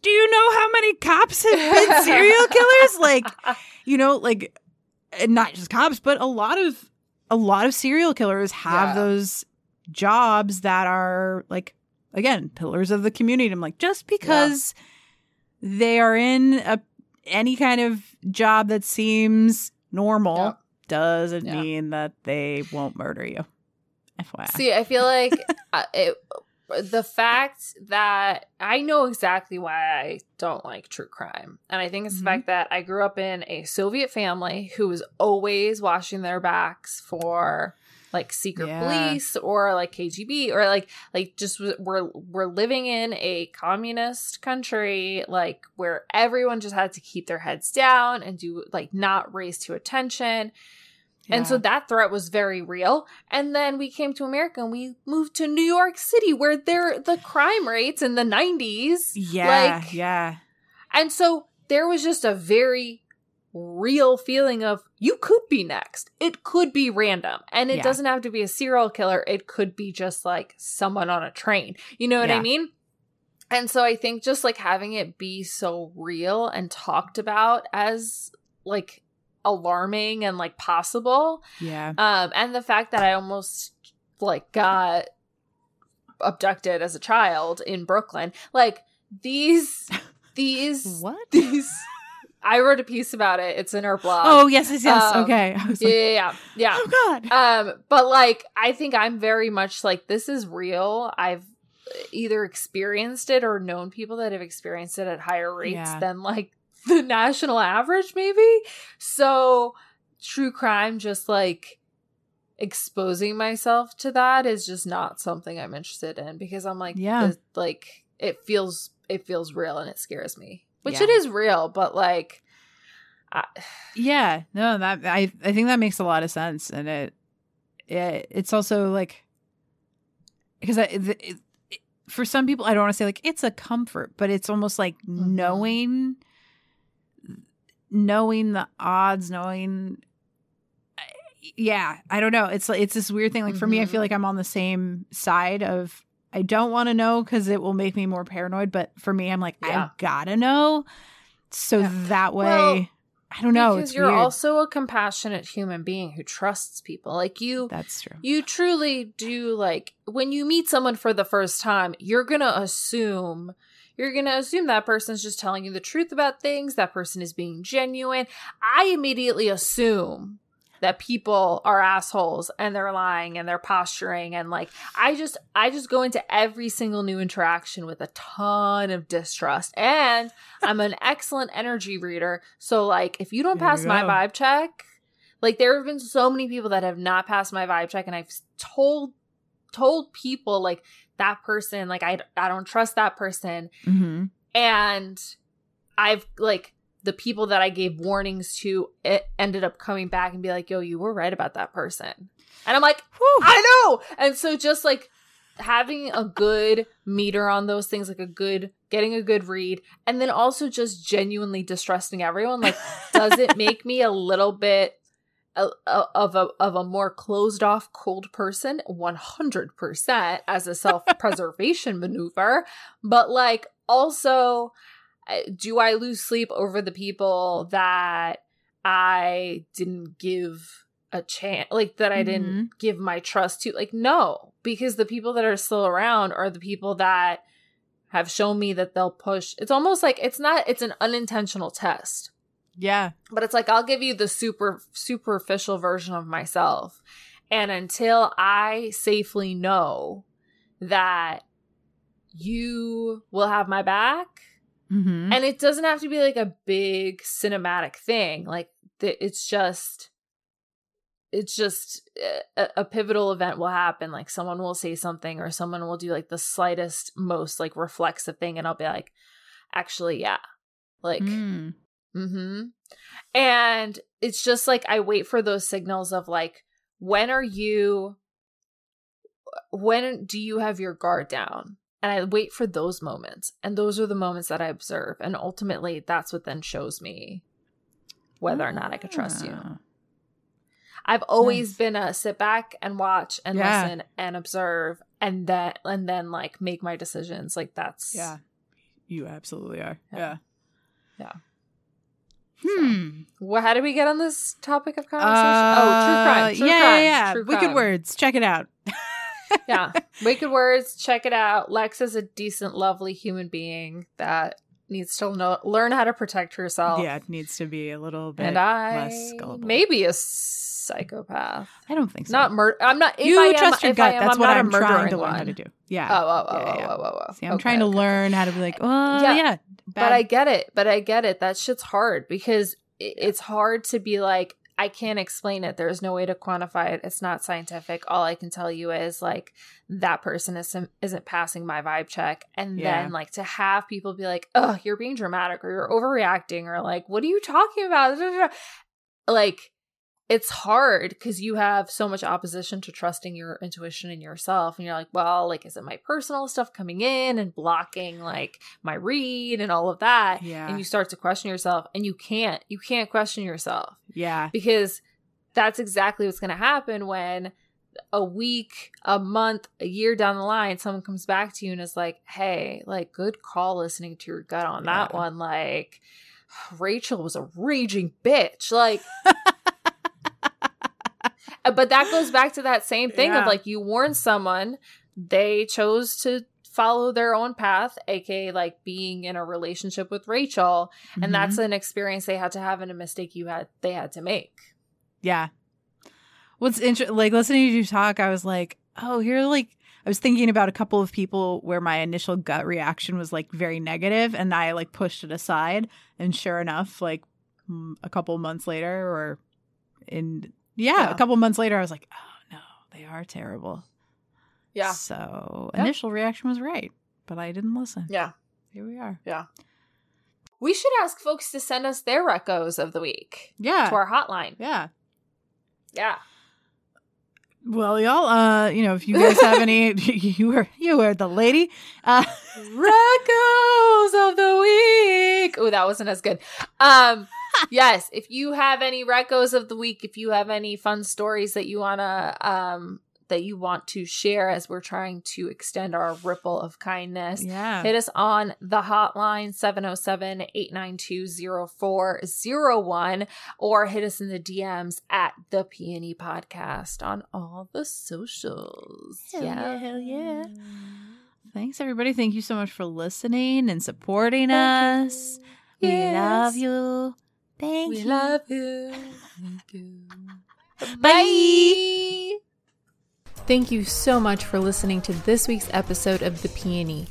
"Do you know how many cops have been serial killers? Like, you know, like not just cops, but a lot of a lot of serial killers have Yeah. those jobs that are like again pillars of the community. I'm like, just because they are in a any kind of job that seems normal doesn't Yeah. mean that they won't murder you. FYI. See, I feel like uh, it, the fact that I know exactly why I don't like true crime. And I think it's Mhm. the fact that I grew up in a Soviet family who was always washing their backs for like secret Yeah. police or like KGB or like like just we're we're living in a communist country like where everyone just had to keep their heads down and do like not raise to attention and so that threat was very real. And then we came to America and we moved to New York City where there the crime rates in the 90s. yeah, Like yeah, and so there was just a very real feeling of you could be next. It could be random. And it Yeah. doesn't have to be a serial killer. It could be just like someone on a train. You know what I mean? And so I think just like having it be so real and talked about as like alarming and like possible yeah. um and the fact that i almost like got abducted as a child in brooklyn like these these What? these i wrote a piece about it it's in our blog Oh yes, yes, yes. um, okay. Yeah like, yeah yeah, yeah. oh god. um but like i think i'm very much like this is real i've either experienced it or known people that have experienced it at higher rates Yeah. than like the national average maybe so true crime just like exposing myself to that is just not something i'm interested in because i'm like Yeah. this- like it feels it feels real and it scares me which Yeah. it is real but like I, Yeah, no, that I I think that makes a lot of sense, and it, it it's also like because I it, it, for some people I don't want to say like it's a comfort, but it's almost like Mm-hmm. knowing knowing the odds, knowing. Yeah, I don't know. It's like it's this weird thing. Like for me, I feel mm-hmm. like I'm on the same side of I don't want to know because it will make me more paranoid. But for me, I'm like Yeah. I gotta know, so Yeah. that way. Well, I don't know. because it's you're weird. also a compassionate human being who trusts people like you That's true. you truly do like when you meet someone for the first time you're gonna assume you're gonna assume that person's just telling you the truth about things that person is being genuine. I immediately assume that people are assholes and they're lying and they're posturing and like I just I just go into every single new interaction with a ton of distrust. And I'm an excellent energy reader. So like if you don't There you pass my vibe check like there have been so many people that have not passed my vibe check and I've told told people like that person like I I don't trust that person Mm-hmm. and I've like the people that I gave warnings to it ended up coming back and be like, "Yo, you were right about that person," and I'm like, "I know." And so just like having a good meter on those things, like a good getting a good read, and then also just genuinely distrusting everyone. Like, does it make me a little bit? A- a- Of a of a more closed off, cold person, one hundred percent as a self preservation maneuver, but like also do I lose sleep over the people that I didn't give a chance, like that I didn't mm-hmm. give my trust to? Like, no, because the people that are still around are the people that have shown me that they'll push. It's almost like it's not, it's an unintentional test, Yeah. but it's like I'll give you the super superficial version of myself. And until I safely know that you will have my back, Mm-hmm. and it doesn't have to be like a big cinematic thing like it's just it's just uh, a, a pivotal event will happen like someone will say something or someone will do like the slightest most like reflexive thing and i'll be like actually yeah like Mm. Mm-hmm and it's just like i wait for those signals of like when are you when do you have your guard down and i wait for those moments and those are the moments that i observe and ultimately that's what then shows me whether or not i could trust you Ah. i've always Nice. been a sit back and watch and Yeah. listen and observe and that and then like make my decisions like that's Yeah. You absolutely are. Yeah. Yeah. Yeah. Hmm. well, how did we get on this topic of conversation oh true crime true Uh, yeah, crime, yeah, yeah. Wicked crime. words. Check it out. yeah wicked words check it out lex is a decent lovely human being that needs to know, learn how to protect herself Yeah, it needs to be a little bit and i less gullible. maybe a psychopath I don't think so. not murder i'm not if you I am, trust your if gut. am, That's I'm what I'm trying to learn one. how to do. Yeah. oh oh oh, Yeah, oh, oh, oh, oh. See, I'm Okay, trying to okay. learn how to be like, oh, Yeah. yeah. But i get it but i get it. That shit's hard because it's hard to be like i can't explain it. There's no way to quantify it. It's not scientific. All i can tell you is like that person isn't isn't passing my vibe check. And Yeah. then like to have people be like oh you're being dramatic or you're overreacting or like what are you talking about? Like it's hard because you have so much opposition to trusting your intuition and yourself and you're like well like is it my personal stuff coming in and blocking like my read and all of that? Yeah. and you start to question yourself and you can't you can't question yourself. Yeah. because that's exactly what's going to happen when a week a month a year down the line someone comes back to you and is like hey like good call listening to your gut on that one. Like rachel was a raging bitch. Like but that goes back to that same thing Yeah. of like you warn someone they chose to follow their own path aka like being in a relationship with rachel and Mhm. that's an experience they had to have and a mistake you had they had to make Yeah. What's interesting, like listening to you talk, I was like, oh, here, like, I was thinking about a couple of people where my initial gut reaction was like very negative, and I like pushed it aside. And sure enough, like a couple months later, or in, yeah, Yeah. a couple months later, I was like, oh no, they are terrible. yeah So Yep. initial reaction was right, but I didn't listen. yeah Here we are. Yeah. We should ask folks to send us their recos of the week Yeah. to our hotline yeah. yeah Well, y'all, uh, you know, if you guys have any, you were you were the lady. Uh, recos of the week. Oh, that wasn't as good. Um, yes, if you have any recos of the week, if you have any fun stories that you wanna um that you want to share as we're trying to extend our ripple of kindness. yeah. Hit us on the hotline 707-892-0401 or hit us in the DMs at the Peony Podcast on all the socials. Hell yeah, hell yeah. Thanks, everybody. Thank you so much for listening and supporting Thank us. We love you. Thank We you. love you. Thank you. Bye. Thank you so much for listening to this week's episode of The Peony,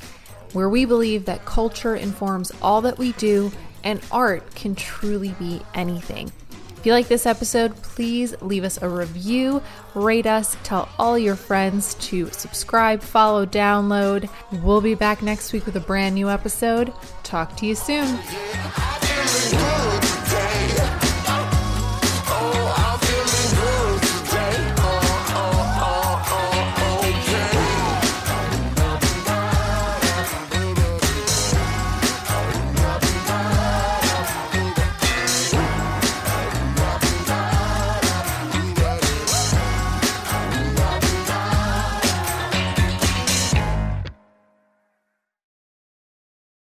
where we believe that culture informs all that we do and art can truly be anything. If you like this episode, please leave us a review, rate us, tell all your friends to subscribe, follow, download. We'll be back next week with a brand new episode. Talk to you soon.